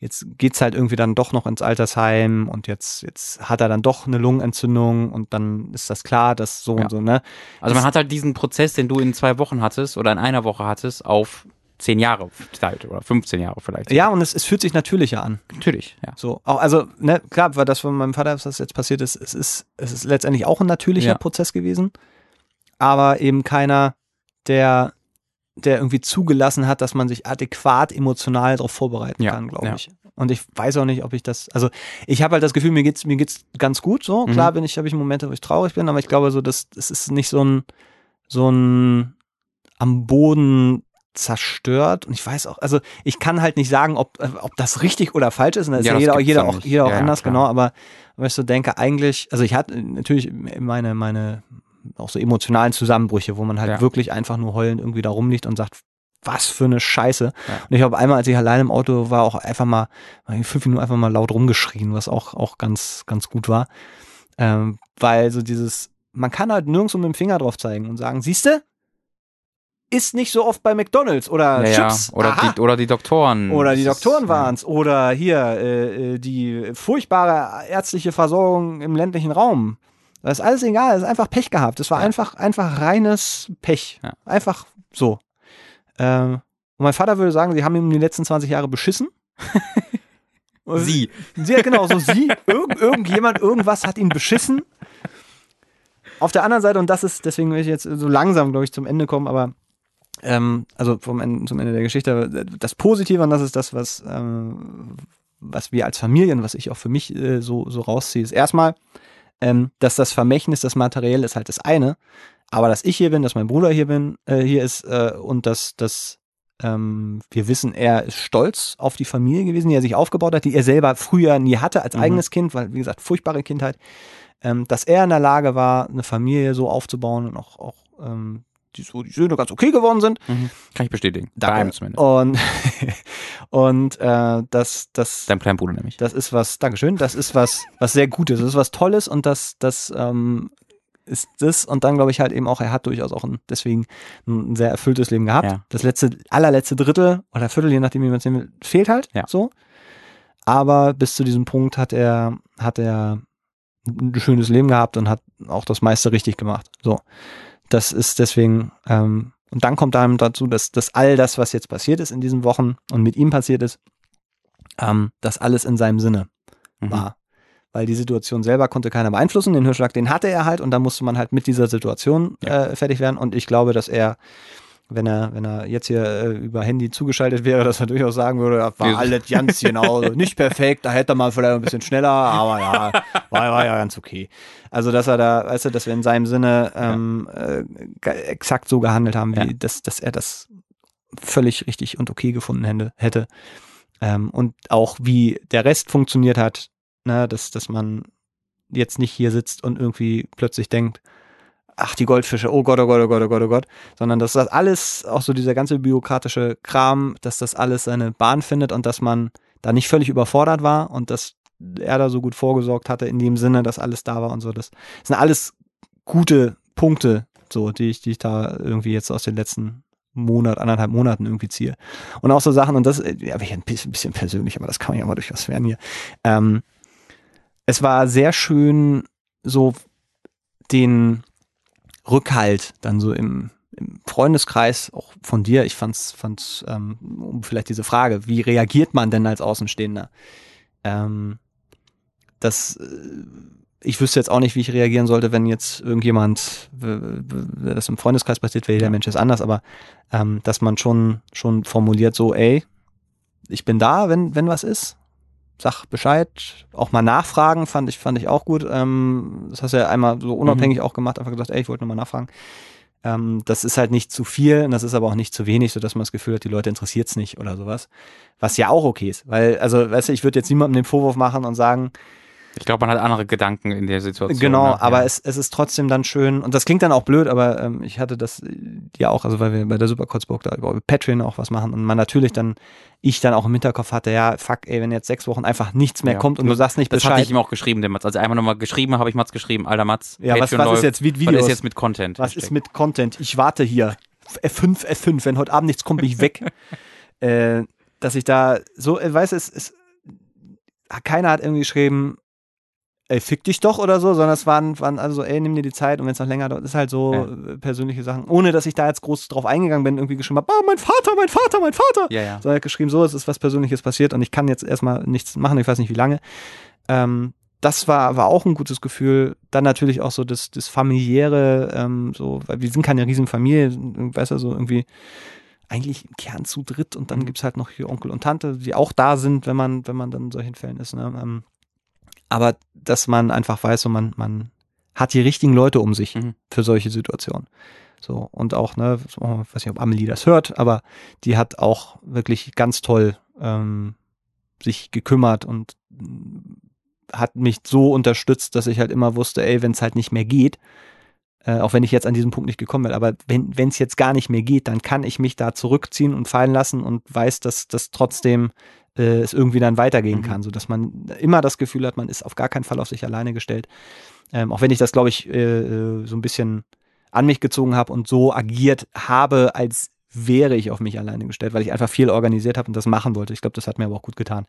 jetzt geht's halt irgendwie dann doch noch ins Altersheim und jetzt, jetzt hat er dann doch eine Lungenentzündung und dann ist das klar, dass so Ja. und so, ne? Also man hat halt diesen Prozess, den du in zwei Wochen hattest oder in einer Woche hattest, auf zehn Jahre verteilt oder 15 Jahre vielleicht. Ja, und es, es fühlt sich natürlicher an. natürlich, ja. So, auch, also, ne, klar, weil das von meinem Vater, was das jetzt passiert ist, es ist, es ist letztendlich auch ein natürlicher Ja. Prozess gewesen, aber eben keiner, der, der irgendwie zugelassen hat, dass man sich adäquat emotional darauf vorbereiten Ja, kann, glaube ja. ich. Und ich weiß auch nicht, ob ich das, also ich habe halt das Gefühl, mir geht's, mir geht's ganz gut, so. Mhm. Klar bin ich, habe ich Momente, wo ich traurig bin, aber ich glaube so, dass, das ist nicht so ein, so ein am Boden zerstört und ich weiß auch, also ich kann halt nicht sagen, ob, äh, ob das richtig oder falsch ist und das Ja, ist ja das jeder, jeder auch, jeder auch ja, anders, klar. genau, aber wenn ich so denke, eigentlich, also ich hatte natürlich meine, meine auch so emotionalen Zusammenbrüche, wo man halt Ja. wirklich einfach nur heulend irgendwie da rumliegt und sagt, was für eine Scheiße. Ja. Und ich habe einmal, als ich allein im Auto war, auch einfach mal, fünf Minuten einfach mal laut rumgeschrien, was auch, auch ganz, ganz gut war. Ähm, weil so dieses, man kann halt nirgendwo mit dem Finger drauf zeigen und sagen, siehste, ist nicht so oft bei McDonalds oder ja, ja. Chips. Oder, Aha. die, oder die Doktoren. Oder die Doktoren waren's. Oder hier äh, äh, die furchtbare ärztliche Versorgung im ländlichen Raum. Das ist alles egal, das ist einfach Pech gehabt. Das war Ja. einfach, einfach reines Pech. Ja. Einfach so. Ähm, und mein Vater würde sagen, sie haben ihm die letzten 20 Jahre beschissen. Sie. Sie, ja, genau, so sie. Irgend, irgendjemand, irgendwas hat ihn beschissen. Auf der anderen Seite, und das ist, deswegen will ich jetzt so langsam, glaube ich, zum Ende kommen, aber ähm, also vom Ende, zum Ende der Geschichte, das Positive, und das ist das, was, ähm, was wir als Familien, was ich auch für mich äh, so, so rausziehe, ist erstmal, ähm, dass das Vermächtnis, das Materielle ist halt das eine, aber dass ich hier bin, dass mein Bruder hier bin, äh, hier ist äh, und dass, dass ähm, wir wissen, er ist stolz auf die Familie gewesen, die er sich aufgebaut hat, die er selber früher nie hatte als Mhm. eigenes Kind, weil, wie gesagt, furchtbare Kindheit, ähm, dass er in der Lage war, eine Familie so aufzubauen und auch, auch ähm, die, so, die Söhne ganz okay geworden sind. Mhm. Kann ich bestätigen. Danke. Und, und äh, das, das, Dein kleiner Bruder nämlich. das ist was, Dankeschön, das ist was, was sehr Gutes, das ist was Tolles und das, das ähm, ist das und dann glaube ich halt eben auch, er hat durchaus auch ein, deswegen ein sehr erfülltes Leben gehabt. Ja. Das letzte, allerletzte Drittel oder Viertel, je nachdem wie man es sehen will, fehlt halt Ja. so. Aber bis zu diesem Punkt hat er, hat er ein schönes Leben gehabt und hat auch das meiste richtig gemacht. So. Das ist deswegen, ähm, und dann kommt einem dazu, dass, dass all das, was jetzt passiert ist in diesen Wochen und mit ihm passiert ist, ähm, dass alles in seinem Sinne Mhm. war. Weil die Situation selber konnte keiner beeinflussen. Den Hirschschlag, den hatte er halt und da musste man halt mit dieser Situation Ja. äh, fertig werden. Und ich glaube, dass er wenn er, wenn er jetzt hier äh, über Handy zugeschaltet wäre, dass er durchaus sagen würde, das war alles ganz genau, nicht perfekt, da hätte er mal vielleicht ein bisschen schneller, aber ja, war, war ja ganz okay. Also, dass er da, weißt du, dass wir in seinem Sinne ähm, äh, exakt so gehandelt haben, wie Ja. dass, dass er das völlig richtig und okay gefunden hätte. hätte. Ähm, und auch wie der Rest funktioniert hat, ne, dass, dass man jetzt nicht hier sitzt und irgendwie plötzlich denkt, ach, die Goldfische, oh Gott, oh Gott, oh Gott, oh Gott, oh Gott, sondern dass das alles, auch so dieser ganze bürokratische Kram, dass das alles seine Bahn findet und dass man da nicht völlig überfordert war und dass er da so gut vorgesorgt hatte, in dem Sinne, dass alles da war und so. Das sind alles gute Punkte, so, die ich, die ich da irgendwie jetzt aus den letzten Monat, anderthalb Monaten irgendwie ziehe. Und auch so Sachen, und das, äh, ja, ein bisschen, bisschen persönlich, aber das kann man ja mal durchaus werden hier. Ähm, es war sehr schön, so den Rückhalt dann so im, im Freundeskreis, auch von dir, ich fand's, fand's, ähm, um vielleicht diese Frage, wie reagiert man denn als Außenstehender? Ähm, das, äh, ich wüsste jetzt auch nicht, wie ich reagieren sollte, wenn jetzt irgendjemand, das im Freundeskreis passiert, weil jeder Ja. Mensch ist anders, aber ähm, dass man schon, schon formuliert so, ey, ich bin da, wenn, wenn was ist. Sag Bescheid, auch mal nachfragen, fand ich, fand ich auch gut. Ähm, das hast du ja einmal so unabhängig auch gemacht, einfach gesagt, ey, ich wollte nur mal nachfragen. Ähm, das ist halt nicht zu viel und das ist aber auch nicht zu wenig, sodass man das Gefühl hat, die Leute interessiert es nicht oder sowas. Was ja auch okay ist. Weil, also, weißt du, ich würde jetzt niemandem den Vorwurf machen und sagen, Ich glaube, man hat andere Gedanken in der Situation. Genau, ne? aber ja. es, es ist trotzdem dann schön, und das klingt dann auch blöd, aber ähm, ich hatte das äh, ja auch, also weil wir bei der Superkurzburg da über Patreon auch was machen und man natürlich dann, ich dann auch im Hinterkopf hatte, ja, fuck, ey, wenn jetzt sechs Wochen einfach nichts mehr Ja. kommt und du sagst nicht Das hatte Bescheid, ich ihm auch geschrieben, der Mats. Also einmal nochmal geschrieben habe ich Mats geschrieben, alter Mats. Ja, was- Patreon was ist läuft. jetzt mit Was Videos? ist jetzt mit Content? was Hashtag. ist mit Content? Ich warte hier. F5, F5, wenn heute Abend nichts kommt, bin ich weg. äh, dass ich da so, äh, weißt du, es, es, keiner hat irgendwie geschrieben, ey, fick dich doch oder so, sondern es waren, waren also, ey, nimm dir die Zeit und wenn es noch länger dauert, ist halt so Ja. äh, persönliche Sachen, ohne dass ich da jetzt groß drauf eingegangen bin, irgendwie geschrieben habe, ah, mein Vater, mein Vater, mein Vater. Ja, ja. Sondern er hat geschrieben, so, es ist was Persönliches passiert und ich kann jetzt erstmal nichts machen, ich weiß nicht wie lange. Ähm, das war, war auch ein gutes Gefühl. Dann natürlich auch so das, das familiäre, ähm, so, weil wir sind keine Riesenfamilie, weißt du, so irgendwie eigentlich im Kern zu dritt und dann Mhm. gibt's halt noch hier Onkel und Tante, die auch da sind, wenn man, wenn man dann in solchen Fällen ist. Ne? Ähm, aber dass man einfach weiß, so man, man hat die richtigen Leute um sich Mhm. für solche Situationen. So, und auch, ne, ich weiß nicht, ob Amelie das hört, aber die hat auch wirklich ganz toll ähm, sich gekümmert und hat mich so unterstützt, dass ich halt immer wusste, ey, wenn es halt nicht mehr geht, äh, auch wenn ich jetzt an diesem Punkt nicht gekommen bin, aber wenn es jetzt gar nicht mehr geht, dann kann ich mich da zurückziehen und fallen lassen und weiß, dass das trotzdem äh, es irgendwie dann weitergehen Mhm. kann, so dass man immer das Gefühl hat, man ist auf gar keinen Fall auf sich alleine gestellt. Ähm, auch wenn ich das, glaube ich, äh, äh, so ein bisschen an mich gezogen habe und so agiert habe, als wäre ich auf mich alleine gestellt, weil ich einfach viel organisiert habe und das machen wollte. Ich glaube, das hat mir aber auch gut getan.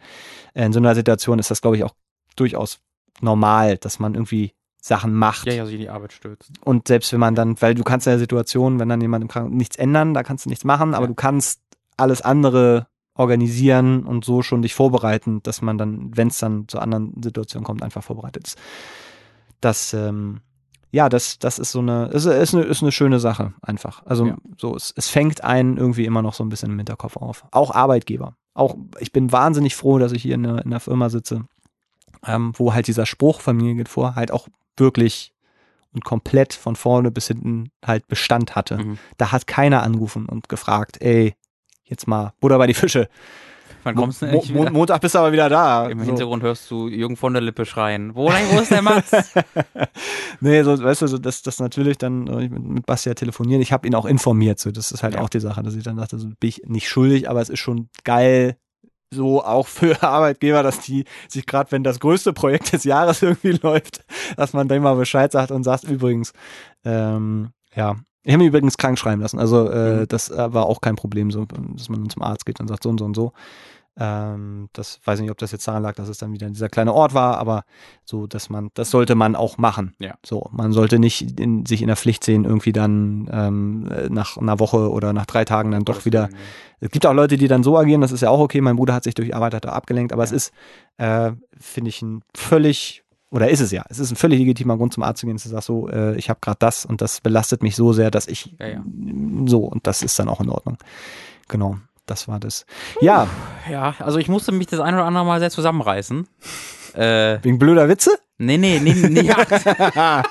Äh, In so einer Situation ist das, glaube ich, auch durchaus normal, dass man irgendwie Sachen macht. Ja, ja, sich in die Arbeit stürzt. Und selbst wenn man dann, weil du kannst in der Situation, wenn dann jemand im Krankenhaus nichts ändern, da kannst du nichts machen, aber Ja. du kannst alles andere organisieren und so schon dich vorbereiten, dass man dann, wenn es dann zu anderen Situationen kommt, einfach vorbereitet ist. Das, ähm, ja, das, das ist so eine, ist, ist eine, ist eine schöne Sache einfach. Also Ja. so, es, es fängt einen irgendwie immer noch so ein bisschen im Hinterkopf auf. Auch Arbeitgeber. Auch, ich bin wahnsinnig froh, dass ich hier in der, in der Firma sitze, ähm, wo halt dieser Spruch Familie geht vor, halt auch wirklich und komplett von vorne bis hinten halt Bestand hatte. Mhm. Da hat keiner angerufen und gefragt, ey, jetzt mal Butter bei die Fische. Wann Mo kommst du Mo endlich Mo wieder? Montag bist du aber wieder da. Im so. Hintergrund hörst du Jürgen von der Lippe schreien. Wo, wo ist der Mats? nee, so, weißt du, so, das, das natürlich dann äh, mit, mit Basti ja telefonieren. Ich habe ihn auch informiert. So, das ist halt Ja. auch die Sache, dass ich dann dachte, so bin ich nicht schuldig, aber es ist schon geil, so auch für Arbeitgeber, dass die sich gerade, wenn das größte Projekt des Jahres irgendwie läuft, dass man dann mal Bescheid sagt und sagt, übrigens, ähm, ja. Ich habe mich übrigens krank schreiben lassen. Also äh, Mhm. das äh, war auch kein Problem, so, dass man zum Arzt geht und sagt so und so und so. Ähm, das weiß ich nicht, ob das jetzt daran lag, dass es dann wieder dieser kleine Ort war, aber so, dass man, das sollte man auch machen. Ja. So, man sollte nicht in, sich in der Pflicht sehen, irgendwie dann ähm, äh, nach einer Woche oder nach drei Tagen dann doch wieder. Es gibt auch Leute, die dann so agieren, das ist ja auch okay. Mein Bruder hat sich durch Arbeit hat abgelenkt, aber es Ja. ist, äh, finde ich, ein völlig oder ist es ja, es ist ein völlig legitimer Grund zum Arzt zu gehen, zu sagen so, äh, ich habe gerade das und das belastet mich so sehr, dass ich Ja, ja. so und das ist dann auch in Ordnung. Genau, das war das. Ja, Ja, also ich musste mich das ein oder andere Mal sehr zusammenreißen. Äh, wegen blöder Witze? nee, nee, nee, nee. Ja.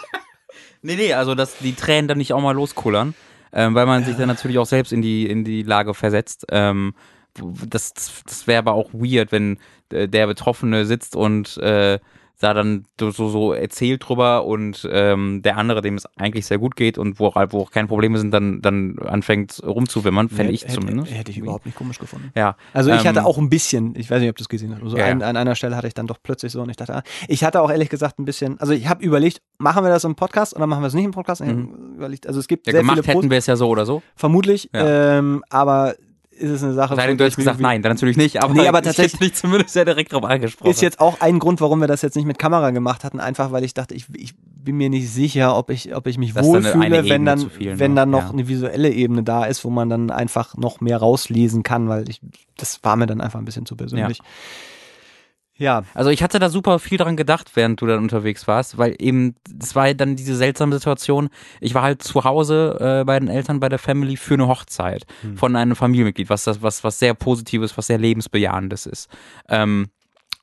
nee, nee, also dass die Tränen dann nicht auch mal loskullern, ähm, weil man sich dann natürlich auch selbst in die, in die Lage versetzt. Ähm, das das, das wäre aber auch weird, wenn äh, der Betroffene sitzt und äh, da dann so, so erzählt drüber und ähm, der andere, dem es eigentlich sehr gut geht und wo auch, wo auch keine Probleme sind, dann, dann anfängt rumzuwimmern, fände ich Hätte- zumindest. Hätte ich überhaupt nicht komisch gefunden. Ja. Also ich Ähm, hatte auch ein bisschen, ich weiß nicht, ob du es gesehen hast, so Ja, ja. an, an einer Stelle hatte ich dann doch plötzlich so und ich dachte, ah, ich hatte auch ehrlich gesagt ein bisschen, also ich habe überlegt, machen wir das im Podcast oder machen wir es nicht im Podcast? Hab Überlegt, also es gibt Ja, sehr gemacht viele hätten wir es ja so oder so. vermutlich, Ja. ähm, aber ist es eine Sache, von du hättest ich mich gesagt, nein, dann natürlich nicht. Aber, Nee, aber ich tatsächlich- hätte dich zumindest sehr direkt drauf angesprochen. Ist jetzt auch ein Grund, warum wir das jetzt nicht mit Kamera gemacht hatten, einfach weil ich dachte, ich, ich bin mir nicht sicher, ob ich, ob ich mich Das wohlfühle, wenn dann, viel, wenn ne? dann noch Ja. eine visuelle Ebene da ist, wo man dann einfach noch mehr rauslesen kann, weil ich, das war mir dann einfach ein bisschen zu persönlich. Ja, Also ich hatte da super viel dran gedacht, während du dann unterwegs warst, weil eben, das war dann diese seltsame Situation. Ich war halt zu Hause äh, bei den Eltern, bei der Family für eine Hochzeit von einem Familienmitglied, was das, was, was sehr Positives, was sehr Lebensbejahendes ist. Ähm,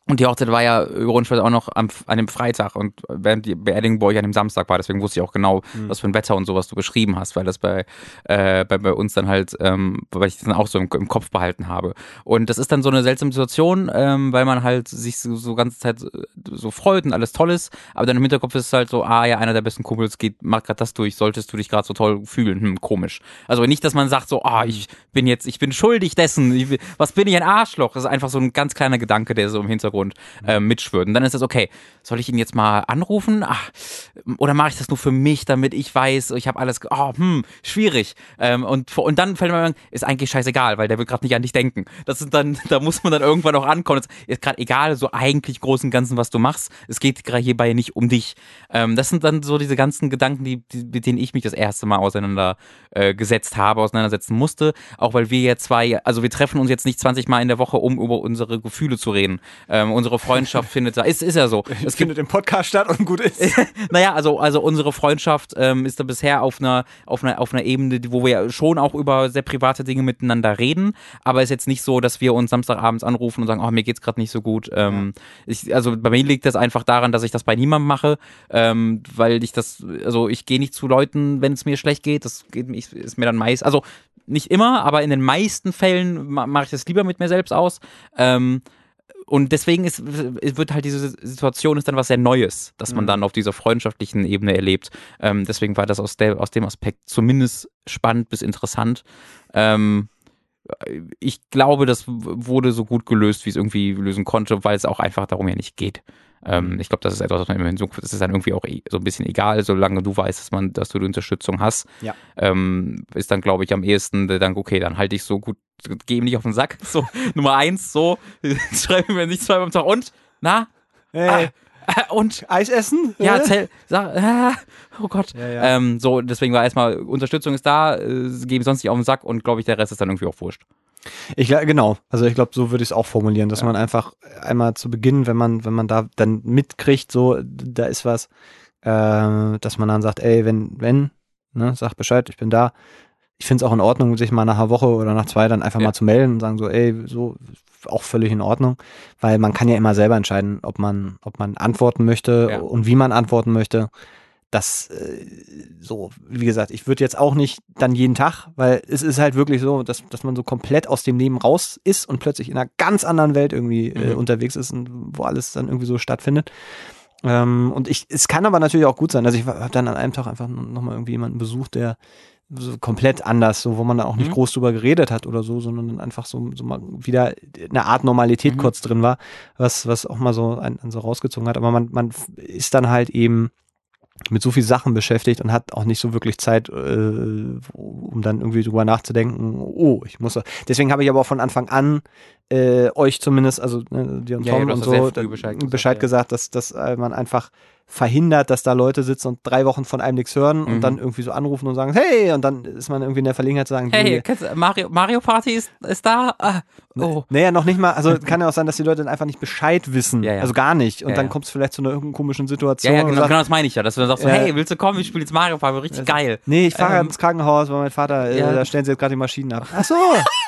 und die Hochzeit war ja ironischerweise auch noch am, an dem Freitag und während die Beerdigung bei euch an dem Samstag war, deswegen wusste ich auch genau, was für ein Wetter und so, was du beschrieben hast, weil das bei, äh, bei, bei uns dann halt, ähm, weil ich das dann auch so im, im Kopf behalten habe. Und das ist dann so eine seltsame Situation, ähm, weil man halt sich so, so ganze Zeit so, freut und alles toll ist, aber dann im Hinterkopf ist es halt so, ah ja, einer der besten Kumpels geht, macht gerade das durch, solltest du dich gerade so toll fühlen, hm, komisch. Also nicht, dass man sagt so, ah, ich bin jetzt, ich bin schuldig dessen, ich, was bin ich, ein Arschloch? Das ist einfach so ein ganz kleiner Gedanke, der so im Hintergrund äh, mitschwirrt. Und dann ist das okay, soll ich ihn jetzt mal anrufen? Ach, oder mache ich das nur für mich, damit ich weiß, ich habe alles, oh, hm, schwierig. Ähm, und, und dann fällt mir, ist eigentlich scheißegal, weil der will gerade nicht an dich denken. Das sind dann, da muss man dann irgendwann auch ankommen. Es ist gerade egal, so eigentlich großen Ganzen, was du machst. Es geht gerade hierbei nicht um dich. Ähm, das sind dann so diese ganzen Gedanken, die, die, mit denen ich mich das erste Mal auseinander äh, habe, auseinandersetzen musste. Auch weil wir ja zwei, also wir treffen uns jetzt nicht 20 Mal in der Woche, um über unsere Gefühle zu reden. Ähm, unsere Freundschaft findet da, ist, ist ja so. Es findet im Podcast statt und gut ist. naja, also, also unsere Freundschaft ähm, ist da bisher auf einer, auf, einer, auf einer Ebene, wo wir schon auch über sehr private Dinge miteinander reden, aber es ist jetzt nicht so, dass wir uns Samstagabends anrufen und sagen, oh, mir geht's gerade nicht so gut. Ähm, ich, also bei mir liegt das einfach daran, dass ich das bei niemandem mache, ähm, weil ich das, also ich gehe nicht zu Leuten, wenn es mir schlecht geht, das geht, mir- ist mir dann meist, also nicht immer, aber in den meisten Fällen ma- mache ich das lieber mit mir selbst aus. Ähm, und deswegen ist, wird halt diese Situation ist dann was sehr Neues, dass man dann auf dieser freundschaftlichen Ebene erlebt. Ähm, deswegen war das aus, der, aus dem Aspekt zumindest spannend bis interessant. Ähm, ich glaube, das wurde so gut gelöst, wie es irgendwie lösen konnte, weil es auch einfach darum ja nicht geht. Ähm, ich glaube, das ist etwas, was man immerhin so, das ist dann irgendwie auch eh so ein bisschen egal, solange du weißt, dass man, dass du die Unterstützung hast. Ja. Ähm, ist dann, glaube ich, am ehesten der Gedanke, okay, dann halte ich so gut, geh ihm nicht auf den Sack. So, Nummer eins, so, schreibe mir nicht zweimal am Tag und, na? Hey, Ah, und Eis essen? ja, Äh? zähl, sag, ah, oh Gott. Ja, ja. Ähm, so, deswegen war erstmal, Unterstützung ist da, äh, geben sonst nicht auf den Sack und glaube ich, der Rest ist dann irgendwie auch wurscht. Ich gla- genau, also ich glaube, so würde ich es auch formulieren, dass man einfach einmal zu Beginn, wenn man, wenn man da dann mitkriegt, so, da ist was, äh, dass man dann sagt, ey, wenn, wenn, ne, sag Bescheid, ich bin da. Ich finde es auch in Ordnung, sich mal nach einer Woche oder nach zwei dann einfach Ja. mal zu melden und sagen so, ey, so auch völlig in Ordnung, weil man kann ja immer selber entscheiden, ob man, ob man antworten möchte Ja. und wie man antworten möchte. Das äh, so, wie gesagt, ich würde jetzt auch nicht dann jeden Tag, weil es ist halt wirklich so, dass, dass man so komplett aus dem Leben raus ist und plötzlich in einer ganz anderen Welt irgendwie äh, Mhm. unterwegs ist und wo alles dann irgendwie so stattfindet. Ähm, und ich, es kann aber natürlich auch gut sein. Also ich habe dann an einem Tag einfach nochmal irgendwie jemanden besucht, der so komplett anders, so wo man da auch nicht Mhm. groß drüber geredet hat oder so, sondern dann einfach so, so mal wieder eine Art Normalität Mhm. kurz drin war, was, was auch mal so einen, einen so rausgezogen hat. Aber man, man ist dann halt eben mit so viel Sachen beschäftigt und hat auch nicht so wirklich Zeit, äh, um dann irgendwie drüber nachzudenken, oh, ich muss. Deswegen habe ich aber auch von Anfang an äh, euch zumindest, also ne, dir und ja, Tom und ja sehr so, Bescheid Bescheid, gesagt, ja. dass, dass äh, man einfach verhindert, dass da Leute sitzen und drei Wochen von einem nichts hören und Mhm. dann irgendwie so anrufen und sagen, hey, und dann ist man irgendwie in der Verlegenheit zu sagen, Hey, du, Mario, Mario Party ist, ist da? Ah, oh. Naja, noch nicht mal, also kann ja auch sein, dass die Leute dann einfach nicht Bescheid wissen. Ja, ja. Also gar nicht. Und Ja, dann kommt es vielleicht zu einer irgendeiner komischen Situation. ja, genau, sagt, genau das meine ich ja. Dass du dann sagst, hey, willst du kommen? Ich spiele jetzt Mario Party, richtig geil. Nee, ich fahre Ähm, ins Krankenhaus, weil mein Vater, äh, da stellen sie jetzt gerade die Maschinen ab. Ach so.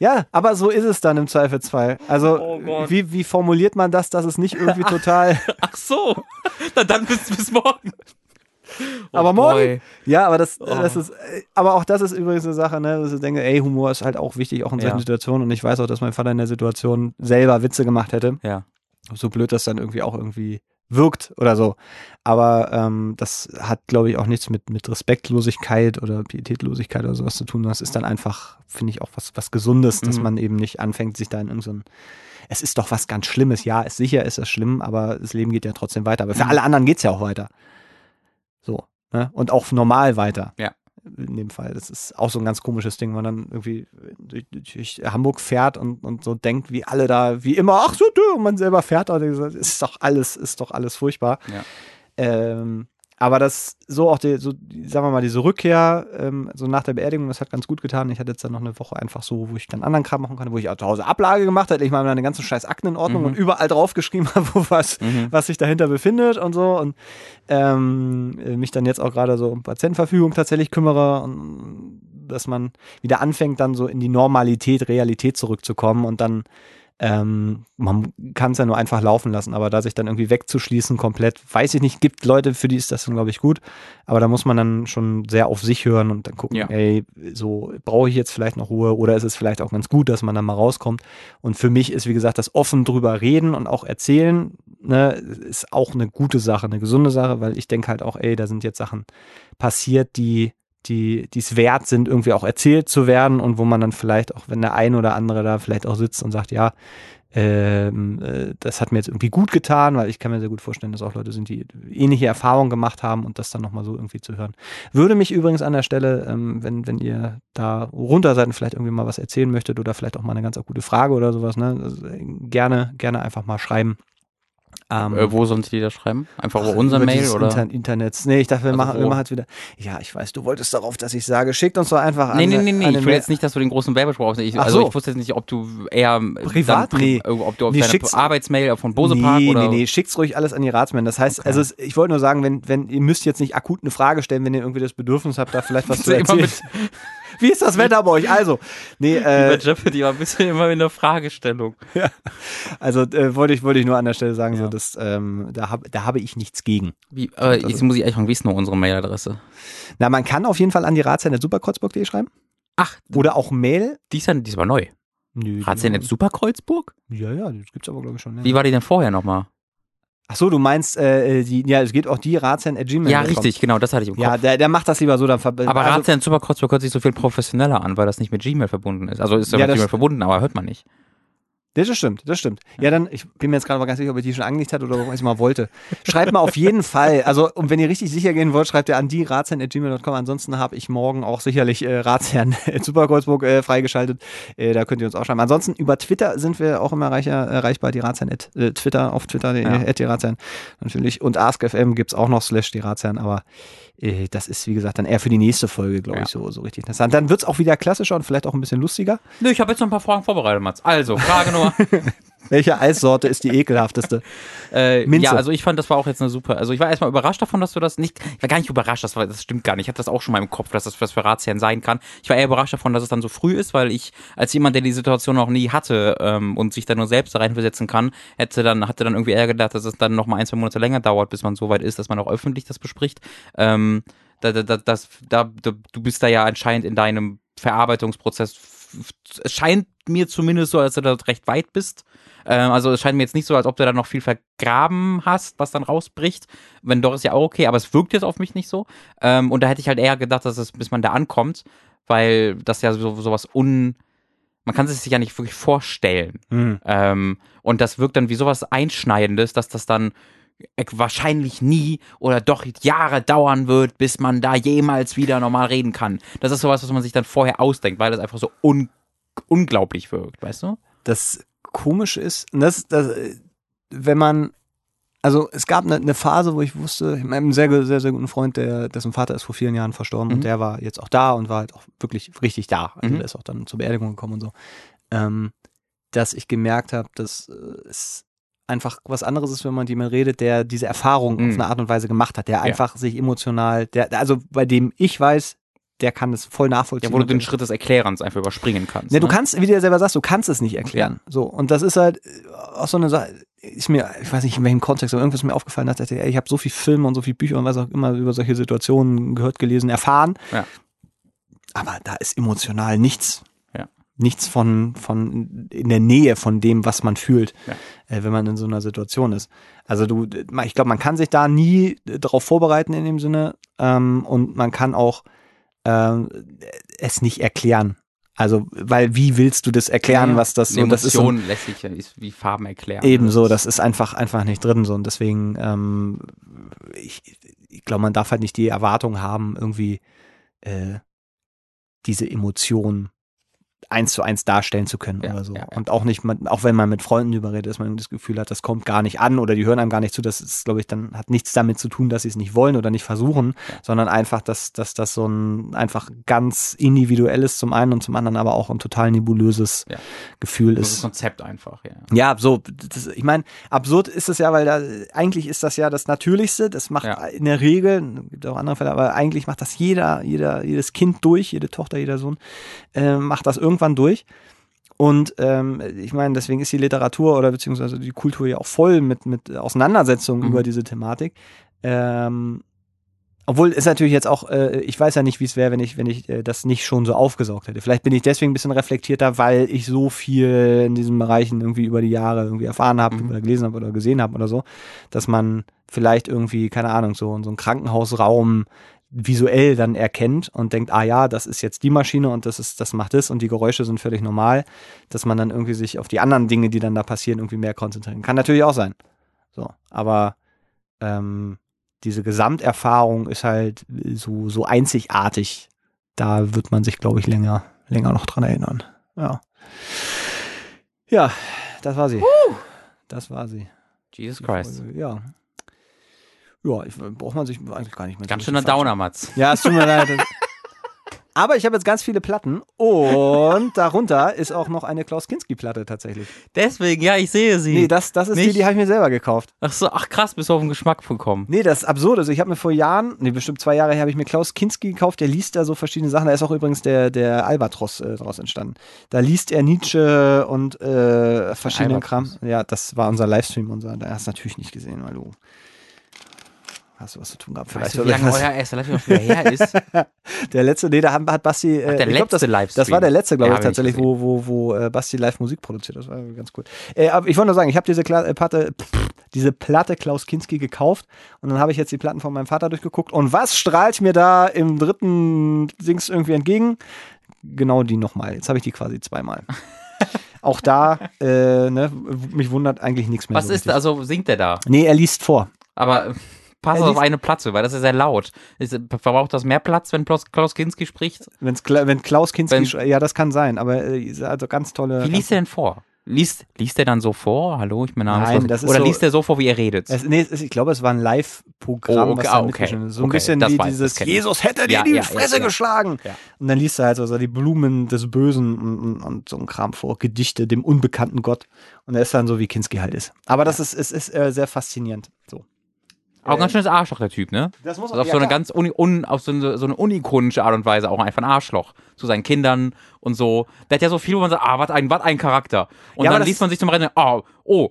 ja, aber so ist es dann im Zweifelsfall. Also, Oh wie, wie formuliert man das, dass es nicht irgendwie total. Ach so. Na dann bis, bis morgen. Oh aber morgen? boy. Ja, aber das, Oh. das ist, äh, aber auch das ist übrigens eine Sache, ne, dass ich denke, ey, Humor ist halt auch wichtig, auch in solchen Ja. Situationen. Und ich weiß auch, dass mein Vater in der Situation selber Witze gemacht hätte. Ja. so blöd das dann irgendwie auch irgendwie wirkt oder so. Aber ähm, das hat, glaube ich, auch nichts mit, mit Respektlosigkeit oder Pietätlosigkeit oder sowas zu tun. Das ist dann einfach, finde ich, auch was, was Gesundes, dass Mhm. man eben nicht anfängt, sich da in irgendein es ist doch was ganz Schlimmes. Ja, ist sicher ist das schlimm, aber das Leben geht ja trotzdem weiter. Aber für Mhm. alle anderen geht's ja auch weiter. So. Ne? Und auch normal weiter. Ja. In dem Fall. Das ist auch so ein ganz komisches Ding, wenn man dann irgendwie durch, durch Hamburg fährt und, und so denkt, wie alle da, wie immer, ach so, und man selber fährt, das ist doch alles, ist doch alles furchtbar. Ja. Ähm, aber das, so auch die, so, sagen wir mal, diese Rückkehr, ähm, so nach der Beerdigung, das hat ganz gut getan. Ich hatte jetzt dann noch eine Woche einfach so, wo ich dann anderen Kram machen kann, wo ich auch zu Hause Ablage gemacht hatte, ich mal meine ganzen scheiß Akten in Ordnung Mhm. und überall draufgeschrieben habe, wo was, Mhm. was sich dahinter befindet und so. Und ähm, äh, mich dann jetzt auch gerade so um Patientenverfügung tatsächlich kümmere und dass man wieder anfängt, dann so in die Normalität, Realität zurückzukommen und dann ähm, man kann es ja nur einfach laufen lassen, aber da sich dann irgendwie wegzuschließen komplett, weiß ich nicht, gibt Leute, für die ist das dann, glaube ich, gut, aber da muss man dann schon sehr auf sich hören und dann gucken, Ja. ey, so brauche ich jetzt vielleicht noch Ruhe oder ist es vielleicht auch ganz gut, dass man dann mal rauskommt und für mich ist, wie gesagt, das offen drüber reden und auch erzählen, ne, ist auch eine gute Sache, eine gesunde Sache, weil ich denke halt auch, ey, da sind jetzt Sachen passiert, die die es wert sind, irgendwie auch erzählt zu werden und wo man dann vielleicht auch, wenn der ein oder andere da vielleicht auch sitzt und sagt, ja, ähm, äh, das hat mir jetzt irgendwie gut getan, weil ich kann mir sehr gut vorstellen, dass auch Leute sind, die ähnliche Erfahrungen gemacht haben und das dann nochmal so irgendwie zu hören. Würde mich übrigens an der Stelle, ähm, wenn, wenn ihr da runter seid und vielleicht irgendwie mal was erzählen möchtet oder vielleicht auch mal eine ganz gute Frage oder sowas, ne, also, äh, gerne, gerne einfach mal schreiben. Ähm, Äh, wo sollen sie die da schreiben? Einfach über Ach, unser über Mail oder? Inter Internets. Nee, ich dachte, wir Also machen, wir machen jetzt wieder. Ja, ich weiß, du wolltest darauf, dass ich sage, schickt uns doch einfach an. Nee, nee, nee, nee. Ich will jetzt nicht, dass du den großen Werbespruch aufnimmst. Ich, Ach also so. ich wusste jetzt nicht, ob du eher Privat? dann, Nee. ob du auf Nee, deine Arbeitsmail von Bose Park nee, oder nee, nee, schickt's ruhig alles an die Ratsmänner. Das heißt, Okay. also es, ich wollte nur sagen, wenn, wenn ihr müsst jetzt nicht akut eine Frage stellen, wenn ihr irgendwie das Bedürfnis habt, da vielleicht was zu erzählen. Wie ist das Wetter bei euch? Also, nee, äh, Jeopardy war ein bisschen immer in der Fragestellung. also äh, wollte ich wollte ich nur an der Stelle sagen, so Ja. dass ähm, da habe da habe ich nichts gegen. Wie, äh, jetzt muss ich ehrlich fragen, wie ist nur unsere Mailadresse? Na, man kann auf jeden Fall an die ratsherren.superkreuzburg.de schreiben Ach, oder auch Mail. die ist, ja, die ist aber neu. Nö, Hat sie denn jetzt Superkreuzburg? Ja, ja, das gibt's aber glaube ich schon. Ja. Wie war die denn vorher nochmal? Ach so, du meinst, äh, die, ja, es geht auch die ratsherren.gmail. Ja, richtig, genau, das hatte ich im Kopf. Ja, der, der macht das lieber so, dann ver- aber also, Ratsherren Superkreuzburg hört sich so viel professioneller an, weil das nicht mit Gmail verbunden ist. Also ist ja Ja, mit Gmail verbunden, aber hört man nicht. Das stimmt, das stimmt. Ja, dann, ich bin mir jetzt gerade mal ganz sicher, ob ich die schon angelegt hat oder ob ich mal wollte. Schreibt mal auf jeden Fall. Also, und wenn ihr richtig sicher gehen wollt, schreibt ihr an die ratsherren.gmail.com. Ansonsten habe ich morgen auch sicherlich äh, Ratsherren Superkreuzburg äh, freigeschaltet. Äh, da könnt ihr uns auch schreiben. Ansonsten über Twitter sind wir auch immer reicher, erreichbar. Die Ratsherren, at, äh, Twitter, auf Twitter, die, Ja. at die Ratsherren natürlich. Und AskFM gibt's auch noch, slash die Ratsherren, aber äh, das ist, wie gesagt, dann eher für die nächste Folge, glaube Ja. ich, so, so richtig interessant. Dann wird's auch wieder klassischer und vielleicht auch ein bisschen lustiger. Nö, ich habe jetzt noch ein paar Fragen vorbereitet, Mats. Also, Frage Nummer. Welche Eissorte ist die ekelhafteste? Äh, Minze. Ja, also ich fand, das war auch jetzt eine super. Also ich war erstmal überrascht davon, dass du das nicht. Ich war gar nicht überrascht, das, war, das stimmt gar nicht. Ich hatte das auch schon mal im Kopf, dass das was für Ratsherren sein kann. Ich war eher überrascht davon, dass es dann so früh ist, weil ich, als jemand, der die Situation noch nie hatte ähm, und sich da nur selbst da reinversetzen kann, hätte dann, hatte dann irgendwie eher gedacht, dass es dann noch mal ein, zwei Monate länger dauert, bis man so weit ist, dass man auch öffentlich das bespricht. Ähm, da, da, da, das, da, da, du bist da ja anscheinend in deinem Verarbeitungsprozess. Es scheint mir zumindest so, als du da recht weit bist. Ähm, also es scheint mir jetzt nicht so, als ob du da noch viel vergraben hast, was dann rausbricht. Wenn doch, ist ja auch okay, aber es wirkt jetzt auf mich nicht so. Ähm, und da hätte ich halt eher gedacht, dass es, bis man da ankommt, weil das ja so sowas un. Man kann es sich ja nicht wirklich vorstellen. Hm. Ähm, und das wirkt dann wie sowas Einschneidendes, dass das dann wahrscheinlich nie oder doch Jahre dauern wird, bis man da jemals wieder normal reden kann. Das ist sowas, was man sich dann vorher ausdenkt, weil das einfach so unglaublich wirkt, weißt du? Das Komische ist, das, das, wenn man, also es gab eine, eine Phase, wo ich wusste, ich habe einen sehr, sehr, sehr guten Freund, der, dessen Vater ist vor vielen Jahren verstorben Mhm. und der war jetzt auch da und war halt auch wirklich richtig da. Also Mhm. der ist auch dann zur Beerdigung gekommen und so. Ähm, dass ich gemerkt habe, dass äh, es einfach was anderes ist, wenn man mit jemandem redet, der diese Erfahrung Mhm. auf eine Art und Weise gemacht hat, der einfach sich emotional, der, also bei dem ich weiß, der kann es voll nachvollziehen. Ja, wo du den Schritt des Erklärens einfach überspringen kannst. Ne, du ne? kannst, wie du ja selber sagst, du kannst es nicht erklären. So, und das ist halt äh, auch so eine Sache, ist mir, ich weiß nicht in welchem Kontext, aber irgendwas mir aufgefallen, dachte, ey, ich habe so viel Filme und so viel Bücher und was auch immer über solche Situationen gehört, gelesen, erfahren. Ja. Aber da ist emotional nichts. Nichts von, von in der Nähe von dem, was man fühlt, Ja. äh, wenn man in so einer Situation ist. Also du, ich glaube, man kann sich da nie äh, darauf vorbereiten in dem Sinne ähm, und man kann auch ähm, es nicht erklären. Also, weil wie willst du das erklären, Ja, was das so, Eine das ist Emotion lässt sich ja ist wie Farben erklären. ebenso, das ist einfach, einfach nicht drin so und deswegen, ähm, ich, ich glaube, man darf halt nicht die Erwartung haben, irgendwie äh, diese Emotion eins zu eins darstellen zu können Ja, oder so. ja, ja. Und auch nicht, man, auch wenn man mit Freunden drüber redet, dass man das Gefühl hat, das kommt gar nicht an oder die hören einem gar nicht zu. Das ist, glaube ich, dann hat nichts damit zu tun, dass sie es nicht wollen oder nicht versuchen, sondern einfach, dass, dass das so ein einfach ganz individuelles zum einen und zum anderen aber auch ein total nebulöses. Gefühl ist. ist Konzept einfach, ja. Ja, so, das, ich meine, absurd ist es ja, weil da, eigentlich ist das ja das Natürlichste, das macht in der Regel, gibt auch andere Fälle, aber eigentlich macht das jeder, jeder, jedes Kind durch, jede Tochter, jeder Sohn, äh, macht das irgendwann durch. Und ähm, ich meine, deswegen ist die Literatur oder beziehungsweise die Kultur ja auch voll mit, mit Auseinandersetzungen Mhm. über diese Thematik. Ähm, obwohl es natürlich jetzt auch, äh, ich weiß ja nicht, wie es wäre, wenn ich, wenn ich äh, das nicht schon so aufgesaugt hätte. Vielleicht bin ich deswegen ein bisschen reflektierter, weil ich so viel in diesen Bereichen irgendwie über die Jahre irgendwie erfahren habe Mhm. oder gelesen habe oder gesehen habe oder so, dass man vielleicht irgendwie, keine Ahnung, so, so einen Krankenhausraum visuell dann erkennt und denkt, ah ja, das ist jetzt die Maschine und das ist, das macht das und die Geräusche sind völlig normal, dass man dann irgendwie sich auf die anderen Dinge, die dann da passieren, irgendwie mehr konzentrieren kann. Natürlich auch sein. So, aber ähm, diese Gesamterfahrung ist halt so, so einzigartig. Da wird man sich, glaube ich, länger, länger noch dran erinnern. Ja. Ja, das war sie. Das war sie. Jesus Christ. Ja. Ja, ich, braucht man sich eigentlich gar nicht mehr Ganz schöner Downer, Mats. ja, es tut mir leid. Aber ich habe jetzt ganz viele Platten und darunter ist auch noch eine Klaus Kinski-Platte tatsächlich. Deswegen, ja, ich sehe sie. Nee, das, das ist die, Nicht? die habe ich mir selber gekauft. ach so, ach krass, bist du auf den Geschmack gekommen. Nee, das ist absurd. Also ich habe mir vor Jahren, nee, bestimmt zwei Jahre her, habe ich mir Klaus Kinski gekauft. Der liest da so verschiedene Sachen. Da ist auch übrigens der, der Albatros äh, daraus entstanden. Da liest er Nietzsche und äh, verschiedenen Kram. Ja, das war unser Livestream. Unser, da hast du natürlich nicht gesehen, weil du hast du was zu tun gehabt. Weißt Vielleicht du, wie lange euer erster Live noch wieder her ist? Der letzte, nee, da hat, Basti. Äh, Ach, der ich glaub, letzte das, Livestream. Das war der letzte, glaube Ja, ich tatsächlich, wo, wo, wo äh, Basti live Musik produziert. Das war ganz cool. Äh, aber ich wollte nur sagen, ich habe diese, Kla- äh, Platte, pff, diese Platte Klaus Kinski gekauft und dann habe ich jetzt die Platten von meinem Vater durchgeguckt. Und was strahlt mir da im dritten Dings irgendwie entgegen? Genau die nochmal. Jetzt habe ich die quasi zweimal. Auch da, äh, ne, mich wundert eigentlich nichts mehr. Was so ist, richtig. also singt er da? Nee, er liest vor. Aber pass Er auf eine Platte, weil das ist sehr laut. Ist, verbraucht das mehr Platz, wenn Klaus, Kinski spricht? Wenn's, wenn Klaus Kinski, Wenn- ja, das kann sein, aber äh, also ganz tolle. Wie liest er denn vor? Liest, liest er dann so vor? Hallo, ich bin Name. Nein, das ist Oder so- liest er so vor, wie er redet? Es, nee, es ich glaube, es war ein Live-Programm, Oh, okay, was ah, okay. ist. So ein Okay, bisschen wie dieses ich. Jesus hätte dir Ja, die ja, ja, Fresse ja. geschlagen. Ja. Und dann liest er halt so, so die Blumen des Bösen und, und, und so ein Kram vor, Gedichte dem unbekannten Gott. Und er ist dann so, wie Kinski halt ist. Aber das ist, ist, ist äh, sehr faszinierend. So. Auch ein ganz schönes Arschloch, der Typ, ne? Das muss Also auf so eine ganz uni, un, auf so eine, so eine unikonische Art und Weise auch einfach ein Arschloch zu seinen Kindern und so. Der hat ja so viel, wo man sagt, ah, was ein, was ein Charakter. Und Ja, dann liest man sich zum Rennen, oh, oh,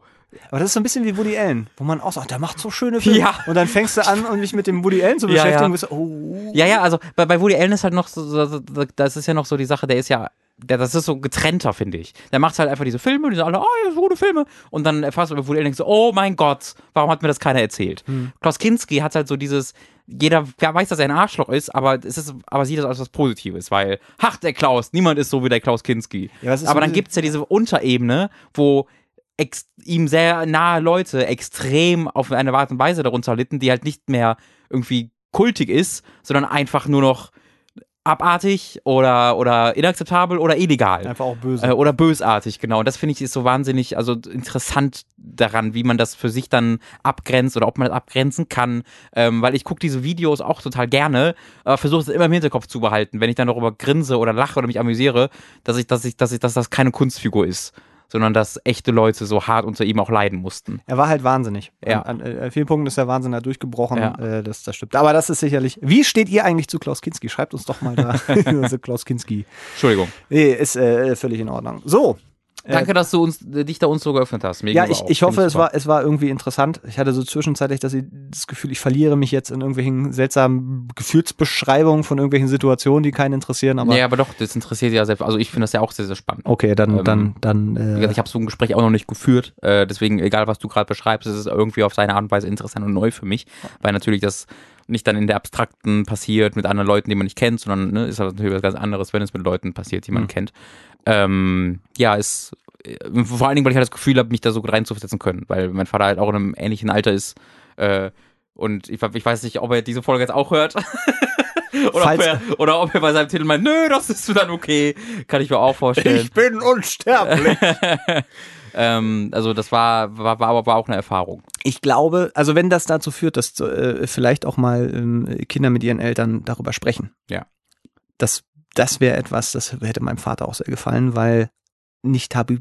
Aber das ist so ein bisschen wie Woody Allen, wo man auch sagt, der macht so schöne Filme. Ja. Und dann fängst du an, um dich mit dem Woody Allen zu Ja, beschäftigen. ja. Und bist, oh. Ja, ja, also bei, bei Woody Allen ist halt noch so, das ist ja noch so die Sache, der ist ja, der, das ist so getrennter, finde ich. Der macht halt einfach diese Filme, die sind alle, oh, ja, so gute Filme. Und dann erfasst du bei Woody Allen denkst du, oh mein Gott, warum hat mir das keiner erzählt? Klaus Kinski hat halt so dieses, jeder weiß, dass er ein Arschloch ist, aber es ist, aber sieht das als was Positives, weil, ach, der Klaus, niemand ist so wie der Klaus Kinski. Ja, aber so dann diese- gibt's ja diese Unterebene, wo ihm sehr nahe Leute extrem auf eine Art und Weise darunter litten, die halt nicht mehr irgendwie kultig ist, sondern einfach nur noch abartig oder, oder inakzeptabel oder illegal. Einfach auch böse. Äh, oder bösartig, genau. Und das finde ich ist so wahnsinnig, also interessant daran, wie man das für sich dann abgrenzt oder ob man das abgrenzen kann. Ähm, weil ich gucke diese Videos auch total gerne, aber versuche es immer im Hinterkopf zu behalten, wenn ich dann darüber grinse oder lache oder mich amüsiere, dass ich, dass ich, dass ich, dass das keine Kunstfigur ist sondern dass echte Leute so hart unter ihm auch leiden mussten. Er war halt wahnsinnig. Ja. An, an, an vielen Punkten ist der Wahnsinn da durchgebrochen. Ja. Äh, das, das stimmt. Aber das ist sicherlich. Wie steht ihr eigentlich zu Klaus Kinski? Schreibt uns doch mal da. also Klaus Kinski. Entschuldigung. Nee, ist äh, völlig in Ordnung. So. Danke, dass du uns, äh, dich da uns so geöffnet hast. Mir Ja, ich, ich hoffe, es war, es war irgendwie interessant. Ich hatte so zwischenzeitlich dass ich, das Gefühl, ich verliere mich jetzt in irgendwelchen seltsamen Gefühlsbeschreibungen von irgendwelchen Situationen, die keinen interessieren. Aber ja, aber doch, das interessiert ja sehr. Also ich finde das ja auch sehr, sehr spannend. okay, dann, Ähm, dann, dann. Wie Äh, gesagt, ich habe so ein Gespräch auch noch nicht geführt, äh, deswegen, egal was du gerade beschreibst, ist es irgendwie auf seine Art und Weise interessant und neu für mich, weil natürlich das nicht dann in der Abstrakten passiert mit anderen Leuten, die man nicht kennt, sondern ne, ist halt natürlich was ganz anderes, wenn es mit Leuten passiert, die man Mhm. kennt. Ähm, ja, ist äh, vor allen Dingen, weil ich halt das Gefühl habe, mich da so reinzusetzen können, weil mein Vater halt auch in einem ähnlichen Alter ist äh, und ich, ich weiß nicht, ob er diese Folge jetzt auch hört. oder, ob er, oder ob er bei seinem Titel meint, nö, das ist dann okay. Kann ich mir auch vorstellen. bin unsterblich. Ähm, also das war, war, war, aber war auch eine Erfahrung. Ich glaube, also wenn das dazu führt, dass äh, vielleicht auch mal ähm, Kinder mit ihren Eltern darüber sprechen. Ja. Das, das wäre etwas, das hätte meinem Vater auch sehr gefallen, weil nicht tabu,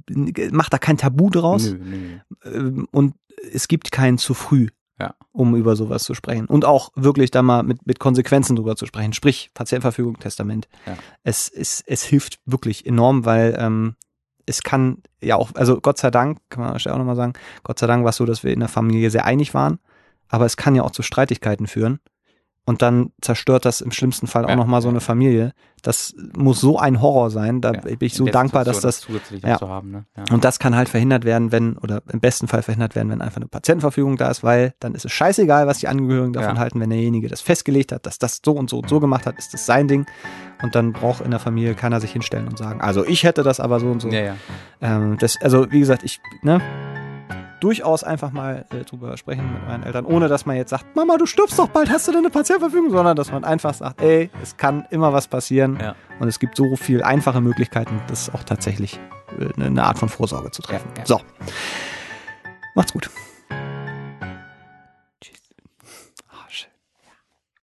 macht da kein Tabu draus Nö, nö. ähm, und es gibt kein zu früh, Ja. um über sowas zu sprechen. Und auch wirklich da mal mit, mit Konsequenzen drüber zu sprechen. Sprich, Patientenverfügung, Testament. Ja. Es, es, es hilft wirklich enorm, weil ähm, es kann ja auch, also Gott sei Dank, kann man auch nochmal sagen, Gott sei Dank war es so, dass wir in der Familie sehr einig waren, aber es kann ja auch zu Streitigkeiten führen. Und dann zerstört das im schlimmsten Fall auch Ja, nochmal so eine Familie. Das muss so ein Horror sein. Da Ja. bin ich so dankbar, dass das zusätzlich ja. haben. Ne? Ja. und das kann halt verhindert werden, wenn, oder im besten Fall verhindert werden, wenn einfach eine Patientenverfügung da ist, weil dann ist es scheißegal, was die Angehörigen davon halten, wenn derjenige das festgelegt hat, dass das so und so und so gemacht hat, ist das sein Ding. Und dann braucht in der Familie keiner sich hinstellen und sagen, also ich hätte das aber so und so. ja, ja. Ähm, das, also wie gesagt, ich, ne, durchaus einfach mal äh, drüber sprechen mit meinen Eltern, ohne dass man jetzt sagt, Mama, du stirbst doch bald, hast du denn eine Patientenverfügung, sondern dass man einfach sagt, ey, es kann immer was passieren Ja. und es gibt so viel einfache Möglichkeiten, das auch tatsächlich äh, eine Art von Vorsorge zu treffen. Ja, ja. So. Macht's gut.